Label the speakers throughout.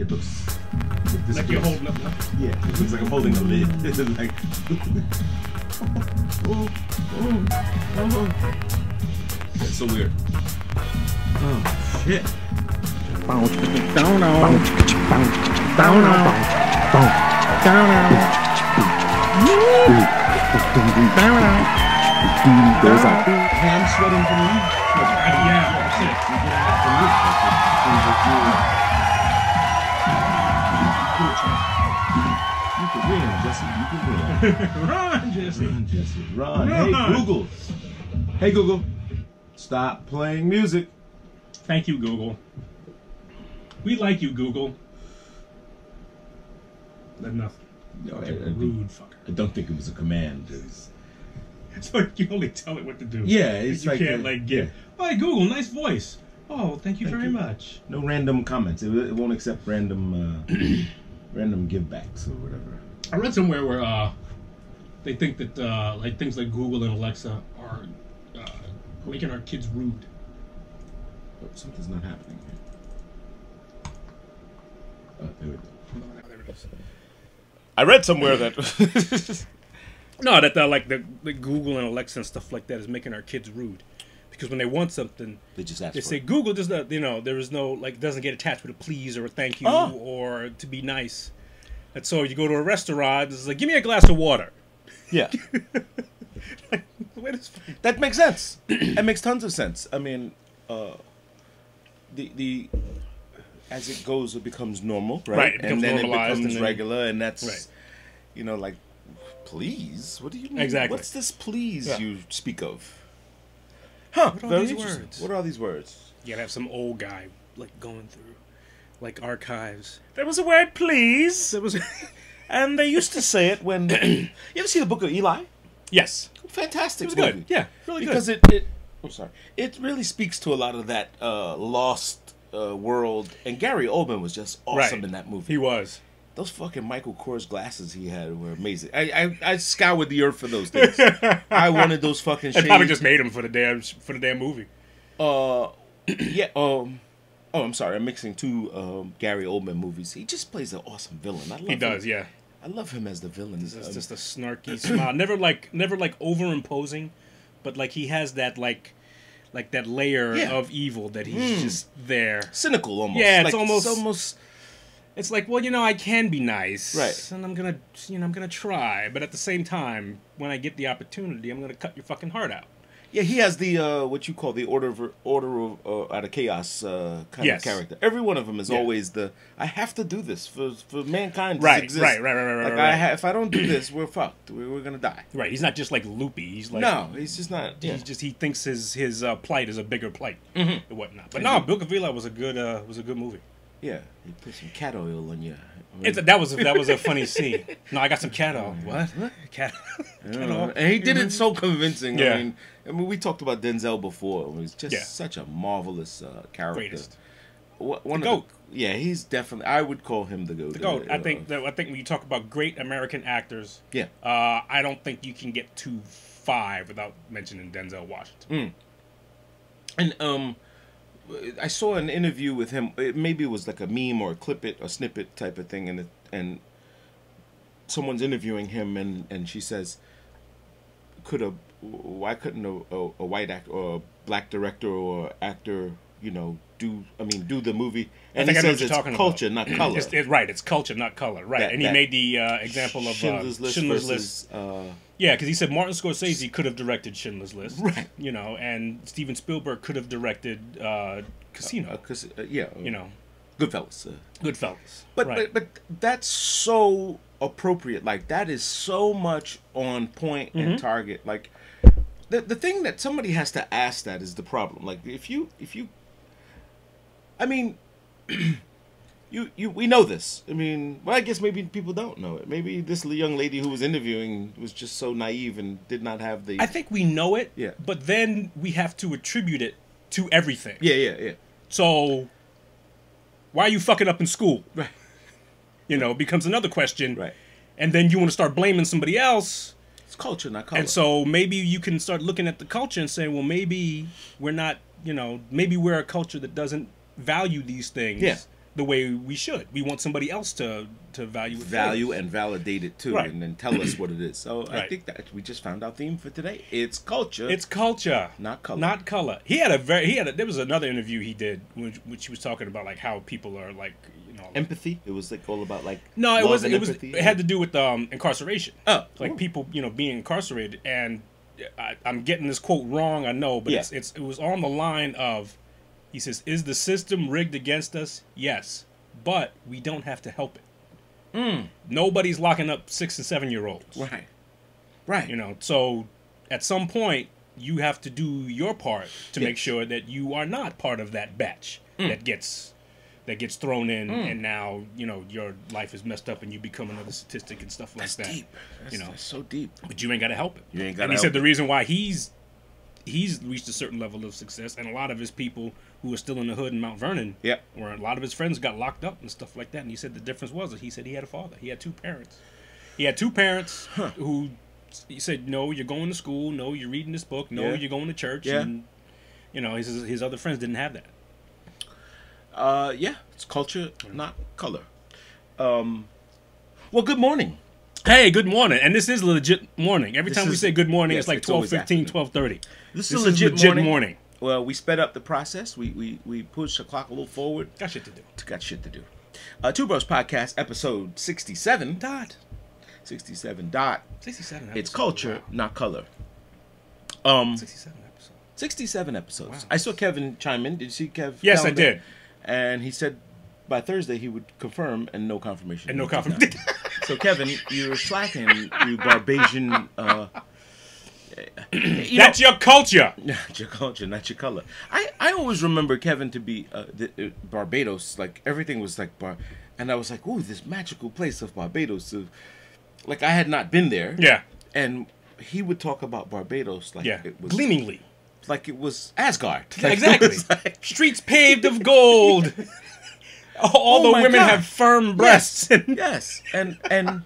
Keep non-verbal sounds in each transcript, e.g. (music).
Speaker 1: it looks it
Speaker 2: Like you're holding up.
Speaker 1: Yeah, it looks like I'm holding a lid. It's (laughs) like. (laughs) Oh, oh, oh, it's so weird. Oh shit.
Speaker 3: Goes out.
Speaker 1: Hey, I'm sweating from you.
Speaker 2: Yeah, shit.
Speaker 1: Can win, Jesse. You can win.
Speaker 2: Run, Jesse.
Speaker 1: Run, Jesse. Run. Hey, Google. Hey, Google. Stop playing music.
Speaker 2: Thank you, Google. We like you, Google. Enough.
Speaker 1: No, I, I, think-
Speaker 2: rude fucker.
Speaker 1: I don't think it was a command. It was-
Speaker 2: So you only tell it what to do.
Speaker 1: Yeah, it's
Speaker 2: you
Speaker 1: like
Speaker 2: can't
Speaker 1: a-
Speaker 2: like get.
Speaker 1: yeah.
Speaker 2: Oh, Google, nice voice. Oh, thank you
Speaker 1: Thank
Speaker 2: very
Speaker 1: you.
Speaker 2: much.
Speaker 1: no random comments. It, it won't accept random, uh, (clears throat) random givebacks or whatever.
Speaker 2: I read somewhere where uh, they think that uh, like things like Google and Alexa are uh, making our kids rude.
Speaker 1: Oh, something's not happening here. Oh, there we go.
Speaker 4: I read somewhere that (laughs)
Speaker 2: No, that uh, like the, the Google and Alexa and stuff like that is making our kids rude, because when they want something,
Speaker 1: They just ask.
Speaker 2: they
Speaker 1: for
Speaker 2: say
Speaker 1: it.
Speaker 2: Google does not. You know, there is no like doesn't get attached with a please or a thank you
Speaker 4: Oh.
Speaker 2: or to be nice. And so you go to a restaurant, it's like give me a glass of water.
Speaker 4: yeah, (laughs)
Speaker 2: it's (laughs)
Speaker 4: that makes sense. (clears throat) it makes tons of sense. I mean, uh, the the as it goes, it becomes normal, right?
Speaker 2: Right, becomes
Speaker 4: and then it becomes
Speaker 2: and then-
Speaker 4: regular, and that's
Speaker 2: Right.
Speaker 4: you know like, please, what do you mean?
Speaker 2: Exactly.
Speaker 4: What's this please
Speaker 2: Yeah.
Speaker 4: you speak of? Huh?
Speaker 2: What are these words?
Speaker 4: What are these words?
Speaker 2: You gotta have some old guy like going through like archives.
Speaker 4: There was a word please,
Speaker 2: There was (laughs)
Speaker 4: and they used to say it when. (coughs) you ever see the Book of Eli?
Speaker 2: yes,
Speaker 4: Fantastic.
Speaker 2: it was
Speaker 4: movie.
Speaker 2: good. Yeah, really
Speaker 4: because
Speaker 2: good.
Speaker 4: it, it I'm sorry, it really speaks to a lot of that uh, lost uh, world. And Gary Oldman was just awesome
Speaker 2: Right.
Speaker 4: in that movie.
Speaker 2: he was.
Speaker 4: Those fucking Michael Kors glasses he had were amazing. I I, I scoured the earth for those things. (laughs) I wanted those fucking
Speaker 2: They probably just made them for the damn for the damn movie.
Speaker 4: uh, (clears throat) yeah. Um. Oh, I'm sorry. I'm mixing two um, Gary Oldman movies. He just plays an awesome villain. I love
Speaker 2: He does,
Speaker 4: him.
Speaker 2: yeah.
Speaker 4: I love him as the villain.
Speaker 2: It's
Speaker 4: Um,
Speaker 2: just a snarky (clears throat) smile. Never like never like over imposing, but like he has that like like that layer
Speaker 4: Yeah.
Speaker 2: of evil that he's just there.
Speaker 4: cynical almost.
Speaker 2: Yeah, it's
Speaker 4: Like,
Speaker 2: almost-
Speaker 4: almost.
Speaker 2: It's like, well, you know, I can be nice,
Speaker 4: Right.
Speaker 2: And I'm gonna, you know, I'm gonna try, but at the same time, when I get the opportunity, I'm gonna cut your fucking heart out.
Speaker 4: Yeah, he has the uh, what you call the order of order of uh, out of chaos uh, kind
Speaker 2: Yes.
Speaker 4: of character. Every one of them is
Speaker 2: Yeah.
Speaker 4: always the I have to do this for for mankind to
Speaker 2: Right,
Speaker 4: exist.
Speaker 2: right, right, right, right,
Speaker 4: Like
Speaker 2: right,
Speaker 4: ha- if I don't do this, we're fucked. We're, we're gonna die.
Speaker 2: Right? He's not just like loopy. He's like
Speaker 4: no, he's just not. Yeah.
Speaker 2: He's just he thinks his his uh, plight is a bigger plight
Speaker 4: Mhm.
Speaker 2: and whatnot. But no, Book of Eli was a good uh, was a good movie.
Speaker 4: Yeah, he put some cat oil on you.
Speaker 2: It's that was that was a funny scene. No, I got some cat oil. What? Cat, cat
Speaker 4: Uh,
Speaker 2: oil?
Speaker 4: and he did it so convincing.
Speaker 2: Yeah.
Speaker 4: I mean, I mean, we talked about Denzel before. It was just
Speaker 2: Yeah.
Speaker 4: such a marvelous uh, character.
Speaker 2: Greatest.
Speaker 4: One
Speaker 2: The
Speaker 4: of
Speaker 2: goat.
Speaker 4: yeah, he's definitely. I would call him the goat.
Speaker 2: The goat. I
Speaker 4: uh,
Speaker 2: think that I think when you talk about great American actors,
Speaker 4: Yeah.
Speaker 2: uh, I don't think you can get to five without mentioning Denzel Washington.
Speaker 4: And um, I saw an interview with him. It, maybe it was like a meme or a clip it or snippet type of thing, and it, and someone's interviewing him, and and she says, "Could a why couldn't a, a, a white actor or a black director or actor, you know, do I mean do the movie?" And
Speaker 2: think
Speaker 4: he
Speaker 2: I
Speaker 4: says it's
Speaker 2: talking
Speaker 4: culture,
Speaker 2: about.
Speaker 4: not (clears throat) color.
Speaker 2: It's, it's right. It's culture, not color. Right.
Speaker 4: That-
Speaker 2: and he
Speaker 4: that-
Speaker 2: made the uh, example of uh,
Speaker 4: Schindler's List
Speaker 2: Schindler's
Speaker 4: versus
Speaker 2: List.
Speaker 4: uh,
Speaker 2: Yeah, because he said Martin Scorsese could have directed Schindler's List.
Speaker 4: Right.
Speaker 2: You know, and Steven Spielberg could have directed uh, Casino.
Speaker 4: uh, 'cause, uh, yeah,
Speaker 2: you know,
Speaker 4: Goodfellas.
Speaker 2: Goodfellas.
Speaker 4: But,
Speaker 2: right.
Speaker 4: but but that's so appropriate. Like that is so much on point
Speaker 2: Mm-hmm.
Speaker 4: and target. Like the the thing that somebody has to ask that is the problem. Like if you if you I mean (clears throat) you you we know this. I mean, well I guess maybe people don't know it. Maybe this young lady who was interviewing was just so naive and did not have the
Speaker 2: I think we know it.
Speaker 4: Yeah.
Speaker 2: But then we have to attribute it to everything.
Speaker 4: Yeah, yeah, yeah.
Speaker 2: So why are you fucking up in school?
Speaker 4: Right.
Speaker 2: You know, becomes another question.
Speaker 4: Right.
Speaker 2: And then you want to start blaming somebody else.
Speaker 4: It's culture, not color.
Speaker 2: And so maybe you can start looking at the culture and saying, well, maybe we're not, you know, maybe we're a culture that doesn't value these things
Speaker 4: Yeah.
Speaker 2: the way we should. We want somebody else to to value it
Speaker 4: value
Speaker 2: first.
Speaker 4: and validate it too,
Speaker 2: Right.
Speaker 4: and then tell us what it is. So I think that we just found our theme for today. It's culture.
Speaker 2: It's culture,
Speaker 4: Not color.
Speaker 2: Not color. He had a very he had a, there was another interview he did which, which he was talking about like how people are like you know
Speaker 4: empathy. It was like all about like
Speaker 2: no it
Speaker 4: wasn't.
Speaker 2: it was
Speaker 4: empathy.
Speaker 2: it had to do with um incarceration.
Speaker 4: Oh,
Speaker 2: like people you know being incarcerated and I, I'm getting this quote wrong I know but
Speaker 4: Yeah.
Speaker 2: it's it's it was on the line of he says is the system rigged against us yes but we don't have to help it. Hmm. Nobody's locking up six and seven year olds.
Speaker 4: right, right.
Speaker 2: You know, so at some point you have to do your part to make sure that you are not part of that batch hmm. that gets that gets thrown in hmm. and now, you know, your life is messed up and you become another statistic and stuff like
Speaker 4: that's
Speaker 2: that.
Speaker 4: deep. That's,
Speaker 2: you know.
Speaker 4: that's so deep.
Speaker 2: But you ain't gotta help it.
Speaker 4: You ain't
Speaker 2: and
Speaker 4: gotta
Speaker 2: he
Speaker 4: help
Speaker 2: said the reason why he's he's reached a certain level of success and a lot of his people who are still in the hood in Mount Vernon
Speaker 4: Yep.
Speaker 2: where a lot of his friends got locked up and stuff like that. And he said the difference was that he said he had a father. He had two parents. He had two parents who he said, "No, you're going to school. No, you're reading this book. No,
Speaker 4: Yeah.
Speaker 2: you're going to church."
Speaker 4: Yeah.
Speaker 2: And you know, his his other friends didn't have that.
Speaker 4: Uh, yeah, it's culture, not color. Um, well, good morning.
Speaker 2: Hey, good morning. And this is legit morning. Every
Speaker 4: This
Speaker 2: time we say good morning,
Speaker 4: yes,
Speaker 2: it's like
Speaker 4: it's always
Speaker 2: 12:15, 12:30.
Speaker 4: This,
Speaker 2: This
Speaker 4: is a legit, morning.
Speaker 2: morning.
Speaker 4: Well, we sped up the process. We we we pushed the clock a little forward.
Speaker 2: Got shit to do.
Speaker 4: Got shit to do. Uh, Two Bros Podcast, episode sixty-seven.
Speaker 2: Dot.
Speaker 4: Sixty-seven. Dot.
Speaker 2: 67
Speaker 4: It's culture,
Speaker 2: Wow.
Speaker 4: not color. Um,
Speaker 2: 67 episodes.
Speaker 4: 67 episodes.
Speaker 2: Wow.
Speaker 4: I saw Kevin chime in. Did you see Kev?
Speaker 2: Yes, I did.
Speaker 4: And he said by Thursday he would confirm and no confirmation.
Speaker 2: And no
Speaker 4: He did not.
Speaker 2: confirmation.
Speaker 4: So Kevin, you're slacking, you Barbadian. Uh, (clears throat) you know-
Speaker 2: That's your culture. (laughs)
Speaker 4: not your culture, not your color. I, I always remember Kevin to be uh, the, uh, Barbados. Like everything was like bar, and I was like, "Ooh, this magical place of Barbados." So, like I had not been there.
Speaker 2: Yeah.
Speaker 4: And he would talk about Barbados like
Speaker 2: Yeah.
Speaker 4: it was
Speaker 2: Gleamingly.
Speaker 4: like it was Asgard. Like, (laughs)
Speaker 2: exactly. (laughs)
Speaker 4: like-
Speaker 2: Streets paved of gold. All
Speaker 4: Oh
Speaker 2: the women
Speaker 4: God.
Speaker 2: have firm breasts.
Speaker 4: Yes, yes, and and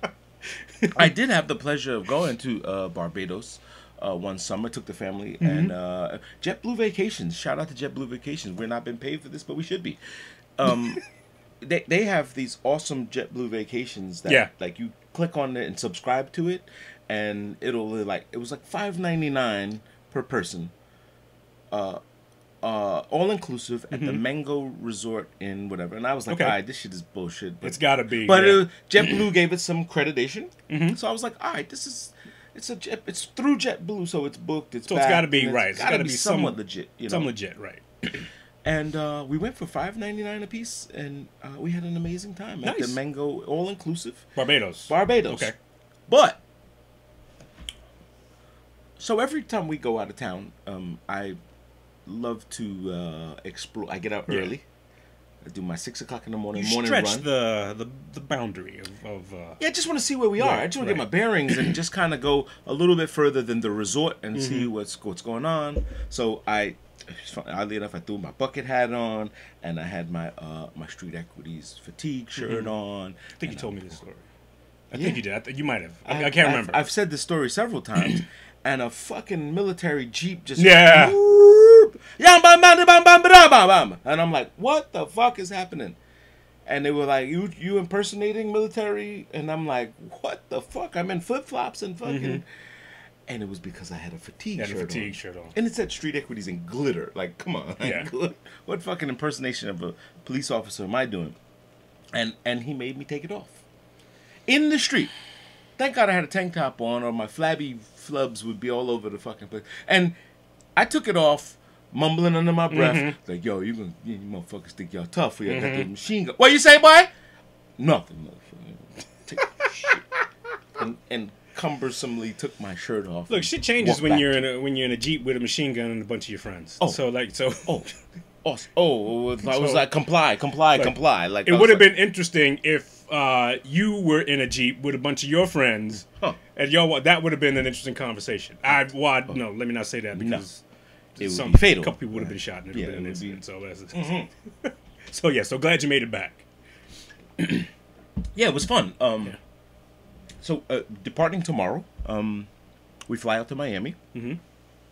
Speaker 4: I did have the pleasure of going to uh, Barbados uh, one summer. Took the family
Speaker 2: Mm-hmm.
Speaker 4: and uh, JetBlue Vacations. Shout out to JetBlue Vacations. We're not been paid for this, but we should be. Um, (laughs) they they have these awesome JetBlue Vacations that
Speaker 2: Yeah.
Speaker 4: like you click on it and subscribe to it, and it'll like it was like five ninety nine per person. Uh, uh, all inclusive at the Mango Resort in whatever, and I was like,
Speaker 2: Mm-hmm. Okay.
Speaker 4: "All right, this shit is bullshit." But
Speaker 2: It's got to be.
Speaker 4: but
Speaker 2: yeah.
Speaker 4: uh, JetBlue gave it some accreditation, so I was like, "All right, this is it's a Jet, it's through JetBlue, so it's booked. It's
Speaker 2: So it's
Speaker 4: back,
Speaker 2: gotta be, right, it's
Speaker 4: Got to be,
Speaker 2: be some-
Speaker 4: somewhat legit, you know."
Speaker 2: some legit, right? (clears throat)
Speaker 4: and uh, we went for five ninety nine a piece, and uh, we had an amazing time at the Mango all inclusive
Speaker 2: Barbados.
Speaker 4: Barbados.
Speaker 2: Okay.
Speaker 4: but so every time we go out of town, um, I love to uh, explore. I get out
Speaker 2: Yeah.
Speaker 4: early. I do my six o'clock in the morning
Speaker 2: You
Speaker 4: morning
Speaker 2: stretch
Speaker 4: run.
Speaker 2: the, the the boundary of, of uh,
Speaker 4: Yeah, I just want to see where we are.
Speaker 2: Right,
Speaker 4: I just want to get my bearings and (clears throat) just kind of go a little bit further than the resort and see
Speaker 2: Mm-hmm.
Speaker 4: what's what's going on. So I, oddly enough, I threw my bucket hat on and I had my uh my street equities fatigue shirt on.
Speaker 2: Mm-hmm. I think you told me this story. I
Speaker 4: Yeah.
Speaker 2: think you did. I think you might have. I, I
Speaker 4: I've-
Speaker 2: can't
Speaker 4: I've-
Speaker 2: remember.
Speaker 4: I've said this story several times, (clears throat) and a fucking military jeep just
Speaker 2: Yeah.
Speaker 4: Yam, bam, bam, bam, bam, bam, bam, bam. and I'm like, what the fuck is happening? And they were like, you you impersonating military, and I'm like, what the fuck? I'm in flip flops and fucking, and it was because I had a fatigue
Speaker 2: Mm-hmm. Had a
Speaker 4: shirt
Speaker 2: fatigue
Speaker 4: on.
Speaker 2: shirt on.
Speaker 4: and it said street equities in glitter. Like, come on, (laughs)
Speaker 2: Yeah.
Speaker 4: what, what fucking impersonation of a police officer am I doing? And and he made me take it off in the street. Thank God I had a tank top on, or my flabby flubs would be all over the fucking place. And I took it off, mumbling under my breath,
Speaker 2: Mm-hmm.
Speaker 4: like, "Yo, you gonna you motherfuckers think y'all tough for y'all got the machine gun? What you say, boy? Nothing, motherfucker. Take that (laughs) shit." And, and cumbersomely took my shirt off.
Speaker 2: Look, shit changes when
Speaker 4: back
Speaker 2: you're in a when you're in a jeep with a machine gun and a bunch of your friends.
Speaker 4: Oh.
Speaker 2: so like so.
Speaker 4: Oh, (laughs) oh, oh! I was
Speaker 2: So-
Speaker 4: like, comply, comply,
Speaker 2: Look,
Speaker 4: comply. Like
Speaker 2: It would have
Speaker 4: like,
Speaker 2: been interesting if uh, you were in a jeep with a bunch of your friends,
Speaker 4: Huh.
Speaker 2: and y'all. That would have been an interesting conversation. I well, I- no, let me not say that
Speaker 4: Oh.
Speaker 2: Because
Speaker 4: It would
Speaker 2: some
Speaker 4: be fatal.
Speaker 2: A couple people would have been shot, and it would
Speaker 4: Yeah,
Speaker 2: have been an
Speaker 4: it would be-.
Speaker 2: So that's (laughs) so yeah. So glad you made it back. (clears throat)
Speaker 4: Yeah, it was fun. Um, so uh, departing tomorrow, um, we fly out to Miami.
Speaker 2: Mhm.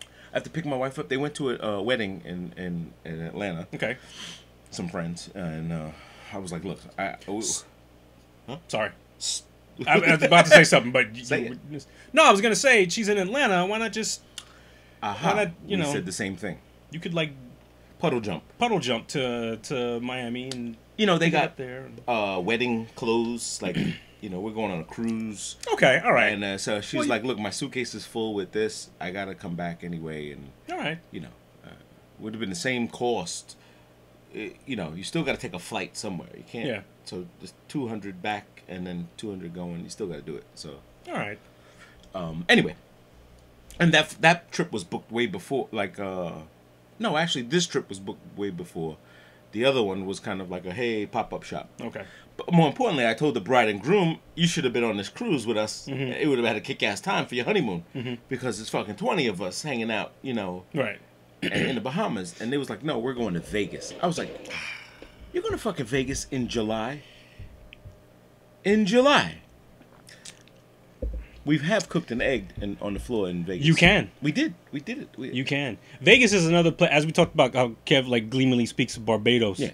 Speaker 4: I have to pick my wife up. They went to a, uh wedding in, in in Atlanta.
Speaker 2: Okay.
Speaker 4: Some friends, and uh, I was like, look, I,
Speaker 2: Sorry. I, I was about to say something, but (laughs)
Speaker 4: Say
Speaker 2: you- no, I was gonna say she's in Atlanta. Why not just
Speaker 4: aha,
Speaker 2: not, you
Speaker 4: we
Speaker 2: know-
Speaker 4: said the same thing.
Speaker 2: you could like
Speaker 4: Puddle jump.
Speaker 2: puddle jump to to Miami and
Speaker 4: You know they got
Speaker 2: there.
Speaker 4: uh, wedding clothes. Like, (clears throat) you know, we're going on a cruise.
Speaker 2: Okay, all right,
Speaker 4: And uh, so she's
Speaker 2: Well,
Speaker 4: like, "Look, my suitcase is full with this. I gotta come back anyway." And
Speaker 2: all right.
Speaker 4: you know, uh, would have been the same cost. It- you know, you still got to take a flight somewhere. You can't.
Speaker 2: Yeah.
Speaker 4: So just two hundred back and then two hundred going. You still got to do it. So
Speaker 2: All right.
Speaker 4: um, anyway, and that that trip was booked way before. Like, uh, no, actually, this trip was booked way before. The other one was kind of like a hey pop up shop.
Speaker 2: Okay.
Speaker 4: But more importantly, I told the bride and groom, you should have been on this cruise with us.
Speaker 2: Mm-hmm.
Speaker 4: It would have had a kick ass time for your honeymoon because it's fucking 20 of us hanging out, you know,
Speaker 2: Right.
Speaker 4: in the Bahamas. And they was like, no, we're going to Vegas. I was like, you're going to fucking Vegas in July? In July. We have cooked an egg in, on the floor in Vegas.
Speaker 2: You can.
Speaker 4: We did. We did it. We,
Speaker 2: You can. Vegas is another place. As we talked about, how Kev like gleamingly speaks of Barbados.
Speaker 4: Yeah.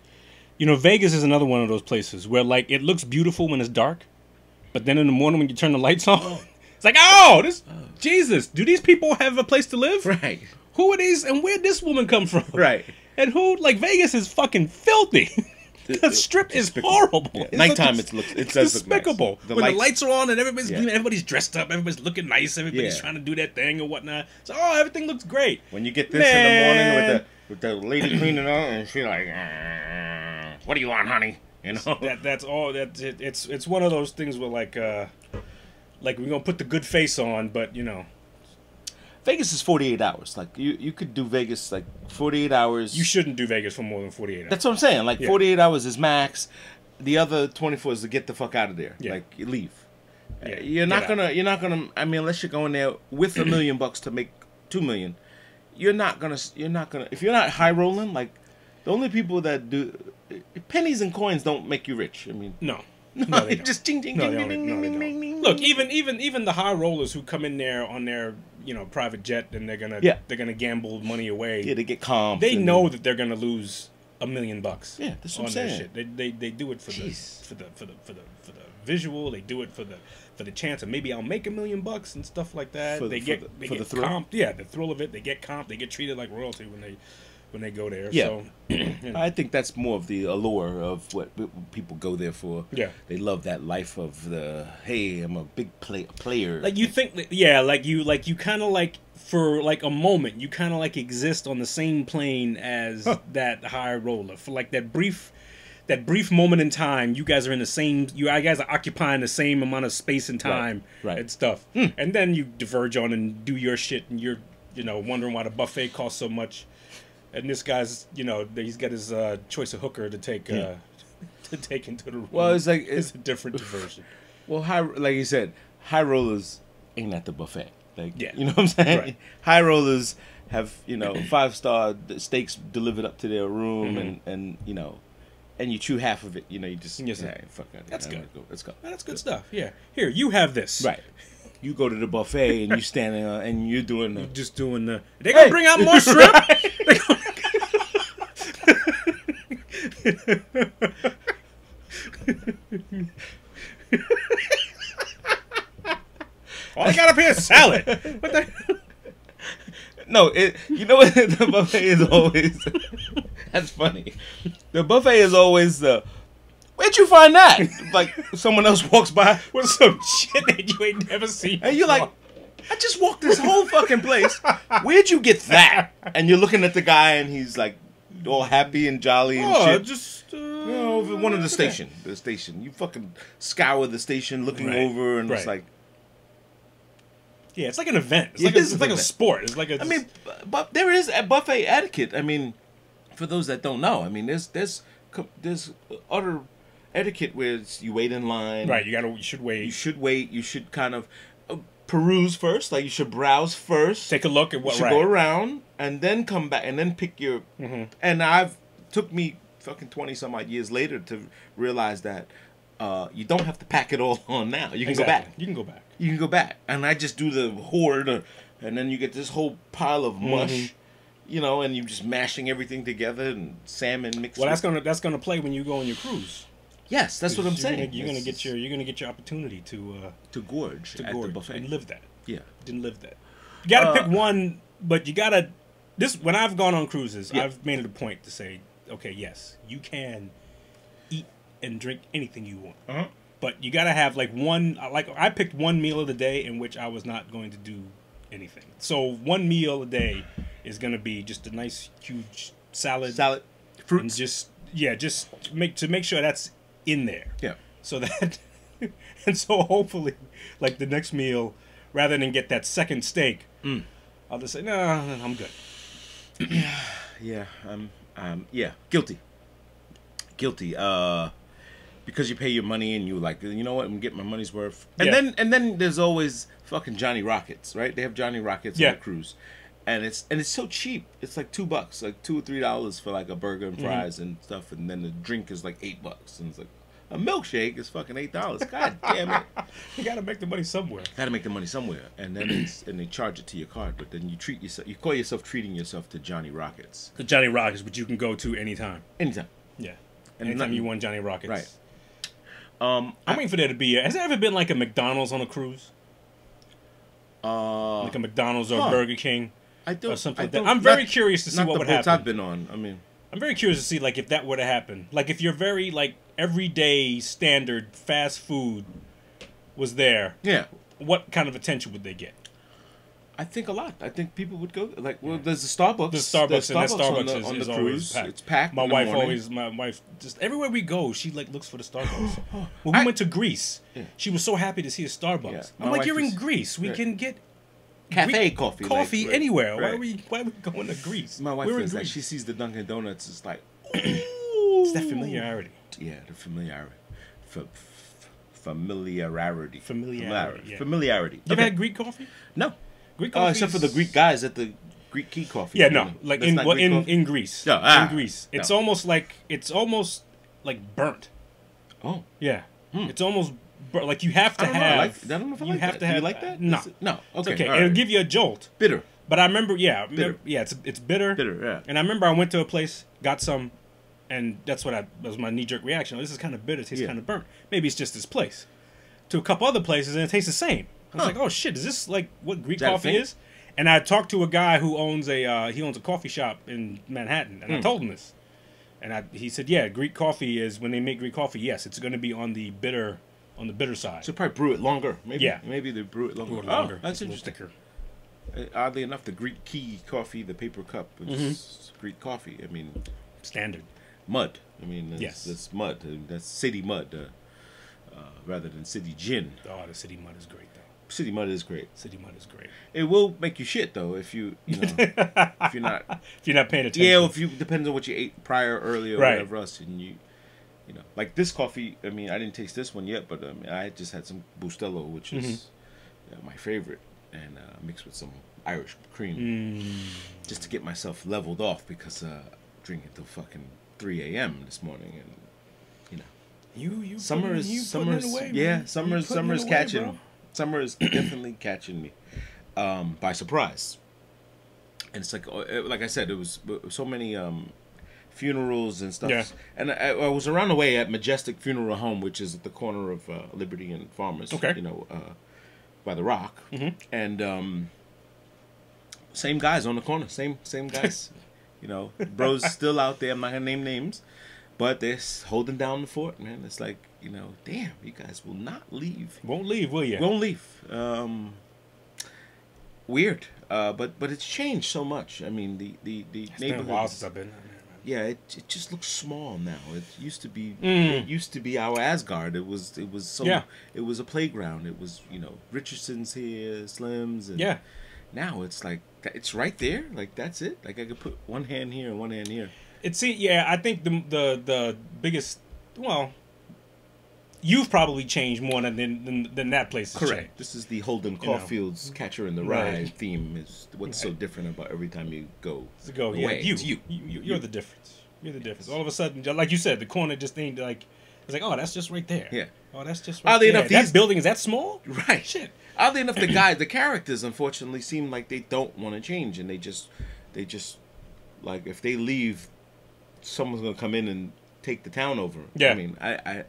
Speaker 2: You know, Vegas is another one of those places where like it looks beautiful when it's dark, but then in the morning when you turn the lights on, oh. (laughs) it's like, oh, this oh. Jesus. Do these people have a place to live?
Speaker 4: Right.
Speaker 2: Who are these, and where'd this woman come from?
Speaker 4: Right.
Speaker 2: And who? Like Vegas is fucking filthy. (laughs) The strip is horrible.
Speaker 4: Yeah. Nighttime, it's look- it
Speaker 2: it's
Speaker 4: does look nice.
Speaker 2: despicable.
Speaker 4: The
Speaker 2: when
Speaker 4: lights-
Speaker 2: the lights are on and everybody's
Speaker 4: Yeah.
Speaker 2: everybody's dressed up, everybody's looking nice, everybody's
Speaker 4: Yeah.
Speaker 2: trying to do their thing or whatnot. So oh, everything looks great.
Speaker 4: When you get this in the morning with the with the lady cleaning up and she like, "Uh, what do you want, honey? You know.
Speaker 2: that that's all that it, it's it's one of those things where like uh like we're gonna put the good face on but you know
Speaker 4: Vegas is 48 hours. Like you, you could do Vegas like 48 hours.
Speaker 2: you shouldn't do vegas for more than 48 hours
Speaker 4: That's what I'm saying. Like
Speaker 2: Yeah.
Speaker 4: 48 hours is max. The other 24 is to get the fuck out of there.
Speaker 2: Yeah.
Speaker 4: Like you leave.
Speaker 2: Yeah,
Speaker 4: Uh, you're not
Speaker 2: get
Speaker 4: gonna. You're not gonna. I mean, unless you're going there with a million (clears throat) bucks to make two million, you're not gonna. You're not gonna. If you're not high rolling, like the only people that do pennies and coins don't make you rich. I mean,
Speaker 2: no no they
Speaker 4: just ding ding
Speaker 2: No,
Speaker 4: ding ding ding ding ding ding.
Speaker 2: Look, even even even the high rollers who come in there on their you know private jet and they're gonna
Speaker 4: Yeah.
Speaker 2: they're gonna gamble money away.
Speaker 4: yeah, they get calm.
Speaker 2: they know that they're gonna lose a million bucks.
Speaker 4: Yeah, that's what
Speaker 2: on
Speaker 4: I'm saying.
Speaker 2: shit. They, they they do it for
Speaker 4: Jeez.
Speaker 2: the for the for the for the for the visual. They do it for the for the chance of maybe I'll make a million bucks and stuff like that.
Speaker 4: For
Speaker 2: they
Speaker 4: for
Speaker 2: get
Speaker 4: the-
Speaker 2: they
Speaker 4: for
Speaker 2: get
Speaker 4: the thrill?
Speaker 2: comped. Yeah, the thrill of it. They get comped. They get treated like royalty when they when they go there.
Speaker 4: Yeah.
Speaker 2: So, (clears throat) you know.
Speaker 4: I think that's more of the allure of what people go there for.
Speaker 2: Yeah.
Speaker 4: they love that life of the hey, I'm a big play, player.
Speaker 2: like you think that yeah like you like you kind of like for like a moment you kind of like exist on the same plane as that high roller for like that brief that brief moment in time you guys are in the same you guys are occupying the same amount of space and time
Speaker 4: right. Hmm.
Speaker 2: and stuff and then you diverge on and do your shit and you're you know wondering why the buffet costs so much and this guy's you know he's got his uh, choice of hooker to take uh, (laughs) to take into the room
Speaker 4: Well, it's like-
Speaker 2: it's a different diversion (laughs)
Speaker 4: Well, high like you said, high rollers ain't at the buffet. Like,
Speaker 2: Yeah.
Speaker 4: you know what I'm saying?
Speaker 2: Right. (laughs)
Speaker 4: High rollers have you know (clears throat) five star steaks delivered up to their room,
Speaker 2: Mm-hmm.
Speaker 4: and and you know, and you chew half of it. You know, you just
Speaker 2: Yes,
Speaker 4: yeah, fuck.
Speaker 2: That's good.
Speaker 4: Go, let's go.
Speaker 2: that's good stuff yeah here you have this
Speaker 4: Right. You go to the buffet and you standing on, and you're doing the.
Speaker 2: just doing the. They gonna
Speaker 4: Hey!
Speaker 2: bring out more shrimp. All I got up here is salad. What the?
Speaker 4: No, it. You know what? (laughs) the buffet is always. that's funny. The buffet is always the. Where'd you find that? Like someone else walks by.
Speaker 2: What's some shit that you ain't never seen?
Speaker 4: And you're like. I just walked this whole fucking place. Where'd you get that? And you're looking at the guy, and he's like, all happy and jolly and
Speaker 2: oh,
Speaker 4: shit.
Speaker 2: just uh,
Speaker 4: You know, over one of the station, the station. You fucking scour the station, looking
Speaker 2: Right.
Speaker 4: over, and it's like,
Speaker 2: Yeah, it's like an event. It's
Speaker 4: It
Speaker 2: like a, it's like a sport. It's like a.
Speaker 4: I mean, but there is a buffet etiquette. I mean, for those that don't know, I mean, there's there's there's utter etiquette where you wait in line,
Speaker 2: right. You gotta. You should wait.
Speaker 4: You should wait. You should kind of peruse first, like you should browse first.
Speaker 2: take a look at
Speaker 4: You
Speaker 2: what.
Speaker 4: should
Speaker 2: Right.
Speaker 4: go around and then come back and then pick your.
Speaker 2: Mm-hmm.
Speaker 4: And I've took me fucking twenty some odd years later to realize that uh, you don't have to pack it all (laughs) on now. You can
Speaker 2: Exactly.
Speaker 4: go back.
Speaker 2: You can go back.
Speaker 4: You can go back, and I just do the hoard, uh, and then you get this whole pile of mush.
Speaker 2: Mm-hmm.
Speaker 4: you know, and you're just mashing everything together and salmon mixed.
Speaker 2: Well, that's gonna that's gonna play when you go on your cruise.
Speaker 4: Yes, that's what I'm
Speaker 2: you're
Speaker 4: saying.
Speaker 2: Gonna, you're gonna get your you're gonna get your opportunity to uh,
Speaker 4: to gorge
Speaker 2: to
Speaker 4: at
Speaker 2: gorge
Speaker 4: the buffet.
Speaker 2: and live that.
Speaker 4: Yeah,
Speaker 2: Didn't live that. You gotta
Speaker 4: Uh,
Speaker 2: pick one, but you gotta. This when I've gone on cruises,
Speaker 4: Yeah.
Speaker 2: I've made it a point to say, okay, yes, you can eat and drink anything you want,
Speaker 4: uh-huh.
Speaker 2: but you gotta have like one. Like I picked one meal of the day in which I was not going to do anything. So one meal a day is gonna be just a nice huge salad,
Speaker 4: salad,
Speaker 2: and just yeah, just make to make sure that's in there
Speaker 4: yeah,
Speaker 2: so that (laughs) and so hopefully like the next meal rather than get that second steak
Speaker 4: Mm.
Speaker 2: i'll just say no i'm good (clears throat)
Speaker 4: yeah, um, um, yeah, guilty, guilty. Uh, because you pay your money and you like, you know what, I'm getting my money's worth. And
Speaker 2: Yeah.
Speaker 4: then and then there's always fucking Johnny Rockets, right? They have Johnny Rockets
Speaker 2: Yeah.
Speaker 4: on the cruise, and it's and it's so cheap. It's like two bucks, like two or three dollars for like a burger
Speaker 2: Mm-hmm.
Speaker 4: and fries and stuff, and then the drink is like eight bucks, and it's like a milkshake is fucking eight dollars. God damn it. (laughs)
Speaker 2: you gotta make the money somewhere
Speaker 4: Got to make the money somewhere, and then it's and they charge it to your card. But then you treat yourself, you call yourself treating yourself to Johnny Rockets
Speaker 2: the johnny rockets which you can go to anytime
Speaker 4: anytime.
Speaker 2: yeah
Speaker 4: And
Speaker 2: anytime
Speaker 4: nothing-
Speaker 2: you want johnny rockets
Speaker 4: Right. Um,
Speaker 2: i'm waiting for there to be a, has there ever been like a mcdonald's on a cruise
Speaker 4: uh,
Speaker 2: like a mcdonald's or
Speaker 4: huh.
Speaker 2: a burger king
Speaker 4: I don't.
Speaker 2: or something
Speaker 4: I
Speaker 2: like that. I'm very
Speaker 4: not-
Speaker 2: curious to see what would happen
Speaker 4: I've been on. I mean,
Speaker 2: I'm very curious to see like if that were to happen. Like if you're very like everyday standard fast food was there,
Speaker 4: yeah,
Speaker 2: what kind of attention would they get?
Speaker 4: I think a lot. I think people would go. Like, well, there's the Starbucks.
Speaker 2: The Starbucks, and that
Speaker 4: on
Speaker 2: Starbucks
Speaker 4: the,
Speaker 2: is,
Speaker 4: on
Speaker 2: is
Speaker 4: the
Speaker 2: always
Speaker 4: cruise.
Speaker 2: packed.
Speaker 4: It's packed.
Speaker 2: My wife always, my wife just everywhere we go, she like looks for the Starbucks. (gasps) when we
Speaker 4: I-
Speaker 2: went to Greece,
Speaker 4: Yeah.
Speaker 2: she was so happy to see a Starbucks.
Speaker 4: Yeah,
Speaker 2: I'm like, you're in Greece. We
Speaker 4: right.
Speaker 2: can get
Speaker 4: cafe
Speaker 2: Greek
Speaker 4: coffee. like,
Speaker 2: coffee
Speaker 4: right,
Speaker 2: anywhere. Why are we why are we going to Greece?
Speaker 4: My wife
Speaker 2: We're in
Speaker 4: is like, she sees the Dunkin' Donuts. It's like, (coughs)
Speaker 2: it's that familiarity.
Speaker 4: Yeah, the familiarity, F- f- familiarity,
Speaker 2: Familiarity, yeah.
Speaker 4: familiarity.
Speaker 2: You ever
Speaker 4: Okay.
Speaker 2: had Greek coffee?
Speaker 4: No,
Speaker 2: Greek
Speaker 4: uh,
Speaker 2: coffee,
Speaker 4: except for the Greek guys at the Greek Key Coffee.
Speaker 2: Yeah, no,
Speaker 4: know.
Speaker 2: like
Speaker 4: That's
Speaker 2: in well, in
Speaker 4: coffee?
Speaker 2: in Greece.
Speaker 4: No, ah,
Speaker 2: in Greece, it's
Speaker 4: no.
Speaker 2: almost like it's almost like burnt.
Speaker 4: Oh,
Speaker 2: Yeah,
Speaker 4: Hmm.
Speaker 2: it's almost bur- like you have to
Speaker 4: I
Speaker 2: have.
Speaker 4: I, like, I don't know if I
Speaker 2: you
Speaker 4: like
Speaker 2: have
Speaker 4: that.
Speaker 2: to
Speaker 4: Do
Speaker 2: have
Speaker 4: you like that?
Speaker 2: No,
Speaker 4: it- no.
Speaker 2: it's
Speaker 4: Okay,
Speaker 2: okay.
Speaker 4: all
Speaker 2: It'll give you a jolt.
Speaker 4: bitter,
Speaker 2: But I remember, yeah, I remember- yeah, it's it's bitter.
Speaker 4: bitter. Yeah.
Speaker 2: And I remember I went to a place, got some, and that's what I that was my knee jerk reaction. Oh, this is kind of bitter. It tastes
Speaker 4: Yeah.
Speaker 2: kind of burnt. Maybe it's just this place. To a couple other places, and it tastes the same. I was
Speaker 4: Huh.
Speaker 2: like, oh shit, is this like what Greek
Speaker 4: Is
Speaker 2: coffee is? And I talked to a guy who owns a uh, he owns a coffee shop in Manhattan, and I
Speaker 4: Hmm.
Speaker 2: told him this, and I, he said, yeah, Greek coffee is when they make Greek coffee, yes, it's going to be on the bitter on the bitter side.
Speaker 4: So probably brew it longer. Maybe.
Speaker 2: Yeah.
Speaker 4: Maybe they brew it longer.
Speaker 2: It longer.
Speaker 4: Oh, that's
Speaker 2: It's a little
Speaker 4: interesting. Uh, Oddly enough, the Greek Key coffee, the paper cup, is
Speaker 2: Mm-hmm.
Speaker 4: Greek coffee. I mean,
Speaker 2: Standard.
Speaker 4: Mud. I mean, it's,
Speaker 2: Yes.
Speaker 4: it's mud. Uh, That's city mud, uh, uh, rather than city gin.
Speaker 2: Oh, the city mud is great though.
Speaker 4: City mud is great.
Speaker 2: City mud is great.
Speaker 4: It will make you shit though if you, you know, (laughs) if you're not.
Speaker 2: If you're not paying attention.
Speaker 4: Yeah, if you depends on what you ate prior, earlier, or
Speaker 2: Right.
Speaker 4: whatever else, and you, you know, like this coffee. I mean, I didn't taste this one yet, but um, I just had some Bustelo, which is
Speaker 2: Mm-hmm.
Speaker 4: uh, my favorite, and uh, mixed with some Irish cream,
Speaker 2: Mm.
Speaker 4: just to get myself leveled off because uh, drinking till fucking three a.m. this morning, and you know,
Speaker 2: You you
Speaker 4: summer is
Speaker 2: you
Speaker 4: summer
Speaker 2: away,
Speaker 4: yeah,
Speaker 2: man.
Speaker 4: summer is summer
Speaker 2: it
Speaker 4: is
Speaker 2: away,
Speaker 4: catching,
Speaker 2: bro.
Speaker 4: summer is (clears throat) definitely catching me um, by surprise. And it's like, uh, like I said, it was so many um, funerals and stuff.
Speaker 2: Yeah.
Speaker 4: And I, I was around the way at Majestic Funeral Home, which is at the corner of uh, Liberty and Farmers.
Speaker 2: Okay.
Speaker 4: You know, uh, by the Rock.
Speaker 2: Mhm.
Speaker 4: And um, same guys on the corner, same same guys. (laughs) you know, bros (laughs) still out there. I'm not gonna name names, but they're holding down the fort, man. It's like, you know, damn, you guys will not leave.
Speaker 2: Won't leave, will you?
Speaker 4: Won't leave. Um, weird, uh, but but it's changed so much. I mean, the the the
Speaker 2: It's been a while
Speaker 4: neighborhood.
Speaker 2: since I've been.
Speaker 4: Yeah, it, it just looks small now. It used to be
Speaker 2: Mm.
Speaker 4: it used to be our Asgard. It was it was so
Speaker 2: Yeah.
Speaker 4: it was a playground. It was you know Richardson's here, Slims, and
Speaker 2: Yeah.
Speaker 4: Now it's like it's right there. Like that's it. Like I could put one hand here and one hand here.
Speaker 2: It's see, yeah. I think the the the biggest well, you've probably changed more than than, than that place. Correct. changed.
Speaker 4: This is the Holden
Speaker 2: You know.
Speaker 4: Caulfield's mm-hmm. Catcher in the
Speaker 2: Right.
Speaker 4: Rye theme. Is what's so different about every time you go.
Speaker 2: To go, yeah,
Speaker 4: away.
Speaker 2: you,
Speaker 4: It's you.
Speaker 2: you, you, you're the difference. You're the difference. All of a sudden, like you said, the corner just ain't like. It's like, oh, that's just right there.
Speaker 4: Yeah.
Speaker 2: Oh, that's just right
Speaker 4: Oddly
Speaker 2: there.
Speaker 4: enough,
Speaker 2: that
Speaker 4: these-
Speaker 2: building is that small?
Speaker 4: Right.
Speaker 2: Shit.
Speaker 4: Oddly enough, the guy, the characters, unfortunately, seem like they don't want to change, and they just, they just like if they leave, someone's gonna come in and take the town over.
Speaker 2: Yeah.
Speaker 4: I mean, I I,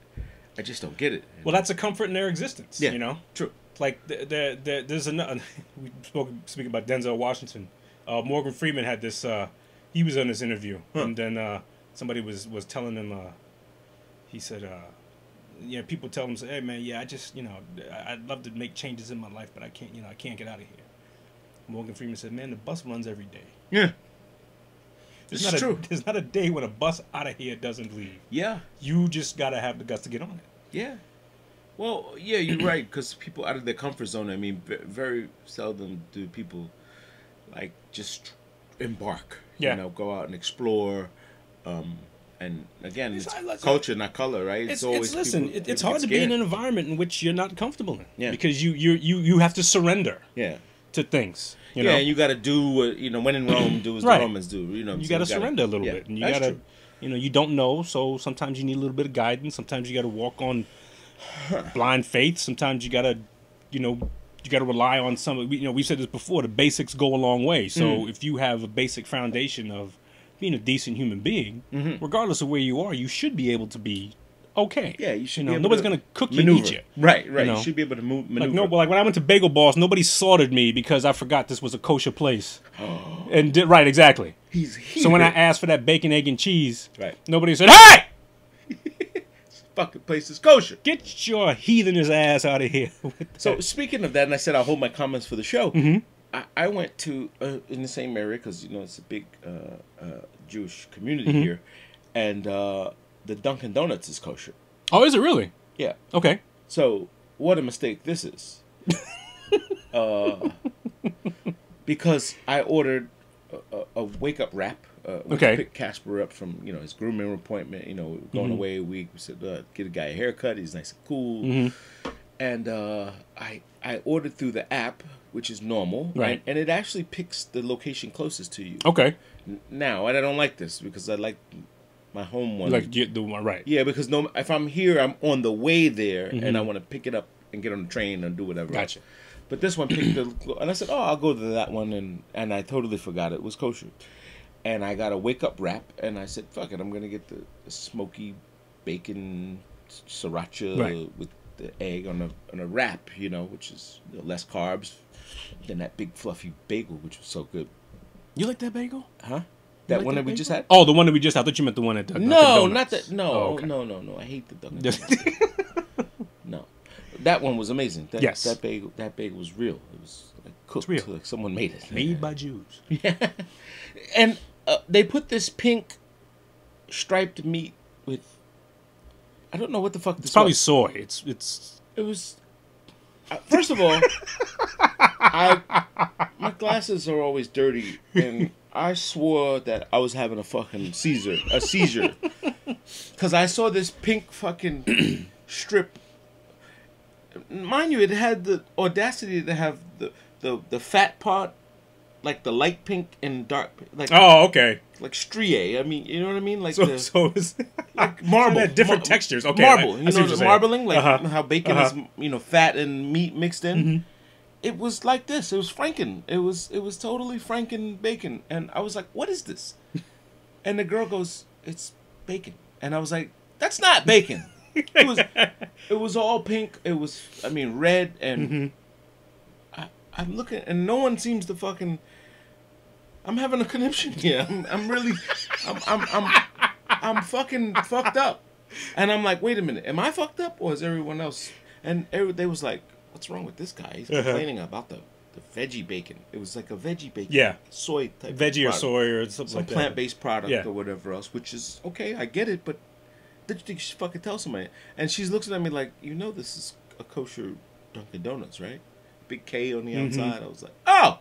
Speaker 4: I just don't get it.
Speaker 2: Well, that's a comfort in their existence.
Speaker 4: Yeah.
Speaker 2: You know,
Speaker 4: true.
Speaker 2: like the, the, the, there's another. (laughs) We spoke speaking about Denzel Washington. Uh, Morgan Freeman had this. Uh, he was on this interview,
Speaker 4: Huh.
Speaker 2: and then uh, somebody was was telling him. Uh, he said, uh, "Yeah, people tell them, say, hey man, yeah, I just you know, I'd love to make changes in my life, but I can't. You know, I can't get out of here." Morgan Freeman said, "Man, the bus runs every day.
Speaker 4: Yeah.
Speaker 2: There's
Speaker 4: It's
Speaker 2: not
Speaker 4: true. (laughs)
Speaker 2: A, there's not a day when a bus out of here doesn't leave.
Speaker 4: Yeah.
Speaker 2: You just gotta have the guts to get on it."
Speaker 4: Yeah. Well, yeah, you're right. Because people out of their comfort zone. I mean, very seldom do people like just embark.
Speaker 2: Yeah.
Speaker 4: You know, go out and explore. Um, and again,
Speaker 2: It's-
Speaker 4: it's, culture, not color, right?
Speaker 2: It's, it's listen.
Speaker 4: people-
Speaker 2: it, it's hard to be in an environment in which you're not comfortable in.
Speaker 4: Yeah.
Speaker 2: Because you you you you have to surrender
Speaker 4: Yeah.
Speaker 2: to things. You
Speaker 4: yeah,
Speaker 2: know.
Speaker 4: and you got to do what you know. When in Rome, do as
Speaker 2: Right.
Speaker 4: the Romans do. You know,
Speaker 2: you
Speaker 4: so
Speaker 2: got to
Speaker 4: gotta-
Speaker 2: surrender a little
Speaker 4: yeah,
Speaker 2: bit, and you got to, you know, you don't know, so sometimes you need a little bit of guidance. Sometimes you got to walk on (sighs) blind faith. Sometimes you got to, you know, you got to rely on some. we- You know, we said this before. The basics go a long way. So
Speaker 4: Mm.
Speaker 2: if you have a basic foundation of being a decent human being,
Speaker 4: Mm-hmm.
Speaker 2: regardless of where you are, you should be able to be okay.
Speaker 4: Yeah, you should.
Speaker 2: know,
Speaker 4: be able
Speaker 2: nobody's
Speaker 4: to
Speaker 2: gonna cook you, eat you.
Speaker 4: Right, right.
Speaker 2: know?
Speaker 4: You should be able to move, maneuver.
Speaker 2: Like no, like when I went to Bagel Boss, nobody slaughtered me because I forgot this was a kosher place. (gasps) and did, right, exactly.
Speaker 4: He's here.
Speaker 2: So when I asked for that bacon, egg, and cheese,
Speaker 4: Right.
Speaker 2: nobody said, "Hey, (laughs)
Speaker 4: fucking place is kosher.
Speaker 2: get your heathenish ass out of here." (laughs)
Speaker 4: So speaking of that, and I said I'll hold my comments for the show.
Speaker 2: Mm-hmm.
Speaker 4: I, I went to uh, in the same area because you know it's a big uh, uh, Jewish community
Speaker 2: Mm-hmm.
Speaker 4: here, and uh, the Dunkin' Donuts is kosher.
Speaker 2: oh, is it really?
Speaker 4: Yeah.
Speaker 2: Okay.
Speaker 4: So what a mistake this is. (laughs) uh, because I ordered a, a, a wake up wrap. Uh,
Speaker 2: Okay.
Speaker 4: Picked Casper up from you know his grooming appointment. You know, going
Speaker 2: Mm-hmm.
Speaker 4: away a week. We said uh, get a guy a haircut. He's nice and cool.
Speaker 2: Mm-hmm.
Speaker 4: And uh, I I ordered through the app, which is normal,
Speaker 2: Right.
Speaker 4: And, and it actually picks the location closest to you.
Speaker 2: Okay.
Speaker 4: Now, and I don't like this because I like my home one.
Speaker 2: Like the one right.
Speaker 4: Yeah, because no, if I'm here, I'm on the way there, and
Speaker 2: Mm-hmm.
Speaker 4: I want to pick it up and get on the train and do whatever.
Speaker 2: Gotcha.
Speaker 4: But this one picked the, (coughs) and I said, "Oh, I'll go to that one," and and I totally forgot it was kosher, and I got a wake up wrap, and I said, "Fuck it, I'm gonna get the, the smoky bacon sriracha
Speaker 2: Right.
Speaker 4: with the egg on a on a wrap, you know, which is you know, less carbs than that big fluffy bagel, which was so good,
Speaker 2: You like that bagel?
Speaker 4: huh? That
Speaker 2: like
Speaker 4: one
Speaker 2: that
Speaker 4: that we just had.
Speaker 2: Oh, the one that we just. I thought you meant the one at Dunkin'
Speaker 4: No,
Speaker 2: Donuts.
Speaker 4: not that. No,
Speaker 2: Oh, okay.
Speaker 4: no, no, no. I hate the Dunkin' Donuts. (laughs) no, that one was amazing. That,
Speaker 2: Yes.
Speaker 4: that bagel, that bagel was real. It was like cooked.
Speaker 2: real.
Speaker 4: Like someone made it.
Speaker 2: Made by Jews.
Speaker 4: Yeah, (laughs) and uh, they put this pink striped meat with. I don't know what the fuck this
Speaker 2: It's probably
Speaker 4: was.
Speaker 2: soy. It's it's.
Speaker 4: It was. First of all, I my glasses are always dirty, and I swore that I was having a fucking seizure, a seizure, because I saw this pink fucking (clears throat) strip. Mind you, it had the audacity to have the the the fat part, like the light pink and dark, like
Speaker 2: Oh, okay.
Speaker 4: Like striae. I mean, you know what I mean, like
Speaker 2: So
Speaker 4: the,
Speaker 2: so (laughs)
Speaker 4: like marble,
Speaker 2: So different
Speaker 4: Mar-
Speaker 2: textures. Okay,
Speaker 4: marble. You know,
Speaker 2: what you're
Speaker 4: the
Speaker 2: saying.
Speaker 4: marbling, like
Speaker 2: Uh-huh.
Speaker 4: how bacon
Speaker 2: Uh-huh. Mm-hmm.
Speaker 4: is, you know, fat and meat mixed in. It was like this. It was Franken. It was it was totally Franken bacon, and I was like, "What is this?" (laughs) And the girl goes, "It's bacon," and I was like, "That's not bacon." (laughs) it was it was all pink. It was I mean red and
Speaker 2: Mm-hmm.
Speaker 4: I, I'm looking and no one seems to fucking. I'm having a conniption here. I'm, I'm really, I'm, I'm, I'm, I'm fucking fucked up, and I'm like, wait a minute, am I fucked up or is everyone else? And every, they was like, what's wrong with this guy? He's
Speaker 2: Uh-huh.
Speaker 4: complaining about the, the veggie bacon. It was like a veggie bacon,
Speaker 2: Yeah.
Speaker 4: soy type, of
Speaker 2: veggie or soy or something
Speaker 4: some
Speaker 2: like that.
Speaker 4: plant based product
Speaker 2: Yeah.
Speaker 4: or whatever else, which is okay. I get it, but did you think you should fucking tell somebody? And she's looking at me like, you know, this is a kosher Dunkin' Donuts, right? Big K on the outside. I was like, oh.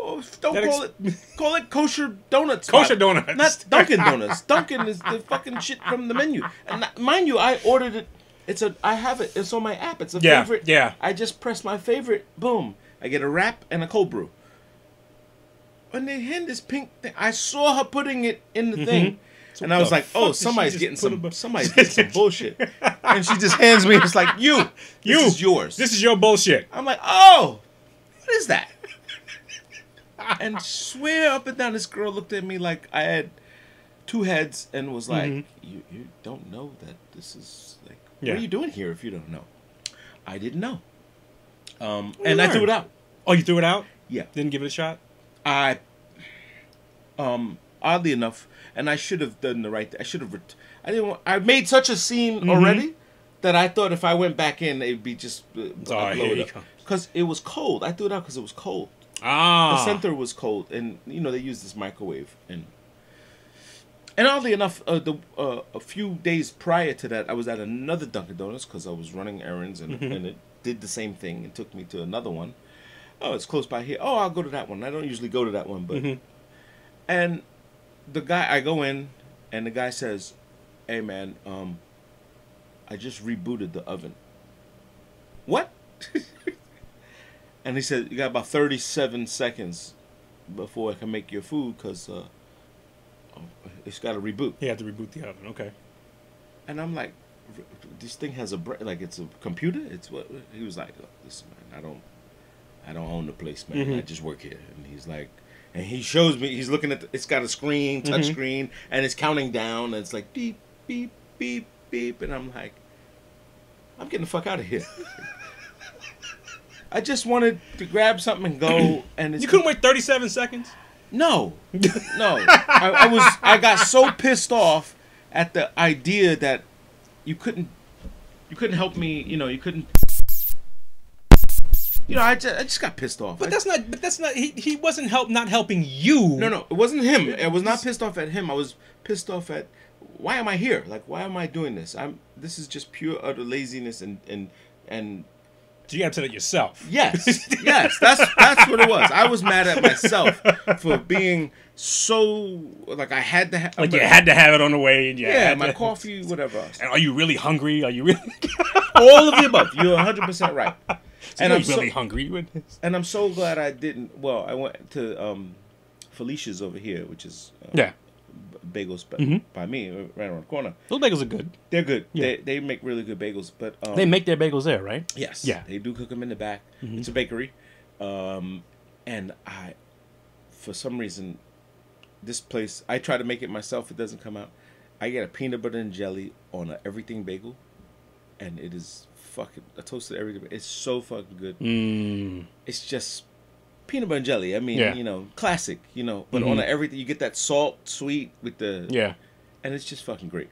Speaker 4: Oh, don't
Speaker 2: That
Speaker 4: call
Speaker 2: ex-
Speaker 4: it call it kosher donuts.
Speaker 2: Kosher
Speaker 4: spot.
Speaker 2: donuts.
Speaker 4: not (laughs) Dunkin' Donuts. Dunkin' is the fucking shit from the menu. And mind you, I ordered it. It's a I have it. It's on my app. It's a
Speaker 2: Yeah,
Speaker 4: favorite.
Speaker 2: yeah.
Speaker 4: I just press my favorite. Boom. I get a wrap and a cold brew when they hand this pink thing, I saw her putting it in the thing, and I was
Speaker 2: Mm-hmm.
Speaker 4: like, "Oh, somebody's getting some,
Speaker 2: the-
Speaker 4: somebody's getting some bullshit," and she just hands me, it's like, "You, this
Speaker 2: You.
Speaker 4: is yours."
Speaker 2: This is your bullshit.
Speaker 4: I'm like, "Oh, what is that?" And swear up and down, this girl looked at me like I had two heads and was like,
Speaker 2: Mhm.
Speaker 4: "You you don't know that this is like
Speaker 2: Yeah.
Speaker 4: what are you doing here if you don't know?" I didn't know. Um, and I threw it out.
Speaker 2: Oh, you threw it out?
Speaker 4: Yeah.
Speaker 2: Didn't give it a shot?
Speaker 4: I, um, oddly enough, and I should have done the right. Thing. I should have. Ret- I didn't. Want, I made such a scene
Speaker 2: Mm-hmm.
Speaker 4: already that I thought if I went back in, it'd be just uh,
Speaker 2: all right, here you go.
Speaker 4: because it was cold. I threw it out because it was cold.
Speaker 2: Ah.
Speaker 4: The center was cold, and you know they use this microwave, and and oddly enough, uh, the uh, a few days prior to that, I was at another Dunkin' Donuts because I was running errands, and,
Speaker 2: Mm-hmm.
Speaker 4: and it did the same thing and took me to another one. Oh, it's close by here. Oh, I'll go to that one. I don't usually go to that one, but
Speaker 2: Mhm.
Speaker 4: and the guy I go in, and the guy says, "Hey man, um, I just rebooted the oven." What? (laughs) and he said, "You got about thirty-seven seconds before I can make your food because uh, it's got to reboot."
Speaker 2: He had to reboot the oven. Okay.
Speaker 4: And I'm like, "This thing has a like it's a computer. It's what?" He was like, "Listen, man, I don't, I don't own the place, man.
Speaker 2: Mhm.
Speaker 4: I just work here." And he's like. And he shows me. He's looking at. The, it's got a screen, touch
Speaker 2: Mhm.
Speaker 4: screen, and it's counting down. And it's like beep, beep, beep, beep. And I'm like, I'm getting the fuck out of here. (laughs) I just wanted to grab something and go. (clears throat) And it's
Speaker 2: You couldn't wait 37 seconds?
Speaker 4: no, (laughs) no. I, I was. I got so pissed off at the idea that you couldn't. You couldn't help me. You know. You couldn't. You know. I just, I just got pissed off.
Speaker 2: But
Speaker 4: I-
Speaker 2: that's not. But that's not. He, he wasn't help. Not helping you.
Speaker 4: no, no. It wasn't him. I was not pissed off at him. I was pissed off at. Why am I here? Like, why am I doing this? I'm. This is just pure utter laziness and and and
Speaker 2: So you got tell it yourself.
Speaker 4: Yes, (laughs) yes, that's that's what it was. I was mad at myself for being so like I had to have
Speaker 2: Like you had to have it on the way. And you
Speaker 4: yeah, my
Speaker 2: to- (laughs)
Speaker 4: coffee, whatever. else.
Speaker 2: And are you really hungry? Are you really? (laughs)
Speaker 4: All of the above. You're 100 percent right. And I'm
Speaker 2: really
Speaker 4: so,
Speaker 2: hungry. with this?
Speaker 4: and I'm so glad I didn't. Well, I went to um, Felicia's over here, which is uh,
Speaker 2: Yeah,
Speaker 4: bagels by,
Speaker 2: Mhm.
Speaker 4: by me, uh, right around the corner.
Speaker 2: those bagels are good.
Speaker 4: They're good.
Speaker 2: Yeah.
Speaker 4: They they make really good bagels, but um,
Speaker 2: They make their bagels there, right?
Speaker 4: Yes.
Speaker 2: Yeah.
Speaker 4: They do cook them in the back.
Speaker 2: Mhm.
Speaker 4: It's a bakery. Um, and I, for some reason, this place, I try to make it myself. It doesn't come out. I get a peanut butter and jelly on a everything bagel, and it is fucking a toasted everything. It's so fucking good.
Speaker 2: Mm.
Speaker 4: It's just peanut butter and jelly. I mean,
Speaker 2: Yeah.
Speaker 4: you know, classic. You know, but
Speaker 2: Mhm.
Speaker 4: on everything, you get that salt, sweet with the
Speaker 2: Yeah.
Speaker 4: and it's just fucking great.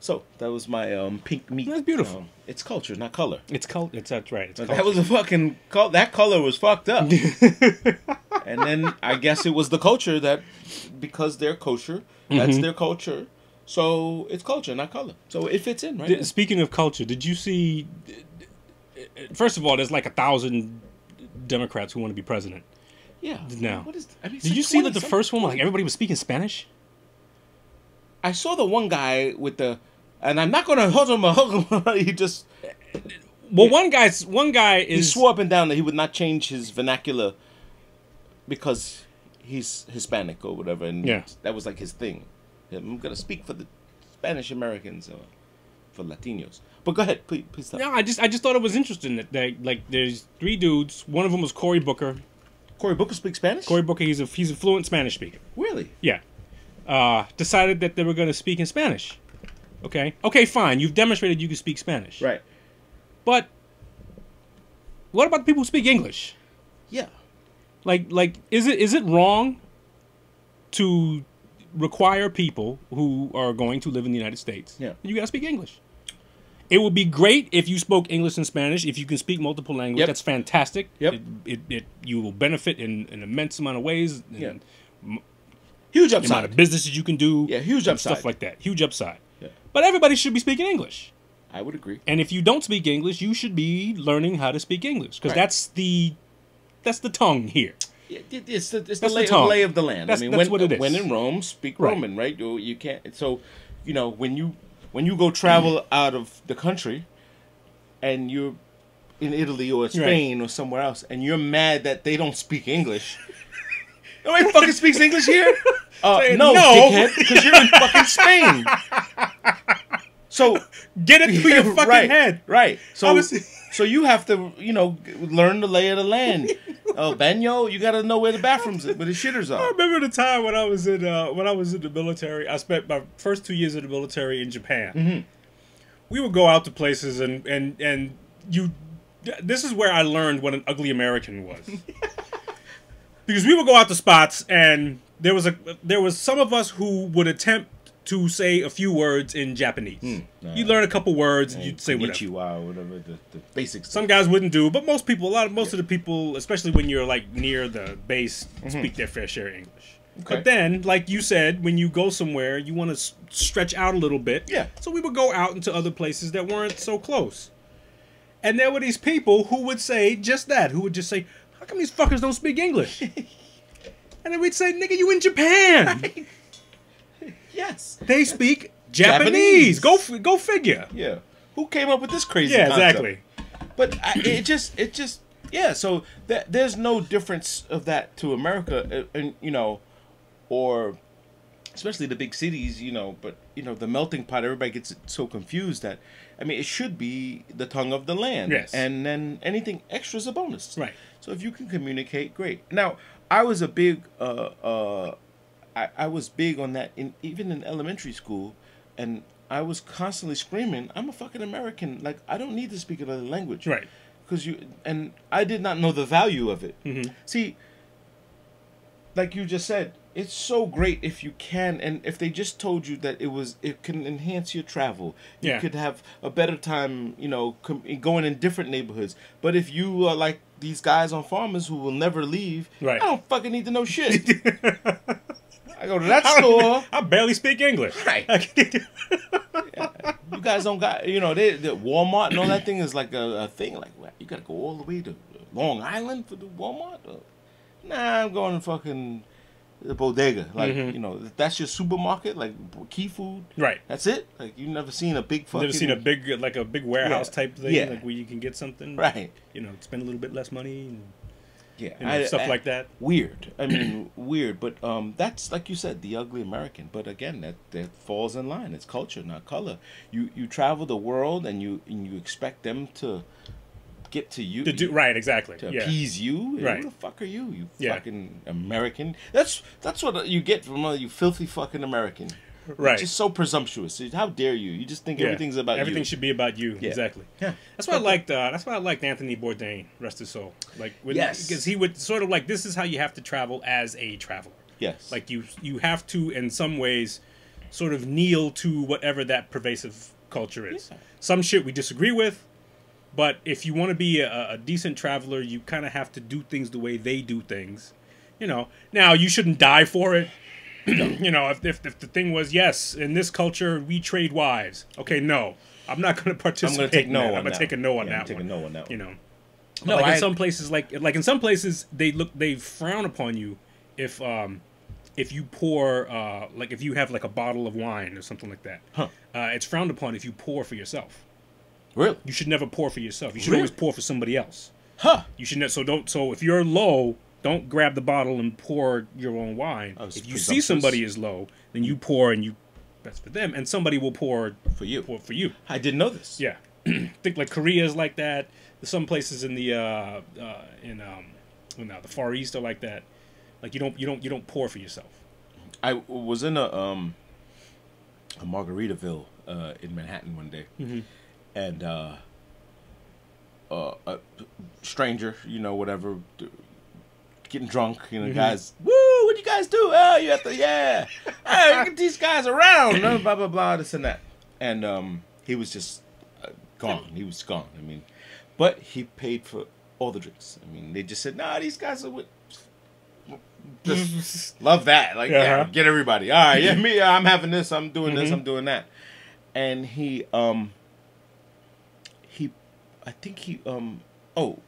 Speaker 4: So that was my um, pink meat.
Speaker 2: That's beautiful.
Speaker 4: Um, it's culture, not color.
Speaker 2: It's cult. It's that's right. It's
Speaker 4: that was a fucking that color was fucked up. (laughs) and then I guess it was the culture that because they're kosher, that's
Speaker 2: Mhm.
Speaker 4: their culture. So it's culture, not color. So it fits in, right?
Speaker 2: Speaking of culture, did you see? First of all, there's like a thousand Democrats who want to be president.
Speaker 4: yeah.
Speaker 2: now.
Speaker 4: What is? I mean,
Speaker 2: Did you see that the first one, like everybody was speaking Spanish?
Speaker 4: I saw the one guy with the, and I'm not gonna (laughs) hold him. a- hug. He just
Speaker 2: Well, one guy's one guy
Speaker 4: he
Speaker 2: is
Speaker 4: swore up and down that he would not change his vernacular because he's Hispanic or whatever, and
Speaker 2: Yeah.
Speaker 4: that was like his thing. I'm gonna speak for the Spanish Americans or for Latinos. But go ahead, please, please stop.
Speaker 2: No, I just I just thought it was interesting that, that like there's three dudes. One of them was Cory Booker.
Speaker 4: Cory Booker speaks Spanish.
Speaker 2: Cory Booker, he's a he's a fluent Spanish speaker.
Speaker 4: really?
Speaker 2: Yeah. Uh, decided that they were going to speak in Spanish. Okay. Okay, fine. You've demonstrated you can speak Spanish.
Speaker 4: Right.
Speaker 2: But what about the people who speak English?
Speaker 4: Yeah.
Speaker 2: Like like is it is it wrong to require people who are going to live in the United States?
Speaker 4: Yeah.
Speaker 2: You got to speak English. It would be great if you spoke English and Spanish. If you can speak multiple languages,
Speaker 4: Yep.
Speaker 2: that's fantastic.
Speaker 4: Yep.
Speaker 2: It, it, it you will benefit in an immense amount of ways. and
Speaker 4: Yeah. Huge
Speaker 2: The amount
Speaker 4: upside.
Speaker 2: of businesses you can do.
Speaker 4: Yeah, huge upside.
Speaker 2: Stuff like that. Huge upside.
Speaker 4: Yeah.
Speaker 2: But everybody should be speaking English.
Speaker 4: I would agree.
Speaker 2: And if you don't speak English, you should be learning how to speak English because
Speaker 4: Right.
Speaker 2: that's the that's the tongue here.
Speaker 4: Yeah, It's the, it's the
Speaker 2: That's the
Speaker 4: lay, lay of the land.
Speaker 2: That's-
Speaker 4: I mean,
Speaker 2: that's
Speaker 4: when,
Speaker 2: what it is.
Speaker 4: when in Rome, speak
Speaker 2: Right.
Speaker 4: Roman, right? You, you can't. So, you know, when you when you go travel out of the country, and you're in Italy or Spain or somewhere else, and you're mad that they don't speak English. (laughs) Nobody fucking speaks English here. Uh,
Speaker 2: Say,
Speaker 4: no,
Speaker 2: no.
Speaker 4: because you're in fucking Spain. (laughs) So
Speaker 2: Get it through your (laughs) fucking
Speaker 4: right,
Speaker 2: head.
Speaker 4: right? So,
Speaker 2: was-
Speaker 4: So you have to, you know, learn the lay of the land. (laughs) Oh, Benyo, you got to know where the bathrooms, where the shitters are.
Speaker 2: I remember the time when I was in uh, when I was in the military. I spent my first two years of the military in Japan.
Speaker 4: Mm-hmm.
Speaker 2: We would go out to places and and and you. This is where I learned what an ugly American was. (laughs) because we would go out to spots and there was a there was some of us who would attempt to say a few words in Japanese.
Speaker 4: nah.
Speaker 2: You learn a couple words and you'd say whatever.
Speaker 4: Konnichiwa or whatever, the, the basics.
Speaker 2: Some guys wouldn't do, but most people, a lot of most of the people, especially when you're like near the base, speak their fair share of English.
Speaker 4: Mm-hmm. Okay.
Speaker 2: But then, like you said, when you go somewhere, you want to s- stretch out a little bit.
Speaker 4: Yeah.
Speaker 2: So we would go out into other places that weren't so close. And there were these people who would say just that, who would just say, "How come these fuckers don't speak English?" (laughs) and then we'd say, "Nigga, you in Japan? (laughs)
Speaker 4: Yes.
Speaker 2: They speak Japanese.
Speaker 4: Japanese.
Speaker 2: Go f- go figure."
Speaker 4: Yeah. Who came up with this crazy
Speaker 2: Yeah,
Speaker 4: concept?
Speaker 2: exactly.
Speaker 4: But I, it just, it just, yeah. So that there's no difference of that to America, uh, and you know, or especially the big cities, you know. But you know, the melting pot, everybody gets so confused that, I mean, it should be the tongue of the land.
Speaker 2: Yes.
Speaker 4: And then anything extra is a bonus.
Speaker 2: Right.
Speaker 4: So if you can communicate, great. Now, I was a big, uh, uh, I, I was big on that in even in elementary school, and I was constantly screaming, "I'm a fucking American! Like I don't need to speak another language."
Speaker 2: Right.
Speaker 4: Because you and I did not know the value of it.
Speaker 2: Mm-hmm.
Speaker 4: See, like you just said, it's so great if you can, and if they just told you that it was, it can enhance your travel. You
Speaker 2: Yeah.
Speaker 4: could have a better time, you know, com- going in different neighborhoods. But if you are like these guys on farmers who will never leave,
Speaker 2: Right.
Speaker 4: I don't fucking need to know shit. (laughs) I go to that store.
Speaker 2: I barely speak English.
Speaker 4: Right. (laughs) You guys don't got, you know, they, the Walmart and all that thing is like a, a thing. Like, you gotta go all the way to Long Island for the Walmart? Uh, Nah, I'm going to fucking the bodega. Like,
Speaker 2: Mhm.
Speaker 4: you know, that's your supermarket, like key food.
Speaker 2: right.
Speaker 4: That's it. Like, you never seen a big fucking.
Speaker 2: Never seen a big like a big warehouse
Speaker 4: Yeah.
Speaker 2: type thing,
Speaker 4: Yeah.
Speaker 2: like where you can get something,
Speaker 4: Right.
Speaker 2: You know, spend a little bit less money and
Speaker 4: Yeah.
Speaker 2: you know,
Speaker 4: I-
Speaker 2: stuff
Speaker 4: I-
Speaker 2: like that.
Speaker 4: Weird. I mean, weird. But um, that's like you said, the ugly American. But again, that that falls in line. It's culture, not color. You you travel the world and you and you expect them to get to you.
Speaker 2: To do right, exactly.
Speaker 4: to
Speaker 2: yeah.
Speaker 4: appease you.
Speaker 2: Right.
Speaker 4: Who the fuck are you? You
Speaker 2: Yeah.
Speaker 4: fucking American. That's that's what you get from uh, you filthy fucking American.
Speaker 2: Right.
Speaker 4: Just so presumptuous. How dare you? You just think
Speaker 2: Yeah.
Speaker 4: everything's about
Speaker 2: everything
Speaker 4: you.
Speaker 2: should be about you.
Speaker 4: Yeah.
Speaker 2: Exactly.
Speaker 4: Yeah.
Speaker 2: That's why I liked. Uh, that's why I liked Anthony Bourdain. Rest his soul. Like when,
Speaker 4: Yes.
Speaker 2: because he would sort of like this is how you have to travel as a traveler.
Speaker 4: yes.
Speaker 2: Like you you have to in some ways sort of kneel to whatever that pervasive culture is.
Speaker 4: Yeah.
Speaker 2: Some shit we disagree with, but if you want to be a, a decent traveler, you kind of have to do things the way they do things. You know. Now you shouldn't die for it. (clears throat) you know, if, if if the thing was yes, in this culture we trade wives. Okay, no. I'm not going (laughs) to participate.
Speaker 4: take
Speaker 2: in
Speaker 4: no
Speaker 2: that.
Speaker 4: on
Speaker 2: I'm gonna take a no on
Speaker 4: Yeah, I'm
Speaker 2: that
Speaker 4: taking
Speaker 2: one.
Speaker 4: no on that
Speaker 2: You know.
Speaker 4: No,
Speaker 2: like
Speaker 4: I-
Speaker 2: in some places, like like in some places, they look they frown upon you if um if you pour uh like if you have like a bottle of wine or something like that.
Speaker 4: Huh.
Speaker 2: Uh, it's frowned upon if you pour for yourself.
Speaker 4: really?
Speaker 2: You should never pour for yourself. You should
Speaker 4: Really?
Speaker 2: always pour for somebody else.
Speaker 4: Huh?
Speaker 2: You should ne- so don't so if you're low, don't grab the bottle and pour your own wine.
Speaker 4: Oh,
Speaker 2: if you see somebody is low, then you pour and you that's for them, and somebody will pour
Speaker 4: For you.
Speaker 2: pour for you.
Speaker 4: I didn't know this.
Speaker 2: Yeah, I (clears throat) think like Korea is like that. Some places in the uh, uh, in um, well, now the Far East are like that. Like you don't you don't you don't pour for yourself.
Speaker 4: I was in a um a Margaritaville uh, in Manhattan one day,
Speaker 2: Mhm.
Speaker 4: and uh, uh, a stranger, you know, whatever, getting drunk, you know, guys, woo, what do you guys do? Oh, you have to, yeah, hey, get these guys around, blah blah blah, this and that, and um, he was just uh, gone. He was gone. I mean, but he paid for all the drinks. I mean, they just said, nah, these guys are with. (laughs) Just love that. Like, yeah,
Speaker 2: Uh-huh.
Speaker 4: get everybody. All right, yeah, me, I'm having this. I'm doing this. I'm doing that. And he, um, he, I think he, um, oh,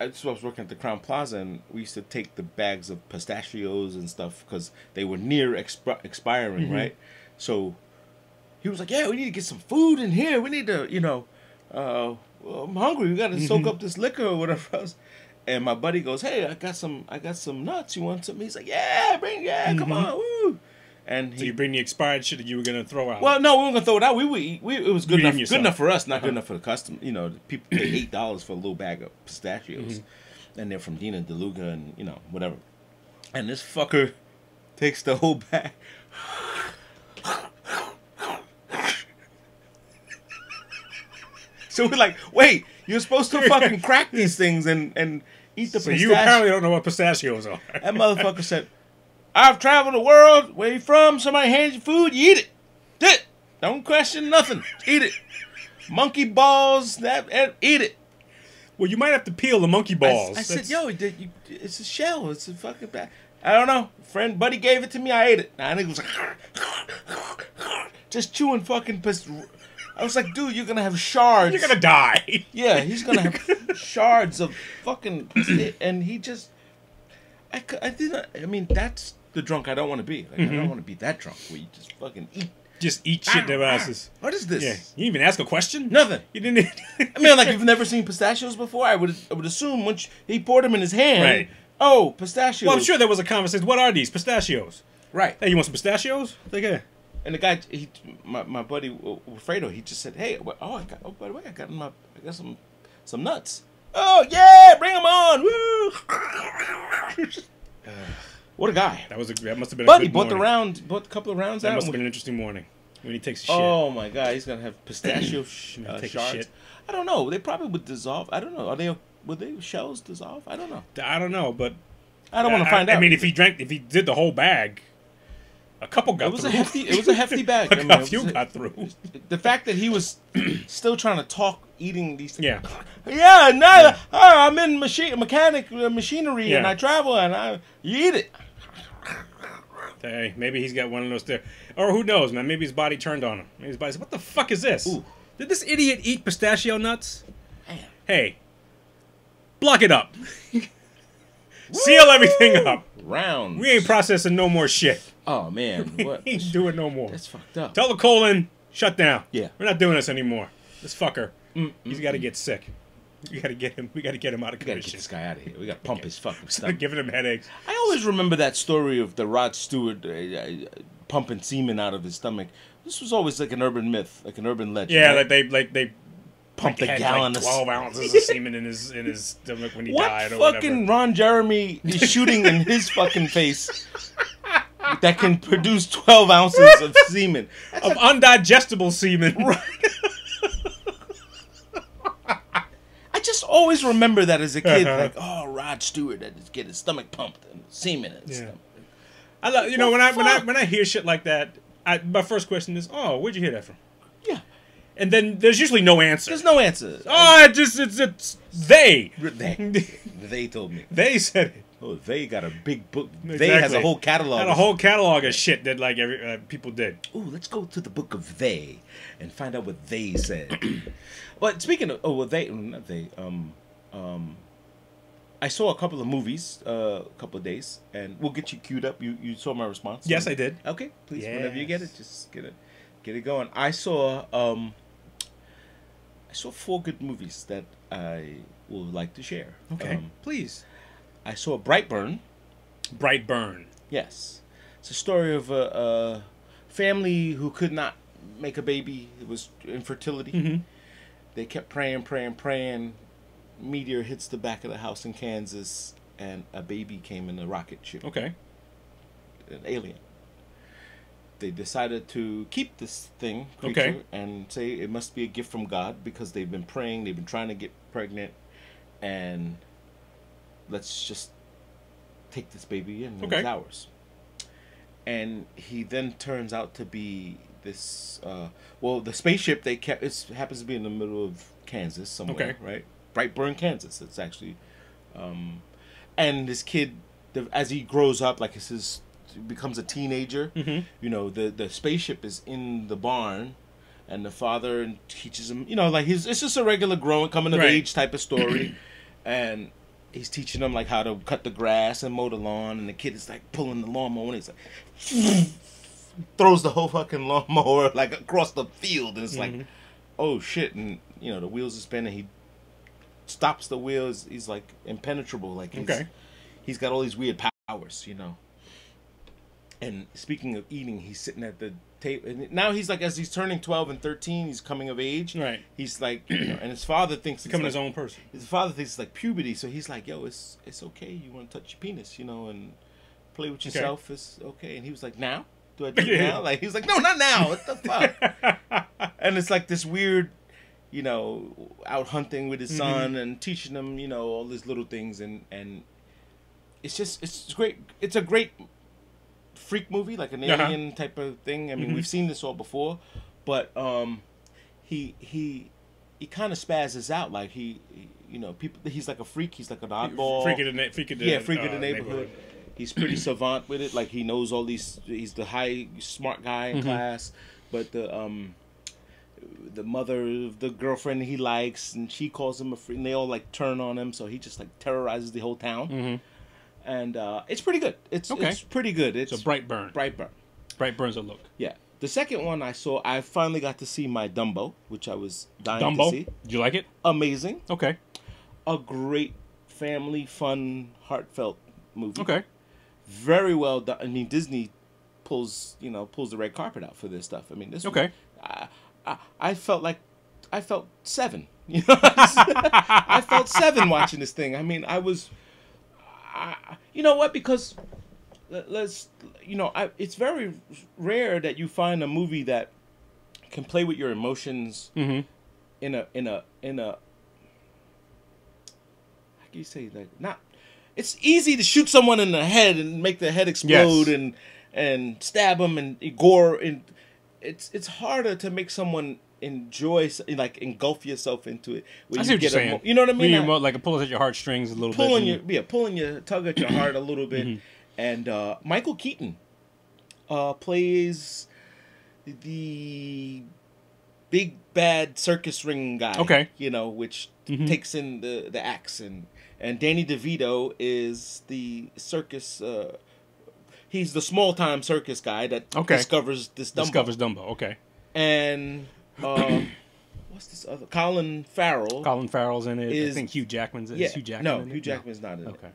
Speaker 4: I just was working at the Crowne Plaza, and we used to take the bags of pistachios and stuff because they were near expi- expiring, mm-hmm. right? So he was like, "Yeah, we need to get some food in here. We need to, you know, uh, well, I'm hungry. We got to soak mm-hmm. up this liquor or whatever else." And my buddy goes, "Hey, I got some, I got some nuts. You want some?" He's like, "Yeah, bring, yeah, come mm-hmm. on, woo!" And
Speaker 2: So you bring the expired shit that you were gonna throw out.
Speaker 4: well, no, we weren't gonna throw it out. We would eat. We, it was good enough. Good enough for us, not
Speaker 2: Uh-huh.
Speaker 4: good enough for the customer. You know, the people pay eight dollars for a little bag of pistachios,
Speaker 2: Mm-hmm.
Speaker 4: and they're from Dean & DeLuca and you know whatever. And this fucker takes the whole bag. so we're like, wait, you're supposed to fucking crack these things and and eat the
Speaker 2: so
Speaker 4: pistachio.
Speaker 2: you apparently don't know what pistachios are.
Speaker 4: That motherfucker said, I've traveled the world. Where you from? Somebody hands you food, you eat it. That's it. Don't question nothing. Eat it. Monkey balls, that, and eat it.
Speaker 2: well, you might have to peel the monkey balls.
Speaker 4: I, said, yo, it's a shell. It's a fucking bag. I don't know. Friend, buddy gave it to me. I ate it. Nah, nigga was like, (laughs) just chewing fucking. Pist- I was like, dude, you're gonna have shards.
Speaker 2: you're gonna die. (laughs)
Speaker 4: Yeah, he's gonna have shards of fucking, and he just, I, I didn't. I mean, that's the drunk I don't want to be. Like, I
Speaker 2: Mm-hmm.
Speaker 4: don't want to be that drunk where you just fucking eat.
Speaker 2: Just eat shit their asses.
Speaker 4: What is this?
Speaker 2: Yeah. You even ask a question?
Speaker 4: Nothing.
Speaker 2: You didn't. (laughs)
Speaker 4: I mean, like you've never seen pistachios before. I would, I would assume once he poured them in his hand.
Speaker 2: Right.
Speaker 4: Oh, pistachios.
Speaker 2: well, I'm sure there was a conversation. What are these pistachios?
Speaker 4: Right.
Speaker 2: Hey, you want some pistachios? Like, yeah.
Speaker 4: And the guy, he, my, my buddy uh, Fredo, he just said, "Hey, oh, I got, oh, by the way, I got my, I got some, some nuts. Oh yeah, bring them on. (laughs) Woo! (laughs) what a guy.
Speaker 2: That was a. That must have been.
Speaker 4: But
Speaker 2: a
Speaker 4: he bought the round, bought a couple of rounds
Speaker 2: That
Speaker 4: out.
Speaker 2: must have been an interesting morning when he takes a shit.
Speaker 4: Oh my god, he's gonna have (clears throat) pistachio sh- uh,
Speaker 2: a
Speaker 4: shards.
Speaker 2: shit.
Speaker 4: I don't know. They probably would dissolve. I don't know. Are they? Would they shells dissolve? I don't know.
Speaker 2: I don't know, but
Speaker 4: I don't want to find
Speaker 2: I,
Speaker 4: out.
Speaker 2: I mean, if he drank, if he did the whole bag, a couple got
Speaker 4: it was
Speaker 2: through.
Speaker 4: a hefty, it was a hefty (laughs) bag. I
Speaker 2: a
Speaker 4: mean, it
Speaker 2: few
Speaker 4: a-
Speaker 2: got through. (laughs)
Speaker 4: the fact that he was (clears throat) still trying to talk eating these things.
Speaker 2: Yeah. (laughs)
Speaker 4: Yeah, no, oh, I'm in machine mechanic uh, machinery and I travel and I you eat it.
Speaker 2: Hey, maybe he's got one of those there. Or who knows, man? Maybe his body turned on him. Maybe his body said, "What the fuck is this?
Speaker 4: Ooh.
Speaker 2: Did this idiot eat pistachio nuts?
Speaker 4: Man.
Speaker 2: Hey, block it up. (laughs) Seal everything up.
Speaker 4: Round.
Speaker 2: We ain't processing no more shit.
Speaker 4: Oh man, (laughs) what?
Speaker 2: We ain't doing no more.
Speaker 4: That's fucked up.
Speaker 2: Tell the colon, shut down.
Speaker 4: Yeah.
Speaker 2: We're not doing this anymore. This fucker, he's got to get sick. (laughs) We got to get him. We got to get him out of
Speaker 4: We gotta get this guy out of here. We gotta (laughs) pump his fucking stomach.
Speaker 2: giving him headaches.
Speaker 4: I always remember that story of the Rod Stewart uh, uh, pumping semen out of his stomach. This was always like an urban myth, like an urban legend.
Speaker 2: Yeah,
Speaker 4: right?
Speaker 2: like they like they
Speaker 4: Pumped
Speaker 2: like,
Speaker 4: a gallon
Speaker 2: like
Speaker 4: of-
Speaker 2: twelve (laughs) ounces of semen in his in his stomach when he
Speaker 4: what
Speaker 2: died or
Speaker 4: fucking
Speaker 2: whatever.
Speaker 4: Ron Jeremy is shooting in his fucking face that can produce twelve ounces of semen? That's
Speaker 2: Of undigestible semen.
Speaker 4: I just always remember that as a kid,
Speaker 2: Uh-huh.
Speaker 4: like, oh, Rod Stewart had to get his stomach pumped and semen in his
Speaker 2: Yeah.
Speaker 4: stomach.
Speaker 2: I love, you know when I when I when I hear shit like that, I, my first question is, oh, where'd you hear that from?
Speaker 4: Yeah,
Speaker 2: And then there's usually no answer.
Speaker 4: there's no answer.
Speaker 2: oh, it just it's it's they.
Speaker 4: They, (laughs) they told me.
Speaker 2: they said it.
Speaker 4: Oh, they got a big book. They has a whole catalog.
Speaker 2: Had a whole catalog of shit that like every uh, people did.
Speaker 4: Ooh, let's go to the book of they and find out what they said. (clears throat) but speaking of, oh, well, they, not they, um, um, I saw a couple of movies, uh, a couple of days, and we'll get you queued up. You you saw my response?
Speaker 2: Yes, I did.
Speaker 4: Okay, please, whenever you get it, just get it, get it going. I saw, um, I saw four good movies that I would like to share. Um,
Speaker 2: please.
Speaker 4: I saw Brightburn.
Speaker 2: Bright burn.
Speaker 4: Yes, it's a story of a, a family who could not make a baby. It was infertility.
Speaker 2: Mhm.
Speaker 4: They kept praying, praying, praying. Meteor hits the back of the house in Kansas, and a baby came in a rocket ship,
Speaker 2: Okay.
Speaker 4: an alien. They decided to keep this thing, creature,
Speaker 2: Okay.
Speaker 4: and say it must be a gift from God because they've been praying, they've been trying to get pregnant, and let's just take this baby in.
Speaker 2: Okay.
Speaker 4: It's ours. And he then turns out to be this. Uh, well, the spaceship they kept it happens to be in the middle of Kansas somewhere,
Speaker 2: Okay.
Speaker 4: right? Brightburn, Kansas. It's actually, um, and this kid, the, as he grows up, like it's his becomes a teenager.
Speaker 2: Mhm.
Speaker 4: You know, the the spaceship is in the barn. And the father teaches him, you know, like he's it's just a regular growing, coming of
Speaker 2: Right.
Speaker 4: age type of story, (clears throat) and he's teaching them like how to cut the grass and mow the lawn, and the kid is like pulling the lawnmower, and he's like throws the whole fucking lawnmower (laughs) like across the field, and it's
Speaker 2: Mhm.
Speaker 4: like, oh shit, and you know the wheels are spinning. He stops the wheels. He's like impenetrable, like he's,
Speaker 2: Okay.
Speaker 4: he's got all these weird powers, you know. and speaking of eating, he's sitting at the table. And now he's like, as he's turning twelve and thirteen, he's coming of age.
Speaker 2: Right.
Speaker 4: He's like, you know, and his father thinks
Speaker 2: Becoming
Speaker 4: like-
Speaker 2: his own person.
Speaker 4: his father thinks it's like puberty, so he's like, "Yo, it's it's okay. You want to touch your penis, you know, and play with
Speaker 2: Okay.
Speaker 4: yourself. It's okay." And he was like, "Now? Do I do it now?" Like he's like, "No, not now. What the fuck?" (laughs) and it's like this weird, you know, out hunting with his
Speaker 2: Mm-hmm.
Speaker 4: son and teaching him, you know, all these little things, and and it's just it's great. It's a great freak movie, like an
Speaker 2: Uh-huh.
Speaker 4: alien type of thing. I mean,
Speaker 2: Mhm.
Speaker 4: we've seen this all before, but um, he he he kind of spazzes out, like he, he- you know, people. He's like a freak. He's like an oddball.
Speaker 2: Freak of the, na- freak of the
Speaker 4: yeah, freak of
Speaker 2: uh,
Speaker 4: the neighborhood. He's pretty (clears throat) savant with it. Like he knows all these. He's the high smart guy in
Speaker 2: Mhm.
Speaker 4: class, but the um. The mother of the girlfriend he likes, and she calls him a freak, and they all like turn on him, so he just like terrorizes the whole town,
Speaker 2: hmm
Speaker 4: and uh, it's pretty good. It's
Speaker 2: Okay.
Speaker 4: it's pretty good. It's
Speaker 2: a bright burn.
Speaker 4: bright burn.
Speaker 2: Bright burns a look.
Speaker 4: Yeah. The second one I saw, I finally got to see my Dumbo, which I was dying to
Speaker 2: Dumbo.
Speaker 4: see.
Speaker 2: Did you like it?
Speaker 4: Amazing.
Speaker 2: Okay.
Speaker 4: A great family, fun, heartfelt movie.
Speaker 2: Okay.
Speaker 4: Very well done. I mean, Disney pulls, you know, pulls the red carpet out for this stuff. I mean, this.
Speaker 2: Okay.
Speaker 4: I, I, I felt like, I felt seven. (laughs) You know, I felt seven watching this thing. I mean, I was, I, you know what? Because let- let's, you know, I, it's very rare that you find a movie that can play with your emotions
Speaker 2: hmm
Speaker 4: in a in a in a how can you say like not it's easy to shoot someone in the head and make their head explode
Speaker 2: Yes.
Speaker 4: and and stab them and gore and it's it's harder to make someone enjoy like engulf yourself into it when
Speaker 2: I see what you're
Speaker 4: a
Speaker 2: saying.
Speaker 4: mo- you know what I mean I-
Speaker 2: like it pulls at your heartstrings a little
Speaker 4: pulling
Speaker 2: bit.
Speaker 4: your yeah pulling your tug at your heart a little bit
Speaker 2: Mhm.
Speaker 4: and uh michael keaton uh plays the big bad circus ring guy
Speaker 2: Okay.
Speaker 4: you know which
Speaker 2: Mhm.
Speaker 4: takes in the the axe and and danny devito is the circus uh he's the small time circus guy that
Speaker 2: Okay.
Speaker 4: discovers this Dumbo.
Speaker 2: Discovers Dumbo. Okay.
Speaker 4: and um (clears throat) what's this other colin farrell
Speaker 2: Colin Farrell's in it. I think Hugh Jackman's in it.
Speaker 4: yeah
Speaker 2: Hugh Jackman.
Speaker 4: no hugh jackman's not in it
Speaker 2: Okay.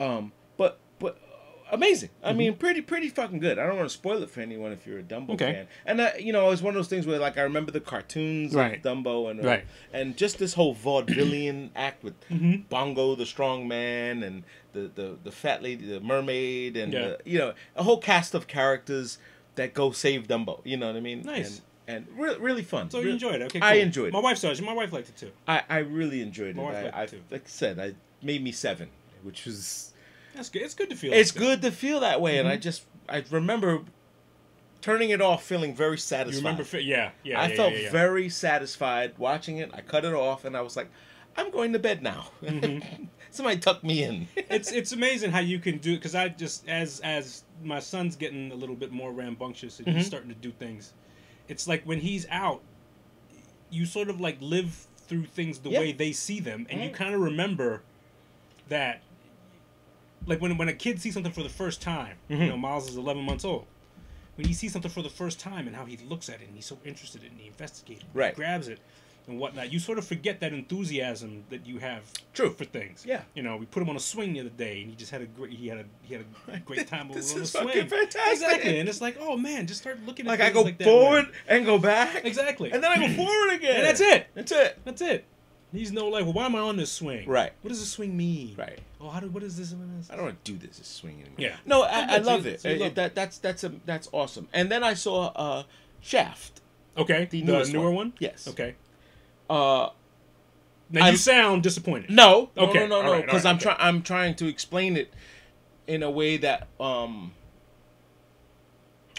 Speaker 4: um, uh, amazing. I
Speaker 2: Mm-hmm.
Speaker 4: mean, pretty pretty fucking good. I don't want to spoil it for anyone if you're a Dumbo
Speaker 2: Okay.
Speaker 4: fan. And uh, you know, it's one of those things where like I remember the cartoons
Speaker 2: Right.
Speaker 4: of Dumbo and uh,
Speaker 2: Right.
Speaker 4: and just this whole vaudevillian (coughs) act with
Speaker 2: Mhm.
Speaker 4: Bongo the strong man and the the the fat lady, the mermaid, and
Speaker 2: Yeah.
Speaker 4: uh, you know a whole cast of characters that go save Dumbo. You know what I mean?
Speaker 2: Nice.
Speaker 4: And, and re- really fun.
Speaker 2: So you
Speaker 4: Re-
Speaker 2: enjoyed it. Okay.
Speaker 4: I enjoyed it.
Speaker 2: My wife saw it. My wife liked it too.
Speaker 4: I, I really enjoyed it.
Speaker 2: My wife
Speaker 4: I,
Speaker 2: liked
Speaker 4: I
Speaker 2: too.
Speaker 4: like I said, I made me seven, which was
Speaker 2: That's good. It's good to feel.
Speaker 4: it's
Speaker 2: like
Speaker 4: good to feel that way, and I
Speaker 2: Mhm.
Speaker 4: just I remember turning it off, feeling very satisfied.
Speaker 2: You remember? Yeah. Yeah.
Speaker 4: I
Speaker 2: yeah,
Speaker 4: felt
Speaker 2: yeah,
Speaker 4: very satisfied watching it. I cut it off, and I was like, I'm going to bed now.
Speaker 2: Mhm. (laughs)
Speaker 4: Somebody tuck me in. (laughs)
Speaker 2: it's it's amazing how you can do because I just as as my son's getting a little bit more rambunctious and
Speaker 4: Mhm.
Speaker 2: he's starting to do things. It's like when he's out, you sort of like live through things the
Speaker 4: Yeah.
Speaker 2: way they see them, and you kind of remember that. Like when when a kid sees something for the first time, you
Speaker 4: Mhm.
Speaker 2: know, Miles is eleven months old. When he sees something for the first time and how he looks at it and he's so interested in it and he investigates, it,
Speaker 4: Right.
Speaker 2: he grabs it and whatnot, you sort of forget that enthusiasm that you have
Speaker 4: True.
Speaker 2: for things.
Speaker 4: Yeah.
Speaker 2: You know, we put him on a swing the other day, and he just had a great he had a he had a (laughs) great time
Speaker 4: This
Speaker 2: on the
Speaker 4: is
Speaker 2: swing.
Speaker 4: fucking fantastic.
Speaker 2: Exactly, and it's like, oh man, just start looking at
Speaker 4: Like I go
Speaker 2: like
Speaker 4: forward
Speaker 2: way.
Speaker 4: and go back,
Speaker 2: Exactly,
Speaker 4: and then I go (clears throat) forward again.
Speaker 2: and that's it.
Speaker 4: That's it.
Speaker 2: That's it. He's no like, well, why am I on this swing?
Speaker 4: Right.
Speaker 2: What does this swing mean?
Speaker 4: Right.
Speaker 2: Oh, how do what is this? What is this?
Speaker 4: I don't want to do this. This swing anymore.
Speaker 2: Yeah.
Speaker 4: No,
Speaker 2: Oh,
Speaker 4: I, I love it. Uh,
Speaker 2: love
Speaker 4: that that's that's a that's awesome. And then I saw uh, Shaft.
Speaker 2: Okay,
Speaker 4: The
Speaker 2: the, newer
Speaker 4: one.
Speaker 2: one.
Speaker 4: Yes.
Speaker 2: Okay.
Speaker 4: Uh,
Speaker 2: Now
Speaker 4: I'm-
Speaker 2: you sound disappointed.
Speaker 4: No, no,
Speaker 2: Okay,
Speaker 4: no, no,
Speaker 2: all
Speaker 4: no,
Speaker 2: right,
Speaker 4: because
Speaker 2: right,
Speaker 4: I'm
Speaker 2: okay.
Speaker 4: trying. I'm trying to explain it in a way that um,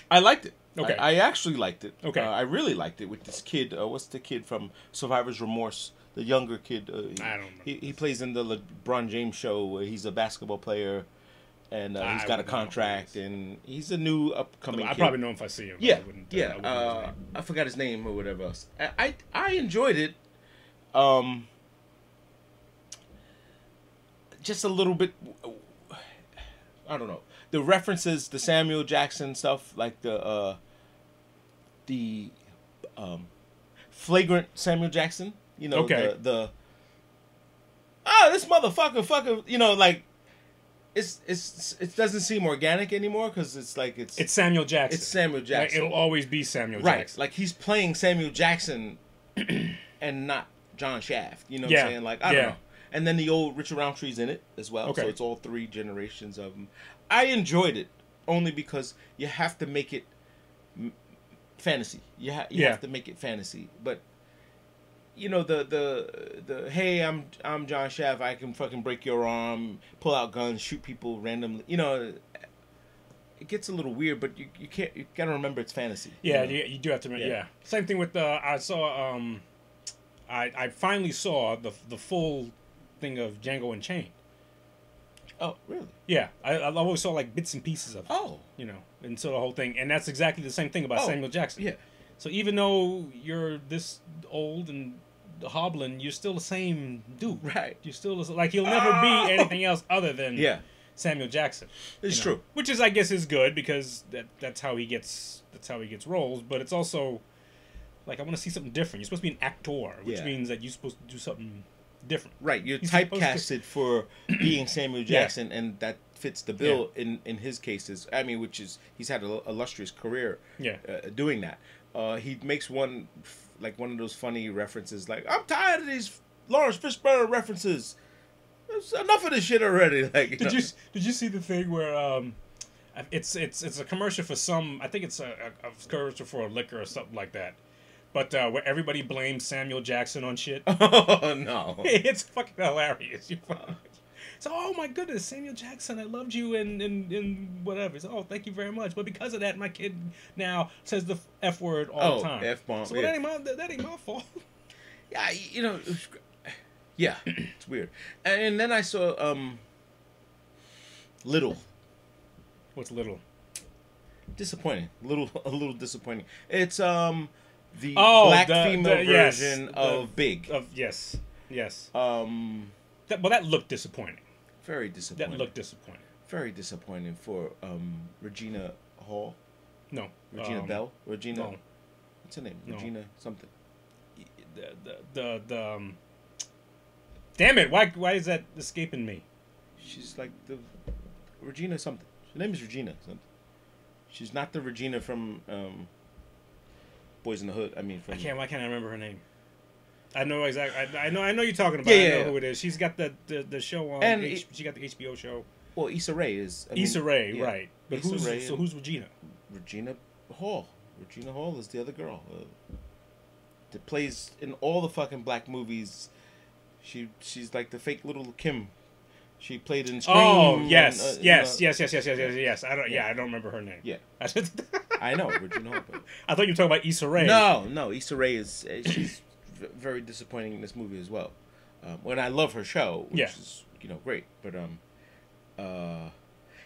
Speaker 4: I liked it.
Speaker 2: Okay.
Speaker 4: I, I actually liked it.
Speaker 2: Okay.
Speaker 4: uh, I really liked it with this kid. Uh, what's the kid from Survivor's Remorse? The younger kid. Uh, he,
Speaker 2: I don't
Speaker 4: He, he plays in the LeBron James show. Where he's a basketball player, and uh, he's got a
Speaker 2: wouldn't know who
Speaker 4: contract,
Speaker 2: he
Speaker 4: and he's a new upcoming.
Speaker 2: I
Speaker 4: kid.
Speaker 2: probably know him if I see him.
Speaker 4: Yeah,
Speaker 2: I wouldn't,
Speaker 4: yeah.
Speaker 2: I
Speaker 4: Uh. I forgot his name or whatever else. I I, I enjoyed it. Um, just a little bit. I don't know the references, the Samuel Jackson stuff, like the uh, the um, flagrant Samuel Jackson. You know,
Speaker 2: Okay.
Speaker 4: the the ah, this motherfucker, fucker. You know, like it's it's it doesn't seem organic anymore because it's like it's
Speaker 2: It's Samuel Jackson.
Speaker 4: it's Samuel
Speaker 2: Like,
Speaker 4: Jackson.
Speaker 2: it'll always be Samuel
Speaker 4: right.
Speaker 2: Jackson.
Speaker 4: Like he's playing Samuel Jackson (clears throat) and not John Shaft. You know what
Speaker 2: Yeah.
Speaker 4: I'm saying? Like I
Speaker 2: Yeah.
Speaker 4: don't know. And then the old Richard Roundtree's in it as well.
Speaker 2: Okay.
Speaker 4: So it's all three generations of them. I enjoyed it only because you have to make it fantasy. You, ha- you
Speaker 2: Yeah.
Speaker 4: have to make it fantasy. But you know the the the hey I'm I'm John Shaft I can fucking break your arm pull out guns shoot people randomly you know it gets a little weird but you, you can't you gotta remember it's fantasy you
Speaker 2: Yeah,
Speaker 4: know?
Speaker 2: you, you do have to. Yeah.
Speaker 4: Yeah.
Speaker 2: yeah. Same thing with uh, I saw. Um, I I finally saw the the full thing of Django Unchained.
Speaker 4: oh really
Speaker 2: Yeah, I, I always saw like bits and pieces of it.
Speaker 4: oh
Speaker 2: You know, and so the whole thing, and that's exactly the same thing about
Speaker 4: Oh,
Speaker 2: Samuel Jackson.
Speaker 4: yeah
Speaker 2: So even though you're this old and hobbling, you're still the same dude.
Speaker 4: Right.
Speaker 2: You're still the- like he'll never
Speaker 4: Oh.
Speaker 2: be anything else other than
Speaker 4: yeah
Speaker 2: Samuel Jackson.
Speaker 4: it's
Speaker 2: you know,
Speaker 4: true
Speaker 2: Which is, I guess, is good because that that's how he gets that's how he gets roles. But it's also like I want to see something different. You're supposed to be an actor, which
Speaker 4: Yeah.
Speaker 2: means that you're supposed to do something different.
Speaker 4: right you're
Speaker 2: He's supposed to-
Speaker 4: typecasted for (clears throat) being Samuel
Speaker 2: Yeah.
Speaker 4: Jackson and that fits the bill in in his cases I mean which is he's had an illustrious career
Speaker 2: Yeah.
Speaker 4: uh, doing that. Uh, he makes one f- like one of those funny references, like I'm tired of these Laurence Fishburne references. There's enough of this shit already. (laughs) Like,
Speaker 2: Did you did you see the thing where um, it's it's it's a commercial for some I think it's a, a, a commercial for a liquor or something like that, but uh, where everybody blames Samuel Jackson on shit. (laughs)
Speaker 4: oh no! (laughs)
Speaker 2: it's fucking hilarious. You fucking- so, oh my goodness, Samuel Jackson, I loved you and and, and whatever. So, oh, thank you very much. But because of that, my kid now says the f word all
Speaker 4: Oh,
Speaker 2: the time.
Speaker 4: F-bomb,
Speaker 2: So
Speaker 4: yeah.
Speaker 2: that ain't my that, that ain't my fault. (laughs)
Speaker 4: Yeah, you know, yeah, it's weird. And then I saw um, Little.
Speaker 2: What's little?
Speaker 4: Disappointing. Little, (laughs) a little disappointing. It's um, the
Speaker 2: Oh,
Speaker 4: black
Speaker 2: the-
Speaker 4: female
Speaker 2: the- yes,
Speaker 4: version
Speaker 2: the-
Speaker 4: of Big.
Speaker 2: Of yes, yes.
Speaker 4: Um,
Speaker 2: That, well, that looked disappointing.
Speaker 4: Very
Speaker 2: That
Speaker 4: disappointing.
Speaker 2: looked disappointing.
Speaker 4: very disappointing for um Regina Hall,
Speaker 2: No,
Speaker 4: Regina
Speaker 2: um,
Speaker 4: Bell, Regina.
Speaker 2: No,
Speaker 4: What's her name?
Speaker 2: No.
Speaker 4: Regina something.
Speaker 2: the the the, the um. Damn it! Why why is that escaping me?
Speaker 4: She's like the Regina something. Her name is Regina something. She's not the Regina from um Boys in the Hood. I mean from
Speaker 2: I can't. Why can't I remember her name? I know exactly. I, I know. I know you're talking about.
Speaker 4: Yeah,
Speaker 2: I know
Speaker 4: yeah.
Speaker 2: who it is. She's got the the, the show on.
Speaker 4: And
Speaker 2: H, she got the HBO show.
Speaker 4: Well, Issa Rae is. I mean,
Speaker 2: Issa Rae,
Speaker 4: yeah.
Speaker 2: right? But
Speaker 4: Issa
Speaker 2: who's
Speaker 4: Rae
Speaker 2: so who's Regina?
Speaker 4: Regina Hall. Regina Hall is the other girl uh, that plays in all the fucking black movies. She she's like the fake little Kim. She played in Scream.
Speaker 2: Oh
Speaker 4: and,
Speaker 2: yes,
Speaker 4: uh,
Speaker 2: yes, yes, yes, yes, yes, yes, yes. I don't. Yeah,
Speaker 4: Yeah.
Speaker 2: I don't remember her name.
Speaker 4: Yeah, (laughs)
Speaker 2: I,
Speaker 4: know Regina Hall. But
Speaker 2: I thought you were talking about Issa Rae.
Speaker 4: No, no. Issa Rae is uh, she's very disappointing in this movie as well. Um, when I love her show, which
Speaker 2: Yeah.
Speaker 4: is you know great, but um, uh,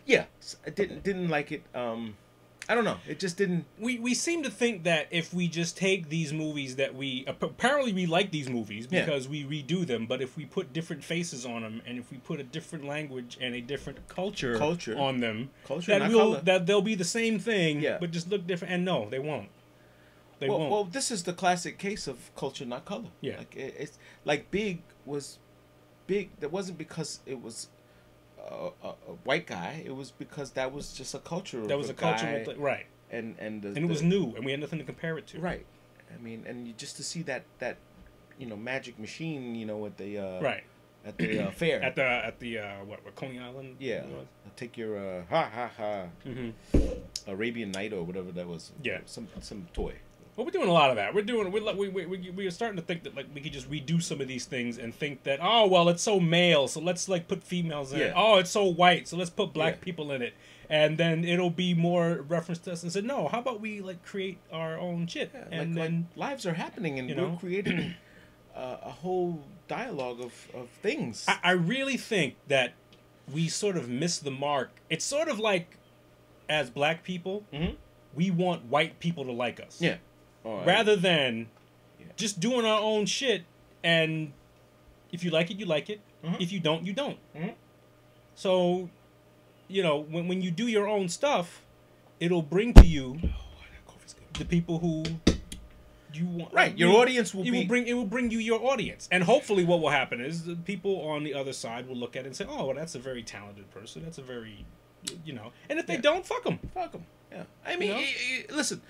Speaker 4: yeah, I didn't didn't like it. Um, I don't know. It just didn't.
Speaker 2: we we seem to think that if we just take these movies that we apparently we like these movies
Speaker 4: Yeah.
Speaker 2: because we redo them, but if we put different faces on them and if we put a different language and a different culture,
Speaker 4: Culture.
Speaker 2: on them,
Speaker 4: Culture,
Speaker 2: that will
Speaker 4: color.
Speaker 2: that they'll be the same thing,
Speaker 4: Yeah.
Speaker 2: but just look different. And no, they won't. They
Speaker 4: well,
Speaker 2: won't.
Speaker 4: well, this is the classic case of culture, not color.
Speaker 2: Yeah.
Speaker 4: like it, it's like Big was big. That wasn't because it was a, a, a white guy. It was because that was just a culture.
Speaker 2: that was a cultural thing, right?
Speaker 4: and and the,
Speaker 2: And it was new, and we had nothing to compare it to.
Speaker 4: Right. I mean, and you just to see that that you know magic machine, you know, at the uh,
Speaker 2: Right.
Speaker 4: at the uh, fair.
Speaker 2: At the at the uh, what, what Coney Island?
Speaker 4: yeah, take your uh, ha ha ha
Speaker 2: Mm-hmm.
Speaker 4: Arabian Night or whatever that was.
Speaker 2: Yeah.
Speaker 4: some some toy.
Speaker 2: Well, we're doing a lot of that. We're doing we're, we we we we are starting to think that like we could just redo some of these things and think that oh well it's so male so let's like put females in it. Oh it's so white so let's put black
Speaker 4: Yeah.
Speaker 2: people in it and then it'll be more reference to us and said no how about we like create our own shit
Speaker 4: Yeah,
Speaker 2: and
Speaker 4: like,
Speaker 2: then
Speaker 4: like lives are happening, and
Speaker 2: you
Speaker 4: we're creating (clears throat) uh, a whole dialogue of of things.
Speaker 2: I, I really think that we sort of miss the mark. It's sort of like as black people
Speaker 4: Mhm.
Speaker 2: we want white people to like us.
Speaker 4: yeah. I-
Speaker 2: rather than
Speaker 4: Yeah.
Speaker 2: just doing our own shit and if you like it you like it
Speaker 4: Mhm.
Speaker 2: if you don't you don't
Speaker 4: Mhm.
Speaker 2: so you know when, when you do your own stuff it'll bring to you
Speaker 4: Oh, that coffee's good.
Speaker 2: the people who you want.
Speaker 4: Right, your
Speaker 2: you-
Speaker 4: audience will
Speaker 2: it
Speaker 4: be-
Speaker 2: will bring it will bring you your audience, and hopefully, what will happen is the people on the other side will look at it and say, "Oh, well, that's a very talented person. That's a very, you know." And if they
Speaker 4: Yeah.
Speaker 2: don't, fuck them.
Speaker 4: Fuck them. Yeah. I mean,
Speaker 2: know?
Speaker 4: i- i- listen,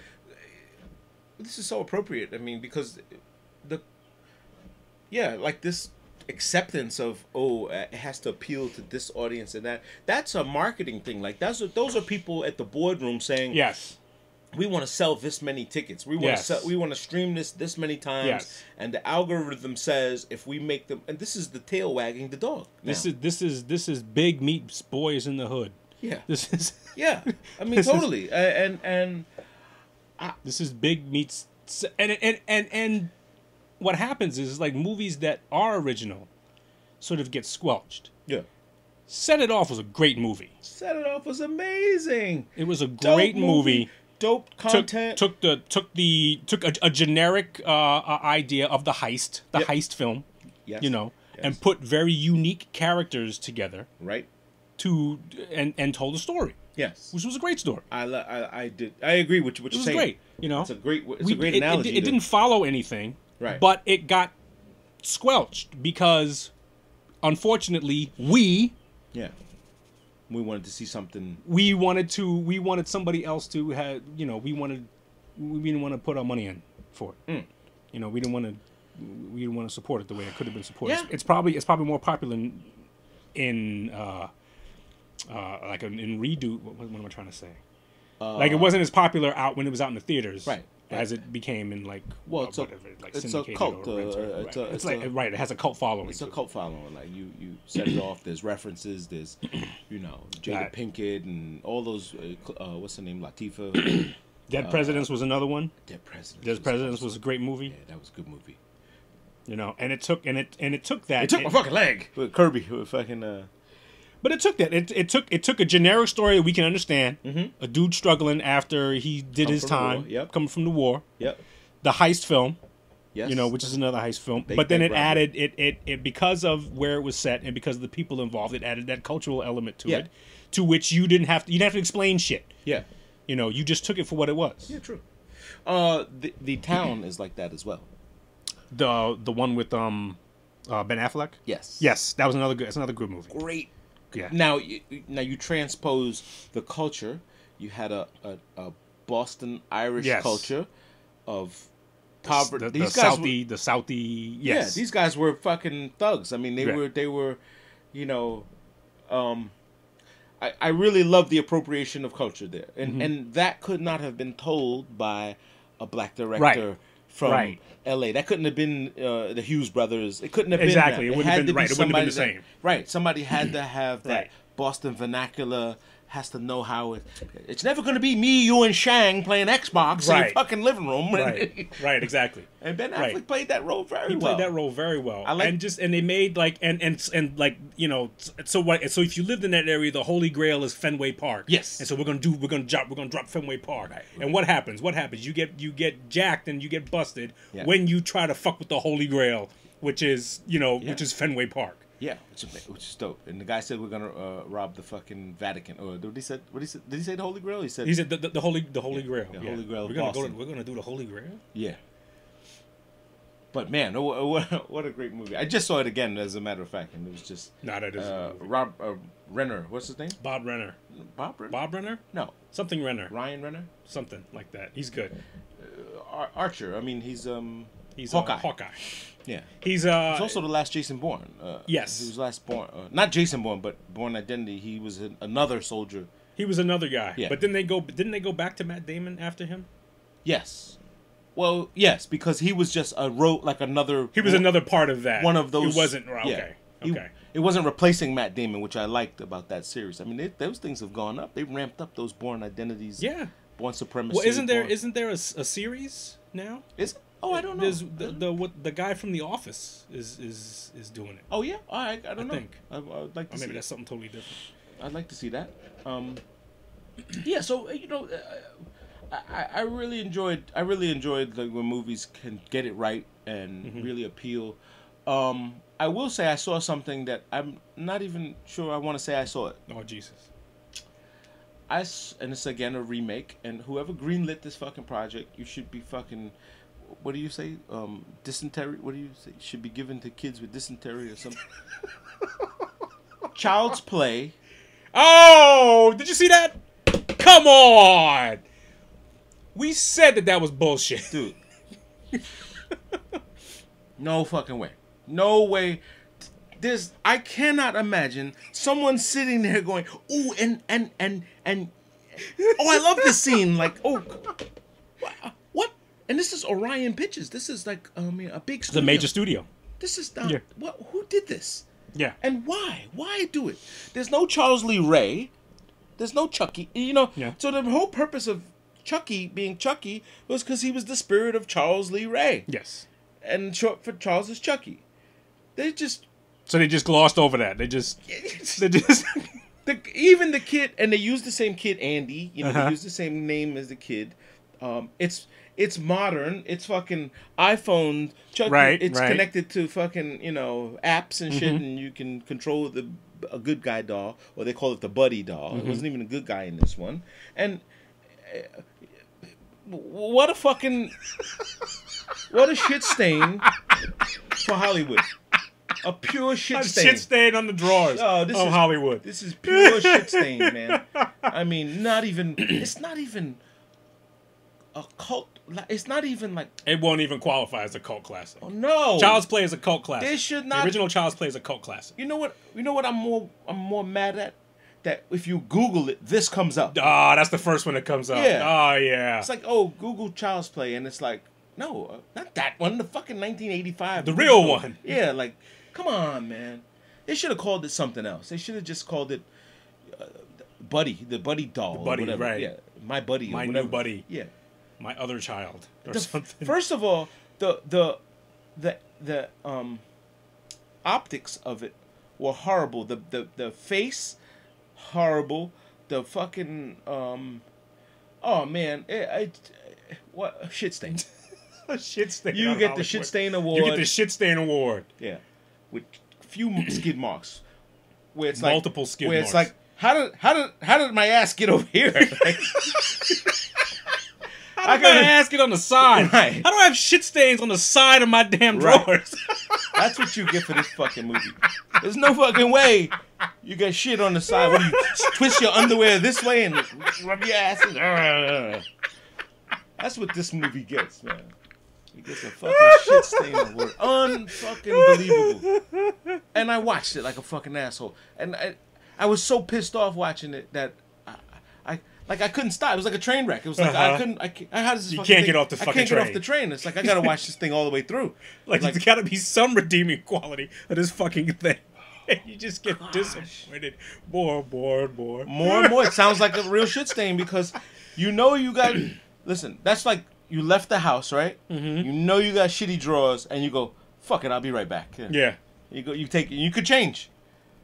Speaker 4: this is so appropriate. I mean, because the yeah, like this acceptance of oh, uh, it has to appeal to this audience and that. That's a marketing thing. Like that's what, those are people at the boardroom saying,
Speaker 2: Yes.
Speaker 4: we want to sell this many tickets. We want
Speaker 2: Yes.
Speaker 4: to sell, we want to stream this this many times.
Speaker 2: Yes.
Speaker 4: And the algorithm says if we make them, and this is the tail wagging the dog.
Speaker 2: This is this is this is big meat boys in the hood.
Speaker 4: yeah,
Speaker 2: This is
Speaker 4: yeah. I mean, (laughs)
Speaker 2: This is-
Speaker 4: totally. Uh, and and
Speaker 2: this is big meets and and and and what happens is like movies that are original sort of get squelched.
Speaker 4: yeah.
Speaker 2: Set It Off was a great movie.
Speaker 4: Set it off was amazing.
Speaker 2: It was a
Speaker 4: Dope
Speaker 2: great movie.
Speaker 4: Dope
Speaker 2: Took,
Speaker 4: content.
Speaker 2: took the took the took a, a generic uh, uh, idea of the heist, the
Speaker 4: Yep.
Speaker 2: heist film,
Speaker 4: yes.
Speaker 2: you know,
Speaker 4: Yes.
Speaker 2: and put very unique characters together
Speaker 4: right.
Speaker 2: to and and told a story,
Speaker 4: Yes.
Speaker 2: which was a great story.
Speaker 4: I, I I did. I agree with you. What you're
Speaker 2: was
Speaker 4: saying.
Speaker 2: great, you know.
Speaker 4: It's a great. It's
Speaker 2: We-
Speaker 4: a great
Speaker 2: it- it-
Speaker 4: analogy.
Speaker 2: It, didn't follow anything,
Speaker 4: Right.
Speaker 2: But it got squelched because, unfortunately, we
Speaker 4: Yeah. We wanted to see something.
Speaker 2: we wanted to we wanted somebody else to have you know we wanted we didn't want to put our money in for it.
Speaker 4: Mm.
Speaker 2: You know, we didn't want to we didn't want to support it the way it could have been supported.
Speaker 4: Yeah.
Speaker 2: It's, it's probably it's probably more popular in, in uh, uh, like in, in redo. What, what am I trying to say? like it wasn't as popular out when it was out in the theaters,
Speaker 4: Right,
Speaker 2: As it became in like
Speaker 4: Well,
Speaker 2: uh,
Speaker 4: it's a-
Speaker 2: whatever, like
Speaker 4: it's a cult,
Speaker 2: or
Speaker 4: uh,
Speaker 2: rented,
Speaker 4: it's
Speaker 2: right.
Speaker 4: a-
Speaker 2: it's,
Speaker 4: it's
Speaker 2: like
Speaker 4: a-
Speaker 2: right. It has a cult following.
Speaker 4: It's a cult following. Like you, you set it off. There's references. There's, you know, Jada
Speaker 2: Right.
Speaker 4: Pinkett and all those. Uh, uh, what's the name? Latifah. (coughs)
Speaker 2: Dead Presidents was another one.
Speaker 4: Dead Presidents.
Speaker 2: Dead
Speaker 4: was
Speaker 2: Presidents
Speaker 4: awesome.
Speaker 2: was a great movie.
Speaker 4: Yeah, that was a good movie.
Speaker 2: You know, and it took and it and it took that.
Speaker 4: It took my fucking leg. With Kirby, with fucking. Uh,
Speaker 2: But it took that. It, it took it took a generic story that we can understand. A dude struggling after he did
Speaker 4: Come
Speaker 2: his
Speaker 4: from the war,
Speaker 2: time,
Speaker 4: yep.
Speaker 2: coming from the war.
Speaker 4: yep.
Speaker 2: The heist film,
Speaker 4: Yes.
Speaker 2: you know, which is another heist film.
Speaker 4: Big,
Speaker 2: but then it
Speaker 4: robbery.
Speaker 2: added it, it it because of where it was set and because of the people involved, it added that cultural element to
Speaker 4: Yeah.
Speaker 2: it, to which you didn't have to you didn't have to explain shit.
Speaker 4: Yeah.
Speaker 2: You know, you just took it for what it was.
Speaker 4: Yeah. True. Uh, the the town is like that as well.
Speaker 2: The the one with um, uh, Ben Affleck.
Speaker 4: Yes.
Speaker 2: Yes, that was another good. That's another good movie.
Speaker 4: Great
Speaker 2: Yeah.
Speaker 4: Now, you, now you transpose the culture. You had a, a, a Boston Irish
Speaker 2: Yes.
Speaker 4: culture of
Speaker 2: The,
Speaker 4: poverty.
Speaker 2: the,
Speaker 4: these
Speaker 2: the
Speaker 4: guys,
Speaker 2: Southie,
Speaker 4: were,
Speaker 2: the Southie.
Speaker 4: yeah,
Speaker 2: Yes.
Speaker 4: these guys were fucking thugs. I mean, they
Speaker 2: Yeah.
Speaker 4: were they were, you know, um, I I really love the appropriation of culture there, and
Speaker 2: Mm-hmm.
Speaker 4: and that could not have been told by a black director. From
Speaker 2: Right.
Speaker 4: L.A., that couldn't have been uh, the Hughes brothers. It couldn't have
Speaker 2: Exactly.
Speaker 4: been.
Speaker 2: It
Speaker 4: That.
Speaker 2: wouldn't have been-
Speaker 4: to be
Speaker 2: it wouldn't have been the
Speaker 4: that-
Speaker 2: same.
Speaker 4: Right. Somebody had to have (clears throat) that
Speaker 2: Right.
Speaker 4: Boston vernacular. Has to know how it. It's never going to be me, you, and Shang playing Xbox in your fucking living room.
Speaker 2: right. (laughs) Right. Exactly.
Speaker 4: and Ben Affleck
Speaker 2: Right.
Speaker 4: played that role very
Speaker 2: He
Speaker 4: well.
Speaker 2: played that role very well.
Speaker 4: I like-
Speaker 2: and just and they made like and and and like you know so what so if you lived in that area, the Holy Grail is Fenway Park.
Speaker 4: Yes.
Speaker 2: And so we're gonna do we're gonna drop we're gonna drop Fenway Park. And what happens? What happens? You get you get jacked and you get busted
Speaker 4: Yeah.
Speaker 2: when you try to fuck with the Holy Grail, which is you know
Speaker 4: Yeah.
Speaker 2: which is Fenway Park.
Speaker 4: Yeah, which is, which is dope. And the guy said we're gonna uh, rob the fucking Vatican. Or did he said? What he said? Did he say the Holy Grail? He said.
Speaker 2: He said the, the, the Holy the Holy Grail.
Speaker 4: the
Speaker 2: yeah.
Speaker 4: Holy Grail
Speaker 2: We're gonna go. To, we're gonna do the Holy Grail.
Speaker 4: Yeah. But man, what, (laughs) what, what a great movie! I just saw it again, as a matter of fact, and it was just
Speaker 2: not that is
Speaker 4: uh, Rob uh, Renner. What's his name?
Speaker 2: Bob Renner.
Speaker 4: Bob Renner.
Speaker 2: Bob Renner.
Speaker 4: No,
Speaker 2: Something Renner.
Speaker 4: Ryan Renner.
Speaker 2: Something like that. He's good.
Speaker 4: Ar- Archer. I mean, he's um.
Speaker 2: He's
Speaker 4: Hawkeye.
Speaker 2: Uh, Hawkeye.
Speaker 4: Yeah.
Speaker 2: He's uh.
Speaker 4: He's also the last Jason Bourne. Uh,
Speaker 2: Yes.
Speaker 4: He was last born. Uh, not Jason Bourne, but Bourne Identity. He was an, another soldier.
Speaker 2: He was another guy.
Speaker 4: Yeah.
Speaker 2: But then they go didn't they go back to Matt Damon after him?
Speaker 4: Yes. Well, yes, because he was just a wrote like another.
Speaker 2: He was another part of that.
Speaker 4: one of those.
Speaker 2: It wasn't right,
Speaker 4: yeah.
Speaker 2: okay.
Speaker 4: He-
Speaker 2: Okay.
Speaker 4: it wasn't replacing Matt Damon, which I liked about that series. I mean, they, those things have gone up. They ramped up those Bourne Identities.
Speaker 2: yeah.
Speaker 4: Bourne Supremacy.
Speaker 2: Well, isn't there
Speaker 4: Bourne-
Speaker 2: isn't there a series now?
Speaker 4: Is oh I don't know.
Speaker 2: There's the, the what the guy from The Office is is is doing it.
Speaker 4: oh yeah, all right. I don't know.
Speaker 2: think.
Speaker 4: I, I'd like to
Speaker 2: Or
Speaker 4: see.
Speaker 2: maybe that's something totally different.
Speaker 4: I'd like to see that. Um, (clears throat) yeah, so uh, you know, uh, I, I really enjoyed. I really enjoyed like when movies can get it right and
Speaker 2: Mm-hmm.
Speaker 4: really appeal. Um, I will say I saw something that I'm not even sure I want to say I saw it.
Speaker 2: Oh Jesus.
Speaker 4: I and it's again a remake, and whoever greenlit this fucking project, you should be fucking. What do you say? Um, dysentery. What do you say? Should be given to kids with dysentery or something. (laughs) Child's play.
Speaker 2: Oh, did you see that? Come on. We said that that was bullshit.
Speaker 4: dude. no fucking way. No way. There's I cannot imagine someone sitting there going, "Ooh, and and and and oh, I love this scene." Like, "Oh, what?" And this is Orion Pictures. This is like I mean, a big
Speaker 2: It's a
Speaker 4: studio.
Speaker 2: major studio.
Speaker 4: This is not
Speaker 2: Yeah.
Speaker 4: what who did this?
Speaker 2: Yeah.
Speaker 4: And why? Why do it? There's no Charles Lee Ray. There's no Chucky. You know.
Speaker 2: Yeah.
Speaker 4: So the whole purpose of Chucky being Chucky was because he was the spirit of Charles Lee Ray,
Speaker 2: Yes.
Speaker 4: and short for Charles is Chucky. They just,
Speaker 2: So they just glossed over that. They just (laughs) they just (laughs)
Speaker 4: the, even the kid, and they use the same kid, Andy. You know,
Speaker 2: Uh-huh.
Speaker 4: they use the same name as the kid. Um, it's it's modern. It's fucking iPhone. Chucky.
Speaker 2: Right,
Speaker 4: It's
Speaker 2: right.
Speaker 4: connected to fucking you know apps and
Speaker 2: Mm-hmm.
Speaker 4: shit, and you can control the a good guy doll, or they call it the buddy doll.
Speaker 2: Mm-hmm.
Speaker 4: It wasn't even a good guy in this one, and. uh, What a fucking what a shit stain for Hollywood. A pure shit stain.
Speaker 2: shit stain on the drawers
Speaker 4: Oh, this
Speaker 2: of
Speaker 4: is-
Speaker 2: Hollywood.
Speaker 4: This is pure (laughs) shit stain, man. I mean, not even. It's not even a cult. Like, It's not even like.
Speaker 2: It won't even qualify as a cult classic.
Speaker 4: Oh no.
Speaker 2: Child's Play is a cult classic.
Speaker 4: They should not.
Speaker 2: The original Child's Play is a cult classic.
Speaker 4: You know what? You know what? I'm more. I'm more mad at. That if you Google it, this comes up.
Speaker 2: Ah, that's the first one that comes up.
Speaker 4: Yeah.
Speaker 2: Oh yeah.
Speaker 4: It's like, oh, Google Child's Play, and it's like, no, uh, not that one. The fucking 1985.
Speaker 2: The real one.
Speaker 4: Yeah, like, come on, man. They should have called it something else. They should have just called it uh, Buddy, the Buddy doll, or
Speaker 2: Buddy,
Speaker 4: whatever.
Speaker 2: right.
Speaker 4: Yeah, my buddy, or
Speaker 2: My new buddy.
Speaker 4: Yeah.
Speaker 2: My other child or
Speaker 4: The-
Speaker 2: something.
Speaker 4: First of all, the the the the um optics of it were horrible. The the the face horrible. The fucking um oh man, it, it, what shit stain. (laughs)
Speaker 2: shit stain.
Speaker 4: You get the shit stain award.
Speaker 2: You get the shit stain award.
Speaker 4: yeah, with few skid marks. Where it's like
Speaker 2: Multiple skid marks.
Speaker 4: where
Speaker 2: marks.
Speaker 4: it's like how did how did how did my ass get over here? Like, (laughs) (laughs)
Speaker 2: How
Speaker 4: I
Speaker 2: do I
Speaker 4: gotta-
Speaker 2: ask it on the side? (laughs)
Speaker 4: Right.
Speaker 2: How do I have shit stains on the side of my damn
Speaker 4: Right.
Speaker 2: drawers? (laughs)
Speaker 4: That's what you get for this fucking movie. There's no fucking way you get shit on the side. What do you twist your underwear this way and rub your ass? That's what this movie gets, man. It gets a fucking shit stain award. Unfucking believable. And I watched it like a fucking asshole. And I, I was so pissed off watching it that I, I like I couldn't stop. It was like a train wreck. It was like I
Speaker 2: Uh-huh.
Speaker 4: couldn't. I can't, how does this
Speaker 2: You can't
Speaker 4: thing-
Speaker 2: get off the fucking.
Speaker 4: I
Speaker 2: fucking
Speaker 4: can't get off the train. It's like I gotta watch this thing all the way through.
Speaker 2: like, (laughs)
Speaker 4: Like-
Speaker 2: there's got to be some redeeming quality of this fucking thing. (laughs) And you just get disappointed more and more and more.
Speaker 4: more and more it sounds like a real (laughs) shit stain because you know you got (clears throat) listen that's like you left the house right
Speaker 2: Mm-hmm.
Speaker 4: you know you got shitty drawers and you go fuck it i'll be right back
Speaker 2: Yeah.
Speaker 4: you go you take you could change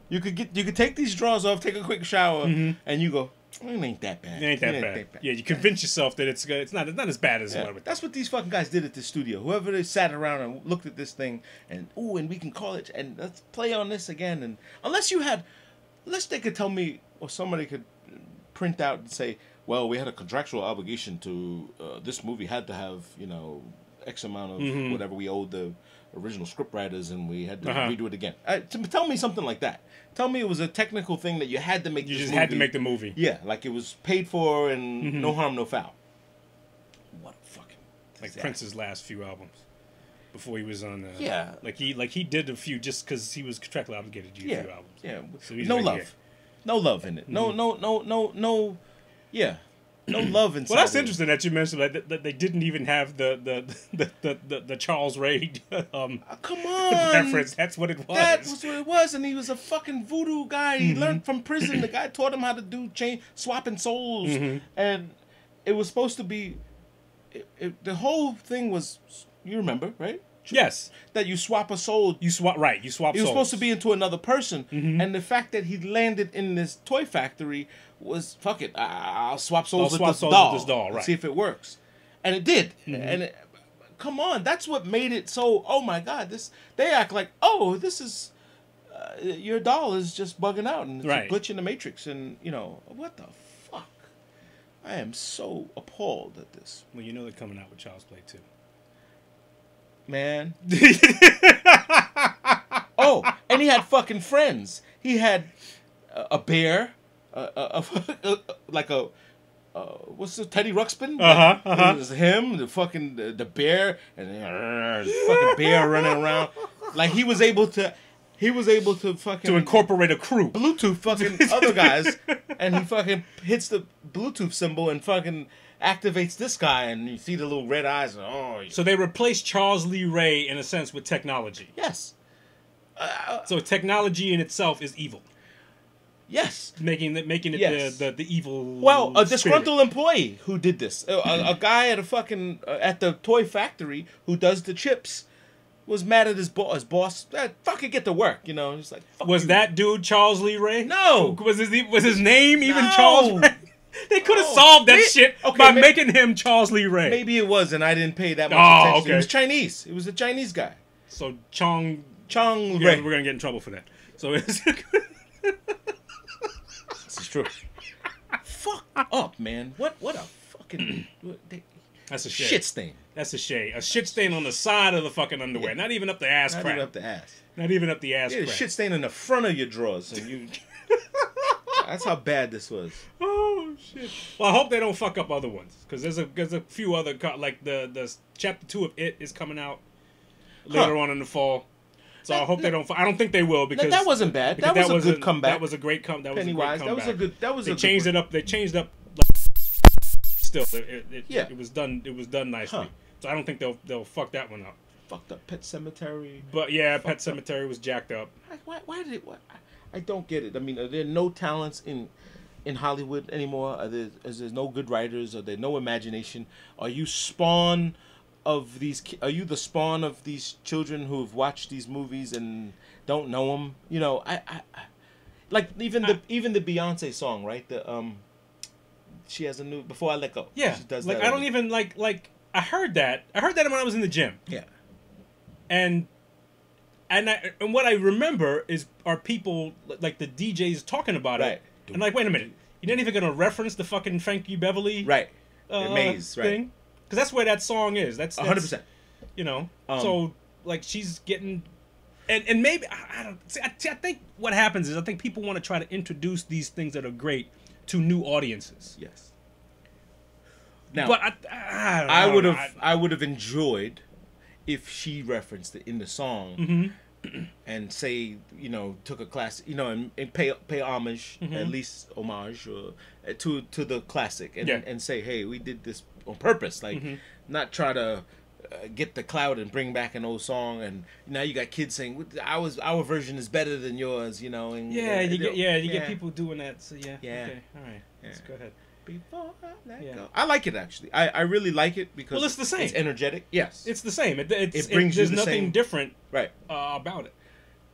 Speaker 4: you could get you could take these drawers off take a quick shower and you go it ain't that bad
Speaker 2: Mm-hmm. It ain't that bad. Yeah, you convince yourself that it's good. It's not. It's not as bad as
Speaker 4: Yeah,
Speaker 2: what
Speaker 4: that's what these fucking guys did at the studio. Whoever they sat around and looked at this thing and oh, and we can call it and let's play on this again. And unless you had, unless they could tell me or somebody could print out and say, well, we had a contractual obligation to uh, this movie had to have you know X amount of whatever we owed the original script writers and we had to
Speaker 2: Uh-huh.
Speaker 4: redo it again. Uh, tell me something like that. Tell me it was a technical thing that you had to make.
Speaker 2: You just had to make the movie.
Speaker 4: Yeah, like it was paid for and
Speaker 2: Mm-hmm.
Speaker 4: no harm, no foul. What a fucking
Speaker 2: like
Speaker 4: disaster.
Speaker 2: Prince's last few albums before he was on. Uh,
Speaker 4: Yeah.
Speaker 2: like he like he did a few just because he was contractually obligated to do a few albums.
Speaker 4: yeah.
Speaker 2: So
Speaker 4: no love.
Speaker 2: Mm-hmm.
Speaker 4: no love in it. No, no, no, no, no. Yeah, no love inside.
Speaker 2: Well, that's
Speaker 4: it.
Speaker 2: interesting that you mentioned that, that, that they didn't even have the the (laughs) the, the, the, the Charles Ray (laughs) um,
Speaker 4: Uh, come on,
Speaker 2: reference. That's what it was.
Speaker 4: That was what it was, and he was a fucking voodoo guy.
Speaker 2: Mm-hmm.
Speaker 4: He learned from prison. The guy taught him how to do chain swapping souls,
Speaker 2: Mm-hmm.
Speaker 4: and it was supposed to be. It, it, the whole thing was, you remember, right?
Speaker 2: yes,
Speaker 4: That you swap a soul
Speaker 2: you swap right. You swap.
Speaker 4: He was supposed to be into another person,
Speaker 2: Mm-hmm.
Speaker 4: and the fact that he landed in this toy factory was fuck it. I- I'll swap souls,
Speaker 2: I'll
Speaker 4: with,
Speaker 2: swap
Speaker 4: this
Speaker 2: souls
Speaker 4: doll,
Speaker 2: with this doll, right.
Speaker 4: See if it works, and it did.
Speaker 2: Mm-hmm.
Speaker 4: And it, come on, that's what made it so. Oh my god, this they act like oh this is. Uh, your doll is just bugging out and it's
Speaker 2: Right.
Speaker 4: a glitch in the matrix and you know what the fuck i am so appalled at this
Speaker 2: Well, you know they're coming out with Child's Play too.
Speaker 4: man. (laughs) oh, and he had fucking friends. He had a bear, (laughs) a, like a. Uh, what's the Teddy Ruxpin?
Speaker 2: Uh-huh, uh-huh.
Speaker 4: It was him, the fucking the, the bear, and the fucking bear running around. Like he was able to, he was able to fucking
Speaker 2: to incorporate a crew.
Speaker 4: Bluetooth fucking (laughs) other guys, and he fucking hits the Bluetooth symbol and fucking activates this guy, and you see the little red eyes. And, oh,
Speaker 2: So they replaced Charles Lee Ray in a sense with technology.
Speaker 4: yes,
Speaker 2: So technology in itself is evil,
Speaker 4: yes.
Speaker 2: making it making it
Speaker 4: Yes.
Speaker 2: the, the the evil.
Speaker 4: Well, a
Speaker 2: spirit.
Speaker 4: disgruntled employee who did this, a, a, a guy at a fucking uh, at the toy factory who does the chips, was mad at his boss. His boss, eh, fucking get to work, you know. He's like,
Speaker 2: Was
Speaker 4: you.
Speaker 2: that dude Charles Lee Ray?
Speaker 4: No.
Speaker 2: Was his was his name even
Speaker 4: No.
Speaker 2: Charles Ray? (laughs) They could have
Speaker 4: No.
Speaker 2: solved that
Speaker 4: May-
Speaker 2: shit
Speaker 4: okay,
Speaker 2: by
Speaker 4: may-
Speaker 2: making him Charles Lee Ray.
Speaker 4: Maybe it was, and I didn't pay that much
Speaker 2: Oh,
Speaker 4: attention.
Speaker 2: okay.
Speaker 4: It was Chinese. It was a Chinese guy,
Speaker 2: So Chong,
Speaker 4: Chong Ray.
Speaker 2: we're gonna get in trouble for that. So it's (laughs)
Speaker 4: true. Fuck up, man. What? What a fucking what, they,
Speaker 2: that's a
Speaker 4: shit stain.
Speaker 2: That's a shame. A shit stain on the side of the fucking underwear. Not even up the ass
Speaker 4: Not
Speaker 2: crack.
Speaker 4: even up the ass.
Speaker 2: Not even up the ass
Speaker 4: Yeah,
Speaker 2: crack.
Speaker 4: shit stain in the front of your drawers, and you. (laughs) That's how bad this was.
Speaker 2: Oh shit! Well, I hope they don't fuck up other ones because there's a there's a few other co- like the the chapter two of it is coming out later
Speaker 4: Huh.
Speaker 2: on in the fall. So I
Speaker 4: That-
Speaker 2: hope they don't. I don't think they will because
Speaker 4: that wasn't bad.
Speaker 2: because
Speaker 4: That was a good
Speaker 2: a,
Speaker 4: comeback.
Speaker 2: That was a great come. That was
Speaker 4: Pennywise.
Speaker 2: a
Speaker 4: That was a good. That was
Speaker 2: They
Speaker 4: a
Speaker 2: changed
Speaker 4: good
Speaker 2: it up. They changed up. Like, still, it, it,
Speaker 4: Yeah.
Speaker 2: it was done. It was done nicely.
Speaker 4: Huh.
Speaker 2: So I don't think they'll they'll fuck that one up.
Speaker 4: Fucked up Pet Sematary.
Speaker 2: But yeah, Pet Sematary was jacked up.
Speaker 4: Why, why, did it? Why, I, I don't get it. I mean, are there no talents in in Hollywood anymore? Are there is there no good writers? Are there no imagination? Are you spawn of these? ki- Are you the spawn of these children who have watched these movies and don't know them? You know, I, I, I like even the even the Beyonce song, right? The um, she has a new before I let go.
Speaker 2: Yeah,
Speaker 4: she does
Speaker 2: like
Speaker 4: that
Speaker 2: I don't even like like I heard that. I heard that when I was in the gym.
Speaker 4: Yeah,
Speaker 2: and and I, and what I remember is are people like the DJs talking about
Speaker 4: Right.
Speaker 2: it, and like, wait a minute, you're not even gonna reference the fucking Frankie Beverly
Speaker 4: right.
Speaker 2: uh,
Speaker 4: Maze, right.
Speaker 2: thing, because that's where that song is. That's
Speaker 4: one hundred percent.
Speaker 2: You know,
Speaker 4: Um,
Speaker 2: so like she's getting. And, and maybe I, I don't see I, see. I think what happens is I think people want to try to introduce these things that are great to new audiences.
Speaker 4: Yes. Now,
Speaker 2: but I, I, don't
Speaker 4: I would have
Speaker 2: I-
Speaker 4: I, would have enjoyed if she referenced it in the song
Speaker 2: Mm-hmm. (clears throat)
Speaker 4: and say you know took a class you know and, and pay pay homage
Speaker 2: Mm-hmm.
Speaker 4: at least homage or, uh, to to the classic and
Speaker 2: Yeah.
Speaker 4: and say hey we did this on purpose like
Speaker 2: Mm-hmm.
Speaker 4: not try to uh, get the cloud and bring back an old song and now you got kids saying our our version is better than yours you know and
Speaker 2: yeah,
Speaker 4: uh,
Speaker 2: you get yeah, you
Speaker 4: yeah.
Speaker 2: get people doing that. So yeah,
Speaker 4: Yeah.
Speaker 2: okay, all right, let's go ahead.
Speaker 4: before I let
Speaker 2: Yeah.
Speaker 4: go. I like it actually. I, I really like it because
Speaker 2: Well, it's the same.
Speaker 4: It's energetic. Yes.
Speaker 2: It's the same. It, it's,
Speaker 4: It brings you
Speaker 2: there's
Speaker 4: the
Speaker 2: nothing
Speaker 4: same-
Speaker 2: different
Speaker 4: right.
Speaker 2: uh, about it.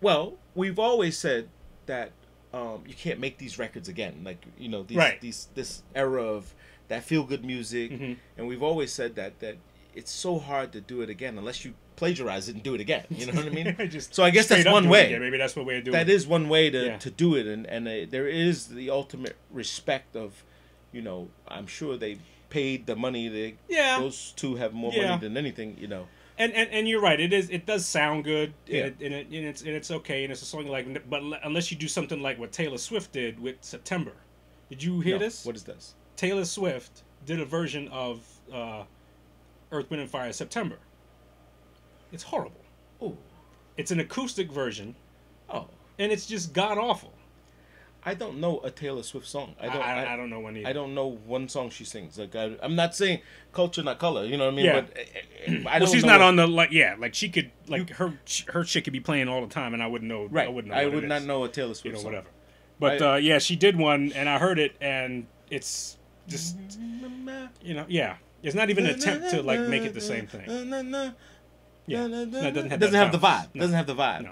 Speaker 4: Well, we've always said that um, you can't make these records again. Like you know these
Speaker 2: Right.
Speaker 4: these this era of that feel good music,
Speaker 2: Mhm.
Speaker 4: and we've always said that that it's so hard to do it again unless you plagiarize it and do it again. You know what I mean? (laughs) So I guess that's one way.
Speaker 2: again. Maybe that's one way doing
Speaker 4: That
Speaker 2: it.
Speaker 4: is one way to,
Speaker 2: Yeah.
Speaker 4: to do it, and and uh, there is the ultimate respect of, you know, I'm sure they paid the money. They
Speaker 2: Yeah.
Speaker 4: those two have more
Speaker 2: Yeah.
Speaker 4: money than anything. You know.
Speaker 2: And, and and you're right. It is. It does sound good.
Speaker 4: Yeah.
Speaker 2: And, it, and, it, and it's and it's okay. And it's a song like. But l- unless you do something like what Taylor Swift did with September. Did you hear
Speaker 4: No,
Speaker 2: this?
Speaker 4: What is this?
Speaker 2: Taylor Swift did a version of uh, Earth, Wind, and Fire September. It's horrible.
Speaker 4: Oh,
Speaker 2: It's an acoustic version,
Speaker 4: oh.
Speaker 2: and it's just god awful.
Speaker 4: I don't know a Taylor Swift song. I don't.
Speaker 2: I,
Speaker 4: I,
Speaker 2: I don't know when either.
Speaker 4: I don't know one song she sings. Like I, I'm not saying culture, not color. You know what I mean?
Speaker 2: Yeah.
Speaker 4: But uh, uh, I
Speaker 2: well, she's not on the like. Yeah, like she could like her her shit could be playing all the time, and I wouldn't know.
Speaker 4: Right.
Speaker 2: I wouldn't know.
Speaker 4: I would not
Speaker 2: is,
Speaker 4: know a Taylor
Speaker 2: You
Speaker 4: Swift
Speaker 2: know,
Speaker 4: song.
Speaker 2: whatever. But
Speaker 4: I-
Speaker 2: uh, yeah, she did one, and I heard it, and it's just mm-hmm. you know, yeah, it's not even an attempt to like make it the same thing. Yeah, no, it doesn't have,
Speaker 4: Doesn't have the vibe.
Speaker 2: No.
Speaker 4: Doesn't have the vibe.
Speaker 2: No,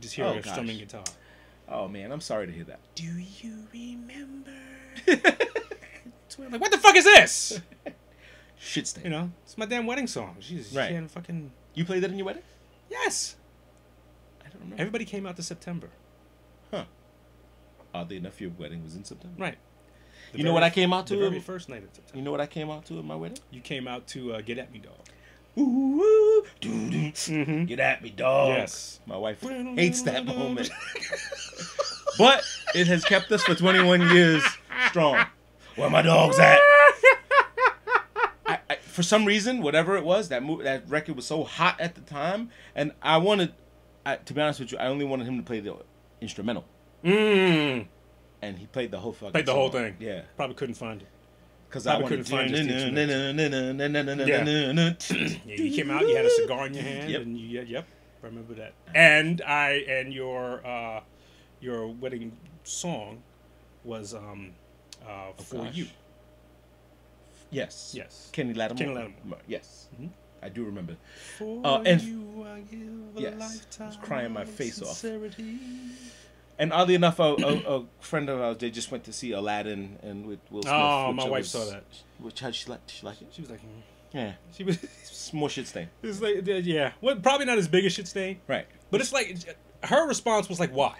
Speaker 2: just hear
Speaker 4: Oh,
Speaker 2: her
Speaker 4: gosh.
Speaker 2: strumming guitar.
Speaker 4: Oh man, I'm sorry to hear that.
Speaker 2: Do you remember? (laughs) like, what the fuck is this?
Speaker 4: Shit stain.
Speaker 2: You know, it's my damn wedding song. She's
Speaker 4: Right.
Speaker 2: she had fucking
Speaker 4: You played that in your wedding?
Speaker 2: yes.
Speaker 4: I don't remember.
Speaker 2: Everybody came out to September.
Speaker 4: Huh. Oddly enough, your wedding was in September.
Speaker 2: Right. The
Speaker 4: You know
Speaker 2: very-
Speaker 4: what I came out
Speaker 2: The
Speaker 4: to?
Speaker 2: very first night of September.
Speaker 4: You know what I came out to at my wedding?
Speaker 2: You came out to uh, get at me, dog.
Speaker 4: Ooh, Doo-doo. Get at me, dog.
Speaker 2: Yes.
Speaker 4: My wife hates that moment. (laughs) but it has kept us for 21 years strong. Where my dogs at? I, I, for some reason, whatever it was, that mo- that record was so hot at the time, and I wanted, I, to be honest with you, I only wanted him to play the instrumental,
Speaker 2: Mm.
Speaker 4: And he played the whole fucking.
Speaker 2: Played the whole thing.
Speaker 4: Yeah,
Speaker 2: Probably couldn't find it.
Speaker 4: because I
Speaker 2: couldn't find
Speaker 4: to.
Speaker 2: Yeah, you came out. You had a cigar in your hand,
Speaker 4: Yep.
Speaker 2: and you, yep, I remember that. And I and your uh, your wedding song was um, uh, for
Speaker 4: gosh.
Speaker 2: you.
Speaker 4: Yes.
Speaker 2: Yes.
Speaker 4: Kenny Lattimore.
Speaker 2: Kenny Lattimore.
Speaker 4: Yes.
Speaker 2: Mhm.
Speaker 4: I do remember.
Speaker 2: For
Speaker 4: Uh, and-
Speaker 2: you, I give a
Speaker 4: Yes, I was
Speaker 2: lifetime
Speaker 4: crying my face off. And oddly enough, a, a, a friend of ours, they just went to see Aladdin and with Will Smith.
Speaker 2: Oh, my
Speaker 4: I
Speaker 2: wife
Speaker 4: was-
Speaker 2: saw that.
Speaker 4: Which how she like? She like it?
Speaker 2: She was like, mm.
Speaker 4: Yeah.
Speaker 2: she was. (laughs)
Speaker 4: More shit stain.
Speaker 2: It's like, yeah, well, probably not as big as shit stain,
Speaker 4: Right.
Speaker 2: but it's like her response was like, why?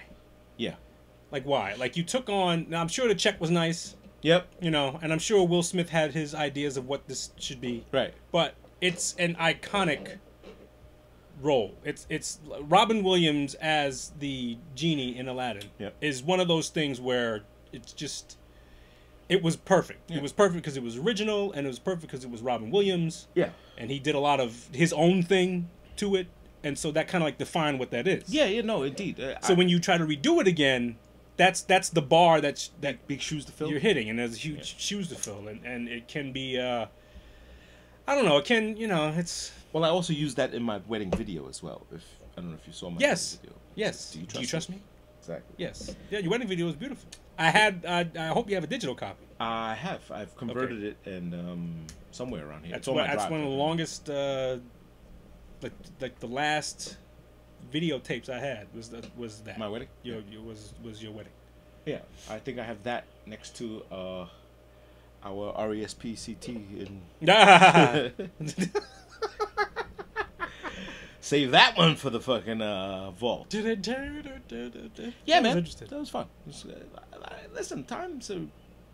Speaker 4: Yeah.
Speaker 2: Like why? Like you took on. Now I'm sure the check was nice,
Speaker 4: Yep.
Speaker 2: you know, and I'm sure Will Smith had his ideas of what this should be.
Speaker 4: Right.
Speaker 2: but it's an iconic role. It's it's Robin Williams as the genie in Aladdin
Speaker 4: Yep.
Speaker 2: is one of those things where it's just it was perfect.
Speaker 4: Yeah.
Speaker 2: It was perfect because it was original and it was perfect because it was Robin Williams
Speaker 4: Yeah.
Speaker 2: and he did a lot of his own thing to it and so that kind of like defined what that is.
Speaker 4: Yeah. Yeah. No. Indeed. Uh,
Speaker 2: So
Speaker 4: I-
Speaker 2: when you try to redo it again, that's that's the bar that's that
Speaker 4: big shoes to fill.
Speaker 2: you're hitting, and there's huge shoes to fill, and, and it can be, uh, I don't know, it can, you know, it's
Speaker 4: Well, I also used that in my wedding video as well. If I don't know if you saw my
Speaker 2: Yes.
Speaker 4: wedding video.
Speaker 2: yes.
Speaker 4: Do you
Speaker 2: Do you
Speaker 4: trust
Speaker 2: trust me?
Speaker 4: Exactly.
Speaker 2: Yes. Yeah, your wedding video is beautiful. I had, I, I hope you have a digital copy.
Speaker 4: I have. I've converted it and um, somewhere around here.
Speaker 2: That's one,
Speaker 4: my
Speaker 2: that's one of the longest, uh, like, like the last videotapes I had was that was that
Speaker 4: My wedding.
Speaker 2: Your, your was was your wedding.
Speaker 4: Yeah, I think I have that next to uh, our RESPCT in. (laughs) (laughs) Save that one for the fucking uh, vault. Yeah, man,
Speaker 2: Interesting.
Speaker 4: that was fun. Was, uh, listen, times are,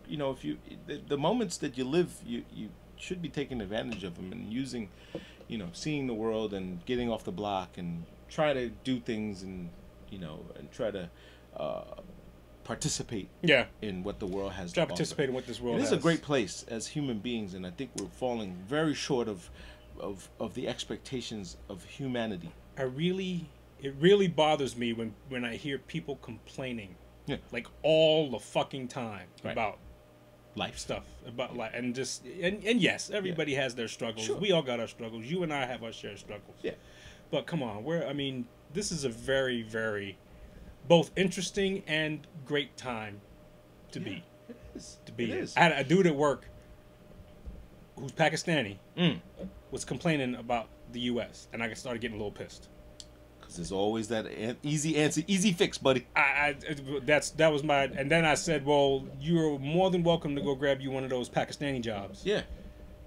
Speaker 4: you know, if you the, the moments that you live, you you should be taking advantage of them and using, you know, seeing the world and getting off the block and try to do things and you know and try to uh, participate
Speaker 2: Yeah.
Speaker 4: in what the world has.
Speaker 2: Try
Speaker 4: to
Speaker 2: participate in what this world
Speaker 4: It is a great place as human beings, and I think we're falling very short of, of, of the expectations of humanity.
Speaker 2: I really, it really bothers me when when I hear people complaining,
Speaker 4: Yeah.
Speaker 2: like all the fucking time
Speaker 4: Right.
Speaker 2: about
Speaker 4: Life
Speaker 2: stuff about life and just and and yes, everybody has their struggles.
Speaker 4: Sure.
Speaker 2: We all got our struggles. You and I have our share of struggles.
Speaker 4: Yeah.
Speaker 2: But come on, we're I mean, this is a very very both interesting and great time to be
Speaker 4: It is.
Speaker 2: to be.
Speaker 4: It is.
Speaker 2: I had a dude at work who's Pakistani
Speaker 4: Mm.
Speaker 2: Was complaining about the U.S. and I started getting a little pissed.
Speaker 4: Because there's always that an- easy answer, easy fix, buddy.
Speaker 2: I, I that's that was my and then I said, well, you're more than welcome to go grab you one of those Pakistani jobs
Speaker 4: Yeah.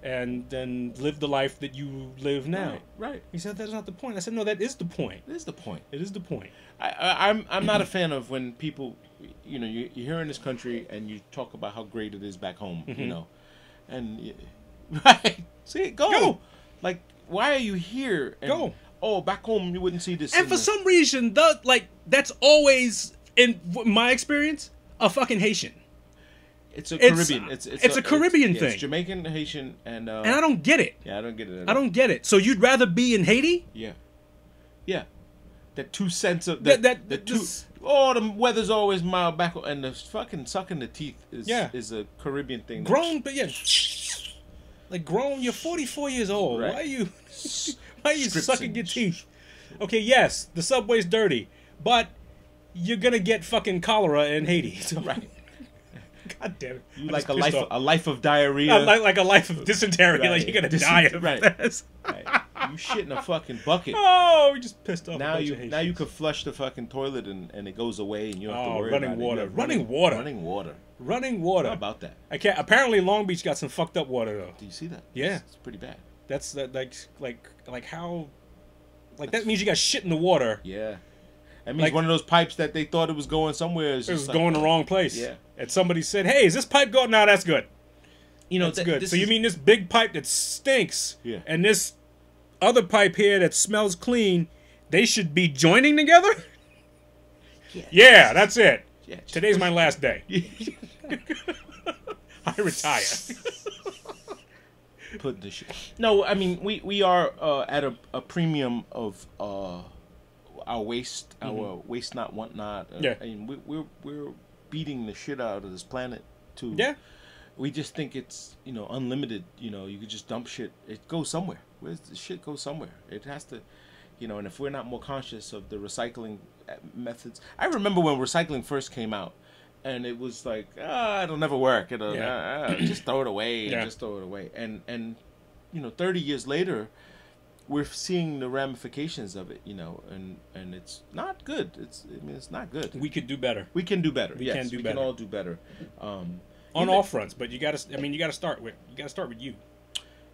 Speaker 2: and then live the life that you live now.
Speaker 4: Right. Right.
Speaker 2: He said that's not the point. I said no, that is the point.
Speaker 4: It is the point.
Speaker 2: It is the point.
Speaker 4: I, I, I'm I'm not a fan of when people, you know, you, you're here in this country and you talk about how great it is back home, you
Speaker 2: Mhm.
Speaker 4: know, and y- (laughs) right, see, go,
Speaker 2: Go.
Speaker 4: Like, why are you here? And,
Speaker 2: Go.
Speaker 4: Oh, back home you wouldn't see this.
Speaker 2: And for some reason, the like that's always in my experience a fucking Haitian,
Speaker 4: it's a
Speaker 2: it's-
Speaker 4: Caribbean. It's it's,
Speaker 2: it's a Caribbean
Speaker 4: yeah,
Speaker 2: thing.
Speaker 4: It's Jamaican, Haitian, and uh,
Speaker 2: and I don't get it.
Speaker 4: yeah, I don't get it. at
Speaker 2: I don't get it. So you'd rather be in Haiti?
Speaker 4: Yeah, yeah. That two cents of
Speaker 2: That-
Speaker 4: that.
Speaker 2: that-
Speaker 4: the two.
Speaker 2: this-
Speaker 4: Oh, the weather's always mild back, and the fucking sucking the teeth is
Speaker 2: Yeah.
Speaker 4: is a Caribbean thing.
Speaker 2: Grown, but yeah, like grown. You're 44 years old.
Speaker 4: Right.
Speaker 2: Why are you? (laughs) Why are you sucking your teeth? Okay, yes, the subway's dirty, but you're gonna get fucking cholera in Haiti. So,
Speaker 4: Right. (laughs)
Speaker 2: God damn it!
Speaker 4: You
Speaker 2: I'm
Speaker 4: like a life
Speaker 2: off.
Speaker 4: a life of diarrhea.
Speaker 2: Like, like a life of dysentery.
Speaker 4: Right.
Speaker 2: Like you're gonna
Speaker 4: Dysen-
Speaker 2: die of
Speaker 4: right.
Speaker 2: this.
Speaker 4: Right. You shit in a fucking bucket.
Speaker 2: Oh, we just pissed off.
Speaker 4: now you now you could flush the fucking toilet and, and it goes away and you don't have
Speaker 2: Oh,
Speaker 4: to worry
Speaker 2: running
Speaker 4: about it.
Speaker 2: Water.
Speaker 4: have
Speaker 2: Running water.
Speaker 4: Running water.
Speaker 2: running water.
Speaker 4: How about that?
Speaker 2: I can't. Apparently, Long Beach got some fucked up water though.
Speaker 4: Do you see that?
Speaker 2: Yeah.
Speaker 4: It's, it's pretty bad.
Speaker 2: That's that like like like how like that means you got shit in the water.
Speaker 4: Yeah. That means
Speaker 2: Like-
Speaker 4: one of those pipes that they thought it was going somewhere is
Speaker 2: It was
Speaker 4: like-
Speaker 2: going the wrong place.
Speaker 4: Yeah.
Speaker 2: And somebody said, "Hey, is this pipe going? No, that's good.
Speaker 4: You know,
Speaker 2: That's
Speaker 4: that-
Speaker 2: good.
Speaker 4: this
Speaker 2: So you mean this big pipe that stinks?
Speaker 4: Yeah.
Speaker 2: And this other pipe here that smells clean, they should be joining together? (laughs) Yeah, that's it.
Speaker 4: Yeah, just-
Speaker 2: Today's my last day. (laughs) (laughs) I retire.
Speaker 4: put the shit. No, I mean we we are uh, at a, a premium of uh, our waste, our waste not want not. Uh,
Speaker 2: Mm-hmm. Yeah.
Speaker 4: I mean we, we're we're beating the shit out of this planet too.
Speaker 2: Yeah.
Speaker 4: we just think it's you know unlimited. You know, you could just dump shit. It goes somewhere. Where's the shit go somewhere? It has to, you know. And if we're not more conscious of the recycling uh, methods, I remember when recycling first came out, and it was like, ah, it'll never work. It'll
Speaker 2: Yeah.
Speaker 4: ah, ah, just throw it away.
Speaker 2: Yeah.
Speaker 4: And just throw it away. And and you know, thirty years later. We're seeing the ramifications of it, you know, and and it's not good. It's I mean, it's not good.
Speaker 2: We could do better
Speaker 4: We can do better.
Speaker 2: We
Speaker 4: yes,
Speaker 2: can do
Speaker 4: we
Speaker 2: better.
Speaker 4: can all do better. Um,
Speaker 2: on all fronts, but you got to. I mean, you got to start with. You got to start with you.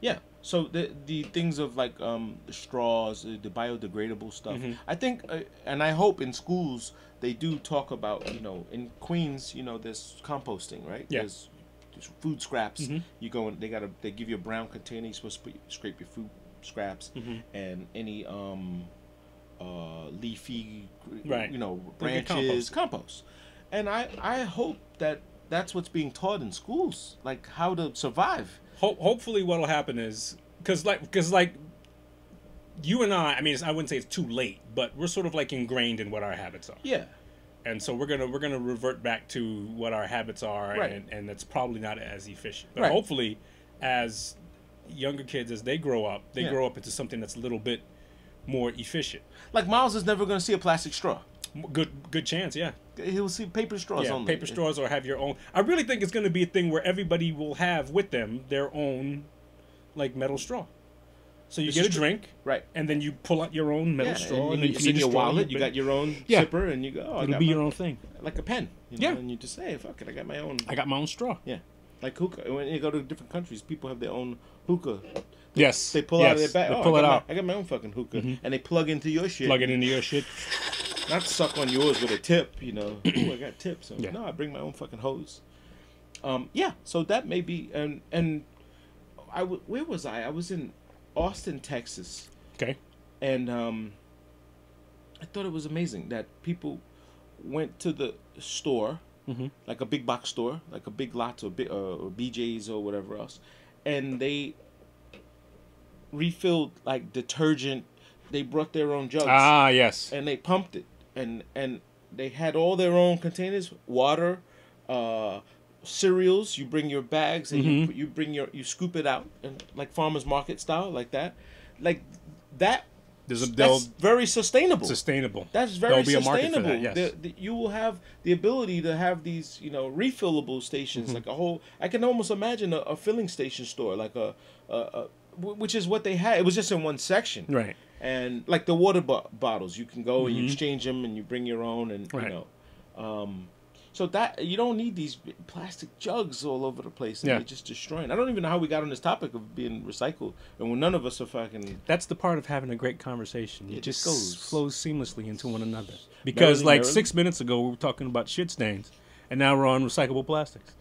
Speaker 4: Yeah. So the the things of like um the straws, uh, the biodegradable stuff.
Speaker 2: Mm-hmm.
Speaker 4: I think, uh, and I hope in schools they do talk about you know in Queens you know there's composting right.
Speaker 2: Yeah.
Speaker 4: There's, there's food scraps.
Speaker 2: Mhm.
Speaker 4: You go and they gotta they give you a brown container. You're supposed to put, scrape your food scraps
Speaker 2: Mhm.
Speaker 4: and any um uh leafy
Speaker 2: Right.
Speaker 4: you know branches compost. And I I hope that that's what's being taught in schools like how to survive.
Speaker 2: Ho- hopefully, what'll happen is because like because like you and I. I mean, it's, I wouldn't say it's too late, but we're sort of like ingrained in what our habits are.
Speaker 4: Yeah.
Speaker 2: and so we're gonna we're gonna revert back to what our habits are,
Speaker 4: Right.
Speaker 2: and and that's probably not as efficient. But
Speaker 4: Right.
Speaker 2: hopefully, as younger kids as they grow up, they
Speaker 4: Yeah.
Speaker 2: grow up into something that's a little bit more efficient.
Speaker 4: Like Miles is never going to see a plastic straw.
Speaker 2: Good good chance, yeah.
Speaker 4: He'll see paper straws
Speaker 2: yeah,
Speaker 4: only.
Speaker 2: paper straws or have your own. I really think it's gonna be a thing where everybody will have with them their own like metal straw. So you
Speaker 4: This
Speaker 2: get a
Speaker 4: is true.
Speaker 2: drink,
Speaker 4: Right.
Speaker 2: and then you pull out your own metal
Speaker 4: Yeah,
Speaker 2: straw,
Speaker 4: and
Speaker 2: then
Speaker 4: you, it's in your wallet. You got your own
Speaker 2: Yeah.
Speaker 4: zipper, and you go. Oh,
Speaker 2: It'll
Speaker 4: got
Speaker 2: be
Speaker 4: my-
Speaker 2: your own thing.
Speaker 4: like a pen. You know,
Speaker 2: Yeah.
Speaker 4: And you just say, "Fuck it, I got my own."
Speaker 2: I got my own straw.
Speaker 4: Yeah. Like hookah. When you go to different countries, people have their own hookah.
Speaker 2: Yes,
Speaker 4: They pull
Speaker 2: yes,
Speaker 4: out of their bag.
Speaker 2: They
Speaker 4: oh,
Speaker 2: pull
Speaker 4: I
Speaker 2: it
Speaker 4: got
Speaker 2: out,
Speaker 4: My, I got my own fucking hookah, and they plug into your shit.
Speaker 2: plug it into your shit.
Speaker 4: Not suck on yours with a tip. You know. (clears throat) Ooh, I got tips. So,
Speaker 2: Yeah.
Speaker 4: No, I bring my own fucking hose. Um. Yeah. So that may be and and I w- where was I? I was in Austin, Texas.
Speaker 2: Okay.
Speaker 4: and um, I thought it was amazing that people went to the store,
Speaker 2: Mhm.
Speaker 4: like a big box store, like a Big lot or, big, uh, or BJ's or whatever else, and they refilled like detergent. They brought their own jugs
Speaker 2: Ah, yes.
Speaker 4: and they pumped it, and and they had all their own containers, water, uh, cereals. You bring your bags and you you bring your you scoop it out and like farmers market style, like that, like that.
Speaker 2: There's a
Speaker 4: That's very sustainable.
Speaker 2: sustainable.
Speaker 4: That's very
Speaker 2: There'll be a market for
Speaker 4: sustainable.
Speaker 2: that, yes.
Speaker 4: The- the- you will have the ability to have these, you know, refillable stations,
Speaker 2: Mm-hmm.
Speaker 4: like a whole. I can almost imagine a, a filling station store, like a, a, a, which is what they had. It was just in one section,
Speaker 2: Right.
Speaker 4: and like the water bo- bottles, you can go and you exchange them, and you bring your own, and
Speaker 2: Mm-hmm. Right.
Speaker 4: you know, um, so that you don't need these plastic jugs all over the place, and
Speaker 2: Yeah.
Speaker 4: they're just destroying. I don't even know how we got on this topic of being recycled, and when none of us are fucking.
Speaker 2: That's the part of having a great conversation. It,
Speaker 4: It
Speaker 2: just
Speaker 4: goes.
Speaker 2: flows seamlessly into one another. Because
Speaker 4: Merrily,
Speaker 2: like
Speaker 4: merrily.
Speaker 2: six minutes ago we were talking about shit stains, and now we're on recyclable plastics.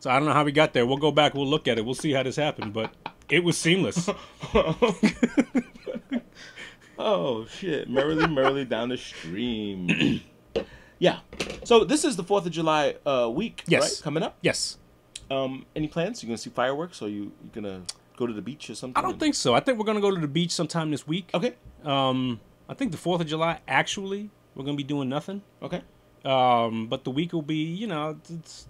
Speaker 2: So I don't know how we got there. We'll go back. We'll look at it. We'll see how this happened. But it was seamless. (laughs) (laughs)
Speaker 4: Oh shit! Merrily, merrily down the stream. (clears throat) yeah. So this is the Fourth of July uh, week,
Speaker 2: Yes.
Speaker 4: right? Coming up.
Speaker 2: yes.
Speaker 4: Um, any plans? You're gonna see fireworks, or you you gonna go to the beach or something?
Speaker 2: I don't think so. I think we're gonna go to the beach sometime this week.
Speaker 4: Okay.
Speaker 2: Um, I think the Fourth of July. Actually, we're gonna be doing nothing.
Speaker 4: Okay.
Speaker 2: Um, but the week will be, you know, it's,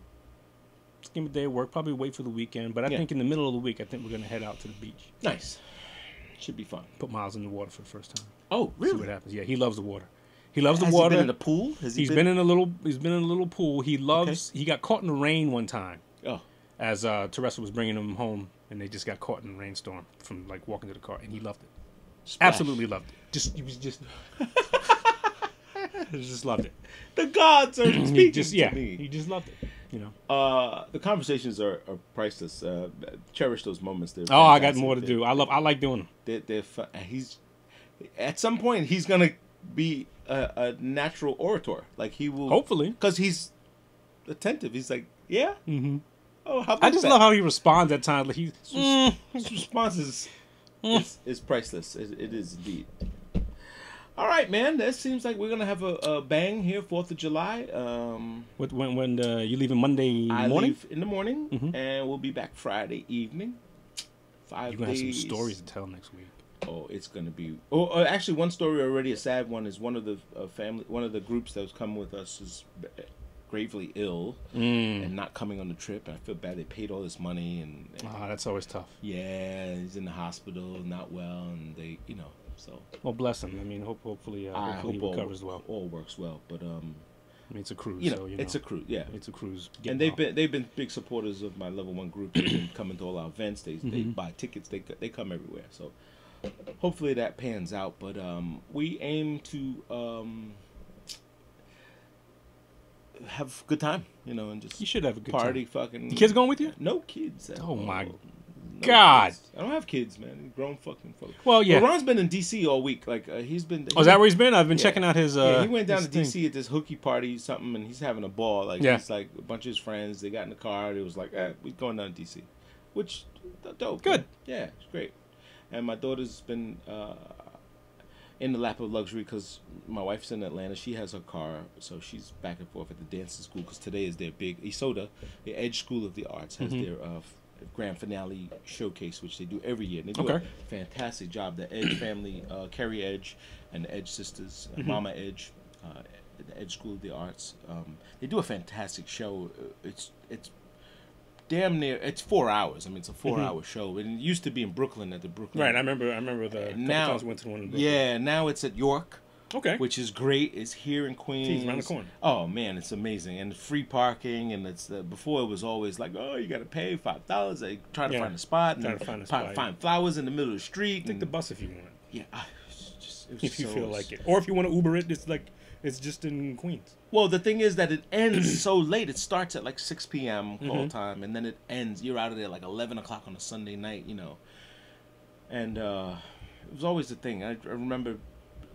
Speaker 2: it's gonna be day of work. Probably wait for the weekend. But I
Speaker 4: Yeah.
Speaker 2: think in the middle of the week, I think we're gonna head out to the beach.
Speaker 4: Nice. Should be fun.
Speaker 2: Put Miles in the water for the first time.
Speaker 4: Oh,
Speaker 2: See
Speaker 4: really?
Speaker 2: what happens. Yeah, he loves the water. He loves the
Speaker 4: Has
Speaker 2: water.
Speaker 4: he been in the pool? Has he
Speaker 2: He's been in a little. He's been in a little pool. He loves. He got caught in the rain one time
Speaker 4: Oh,
Speaker 2: as uh, Teresa was bringing him home, and they just got caught in a rainstorm from like walking to the car, and he loved it.
Speaker 4: splash.
Speaker 2: Absolutely loved it. Just he was just. he (laughs) (laughs) just loved it.
Speaker 4: The gods are (clears throat)
Speaker 2: He
Speaker 4: speaking
Speaker 2: just
Speaker 4: to
Speaker 2: yeah.
Speaker 4: me.
Speaker 2: He just loved it. You know.
Speaker 4: Uh, the conversations are, are priceless. Uh, cherish those moments. They're
Speaker 2: Oh, I got more to do. I love. I like doing them.
Speaker 4: They're, they're fun. He's at some point he's gonna be a, a natural orator. Like he will
Speaker 2: Hopefully.
Speaker 4: because he's attentive. He's like, yeah.
Speaker 2: hmm
Speaker 4: Oh, how about
Speaker 2: I just
Speaker 4: that?
Speaker 2: love how he responds at times. Like he's.
Speaker 4: His response is (laughs) it's, it's priceless. It, it is indeed. All right, man. That seems like we're gonna have a, a bang here, Fourth of July. Um,
Speaker 2: What when when uh, you leaving Monday
Speaker 4: I
Speaker 2: morning?
Speaker 4: leave in the morning,
Speaker 2: Mhm.
Speaker 4: and we'll be back Friday evening. 5
Speaker 2: You're gonna have some stories to tell next week.
Speaker 4: Oh, it's gonna be. Oh, uh, actually, one story already. A sad one is one of the uh, family, one of the groups that was coming with us is uh, gravely ill
Speaker 2: Mm.
Speaker 4: and not coming on the trip. And I feel bad. They paid all this money, and, and
Speaker 2: Ah, that's always tough.
Speaker 4: yeah, he's in the hospital, not well, and they, you know, so
Speaker 2: Well, bless him. I mean, hope hopefully uh,
Speaker 4: I
Speaker 2: hopefully
Speaker 4: hope
Speaker 2: he
Speaker 4: all,
Speaker 2: recovers well.
Speaker 4: all works well. But um,
Speaker 2: I mean, it's a cruise,
Speaker 4: you know,
Speaker 2: so you
Speaker 4: it's a cruise. yeah.
Speaker 2: it's a cruise.
Speaker 4: and they've
Speaker 2: off.
Speaker 4: been they've been big supporters of my level one group. They've been coming to all our events. They they
Speaker 2: Mhm.
Speaker 4: buy tickets. They they come everywhere. So hopefully that pans out. But um, we aim to um, have a good time, you know, and just
Speaker 2: You should have a good
Speaker 4: party.
Speaker 2: time.
Speaker 4: Fucking
Speaker 2: The kids going with you?
Speaker 4: No kids. at
Speaker 2: Oh, my
Speaker 4: all.
Speaker 2: God.
Speaker 4: kids. I don't have kids, man. Grown fucking folks.
Speaker 2: Well, yeah.
Speaker 4: Ron's been in DC all week. Like uh, he's been.
Speaker 2: Oh, is that where he's been? I've been
Speaker 4: Yeah.
Speaker 2: checking out his. Uh,
Speaker 4: yeah, he went down to
Speaker 2: thing.
Speaker 4: DC at this hooky party, something, and he's having a ball. Like
Speaker 2: Yeah.
Speaker 4: he's like a bunch of his friends. They got in the car. It was like, eh, we're going down to DC, which dope.
Speaker 2: Good.
Speaker 4: man. Yeah, it's great. And my daughter's been uh, in the lap of luxury because my wife's in Atlanta. She has her car, so she's back and forth at the dancing school because today is their big ESOTA, the Edge School of the Arts, has
Speaker 2: Mhm.
Speaker 4: their uh, grand finale showcase, which they do every year. And they do
Speaker 2: Okay.
Speaker 4: a fantastic job. The Edge family, uh, Carrie Edge, and the Edge sisters, uh,
Speaker 2: Mhm.
Speaker 4: Mama Edge, uh, the Edge School of the Arts. Um, they do a fantastic show. Uh, It's it's damn near. It's four hours. I mean, it's a four-hour show. And it used to be in Brooklyn at the Brooklyn.
Speaker 2: Mm-hmm. Right, I remember. I remember the
Speaker 4: now,
Speaker 2: went to one.
Speaker 4: Yeah. Now it's at York,
Speaker 2: Okay.
Speaker 4: which is great. It's here in Queens.
Speaker 2: around the corner.
Speaker 4: Oh man, it's amazing, and free parking. And it's uh, before it was always like, oh, you got to pay five dollars. They try to
Speaker 2: Yeah.
Speaker 4: find a spot, and
Speaker 2: Try to find a spot,
Speaker 4: find flowers in the middle of the street.
Speaker 2: Take the bus if you want.
Speaker 4: yeah, ah, just, it was
Speaker 2: If you feel like it, or if you want to Uber it, it's like it's just in Queens.
Speaker 4: Well, the thing is that it ends (clears throat) so late. It starts at like 6 p.m. call
Speaker 2: Mhm.
Speaker 4: time, and then it ends. You're out of there like 11 o'clock on a Sunday night, you know. And uh, it was always the thing. I, I remember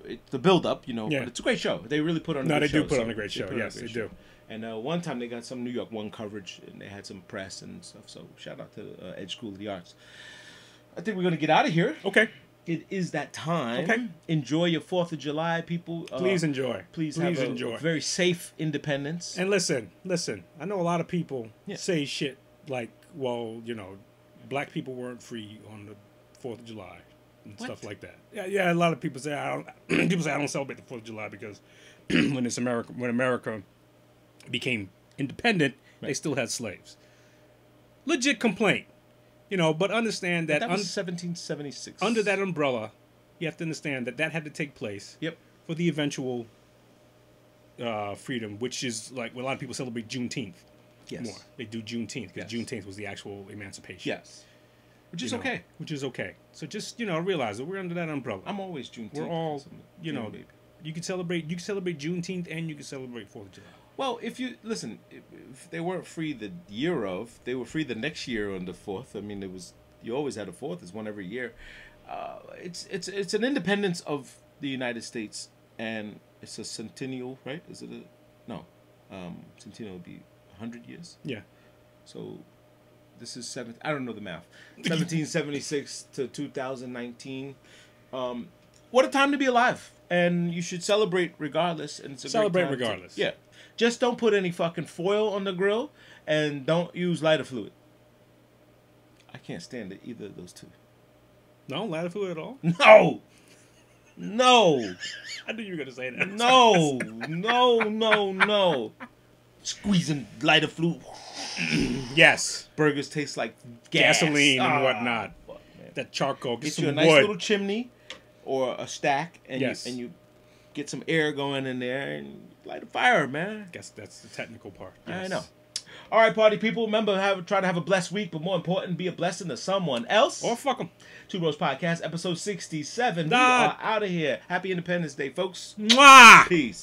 Speaker 4: it, the build up, you know.
Speaker 2: Yeah.
Speaker 4: But it's a great show. They really put on. A
Speaker 2: No, they do put
Speaker 4: so
Speaker 2: on a great show.
Speaker 4: put on a
Speaker 2: Yes,
Speaker 4: great
Speaker 2: they
Speaker 4: show.
Speaker 2: do.
Speaker 4: And uh, one time they got some New York One coverage, and they had some press and stuff. So shout out to uh, Edge School of the Arts. I think we're gonna get out of here.
Speaker 2: Okay.
Speaker 4: It is that time.
Speaker 2: Okay.
Speaker 4: Enjoy your Fourth of July, people. Uh,
Speaker 2: Please enjoy.
Speaker 4: please,
Speaker 2: please
Speaker 4: have a
Speaker 2: enjoy.
Speaker 4: very safe Independence.
Speaker 2: And listen, listen. I know a lot of people
Speaker 4: Yeah.
Speaker 2: say shit like, "Well, you know, black people weren't free on the Fourth of July and
Speaker 4: What?
Speaker 2: stuff like that." Yeah, yeah. A lot of people say I don't. (clears throat) people say I don't celebrate the Fourth of July because (clears throat) when it's America, when America became independent, they still had slaves. Legit complaint, you know. But understand that,
Speaker 4: that was 1776.
Speaker 2: under that umbrella, you have to understand that that had to take place
Speaker 4: Yep.
Speaker 2: for the eventual uh, freedom, which is like well, a lot of people celebrate Juneteenth.
Speaker 4: Yes.
Speaker 2: More. They do Juneteenth because
Speaker 4: Yes.
Speaker 2: Juneteenth was the actual emancipation.
Speaker 4: Yes. Which
Speaker 2: you
Speaker 4: is
Speaker 2: know,
Speaker 4: okay.
Speaker 2: Which is okay. So just you know realize that we're under that umbrella.
Speaker 4: I'm always Juneteenth.
Speaker 2: We're all, you know, you can celebrate. You can celebrate Juneteenth and you can celebrate Fourth of July.
Speaker 4: Well, if you listen, if, they weren't free the year of, they were free the next year on the fourth. I mean, it was you always had a fourth. It's one every year. Uh, it's it's it's an independence of the United States, and it's a centennial, right? Is it a no? Um, centennial would be hundred years.
Speaker 2: Yeah.
Speaker 4: So this is seventh. I don't know the math. Seventeen seventy six (laughs) to two thousand nineteen. Um, what a time to be alive, and you should celebrate regardless. And it's a great
Speaker 2: Celebrate
Speaker 4: time to-
Speaker 2: regardless.
Speaker 4: yeah, just don't put any fucking foil on the grill, and don't use lighter fluid. I can't stand it, either of those two.
Speaker 2: No, lighter fluid at all. (laughs)
Speaker 4: No, no,
Speaker 2: I knew you were gonna say that.
Speaker 4: no, no, no, no. Squeezing lighter fluid.
Speaker 2: Yes.
Speaker 4: Burgers taste like gas.
Speaker 2: Gasoline and
Speaker 4: Ah,
Speaker 2: whatnot.
Speaker 4: fuck.
Speaker 2: That charcoal. Get,
Speaker 4: Get you a nice
Speaker 2: wood.
Speaker 4: little chimney or a stack, and
Speaker 2: Yes.
Speaker 4: you and you get some air going in there and light a fire, man.
Speaker 2: Guess that's the technical part.
Speaker 4: I know. All right, party people. Remember, have try to have a blessed week, but more important, be a blessing to someone else.
Speaker 2: Or fuck them.
Speaker 4: Two Bros Podcast, episode sixty-seven. We are out of here. Happy Independence Day, folks.
Speaker 2: Mwah!
Speaker 4: Peace.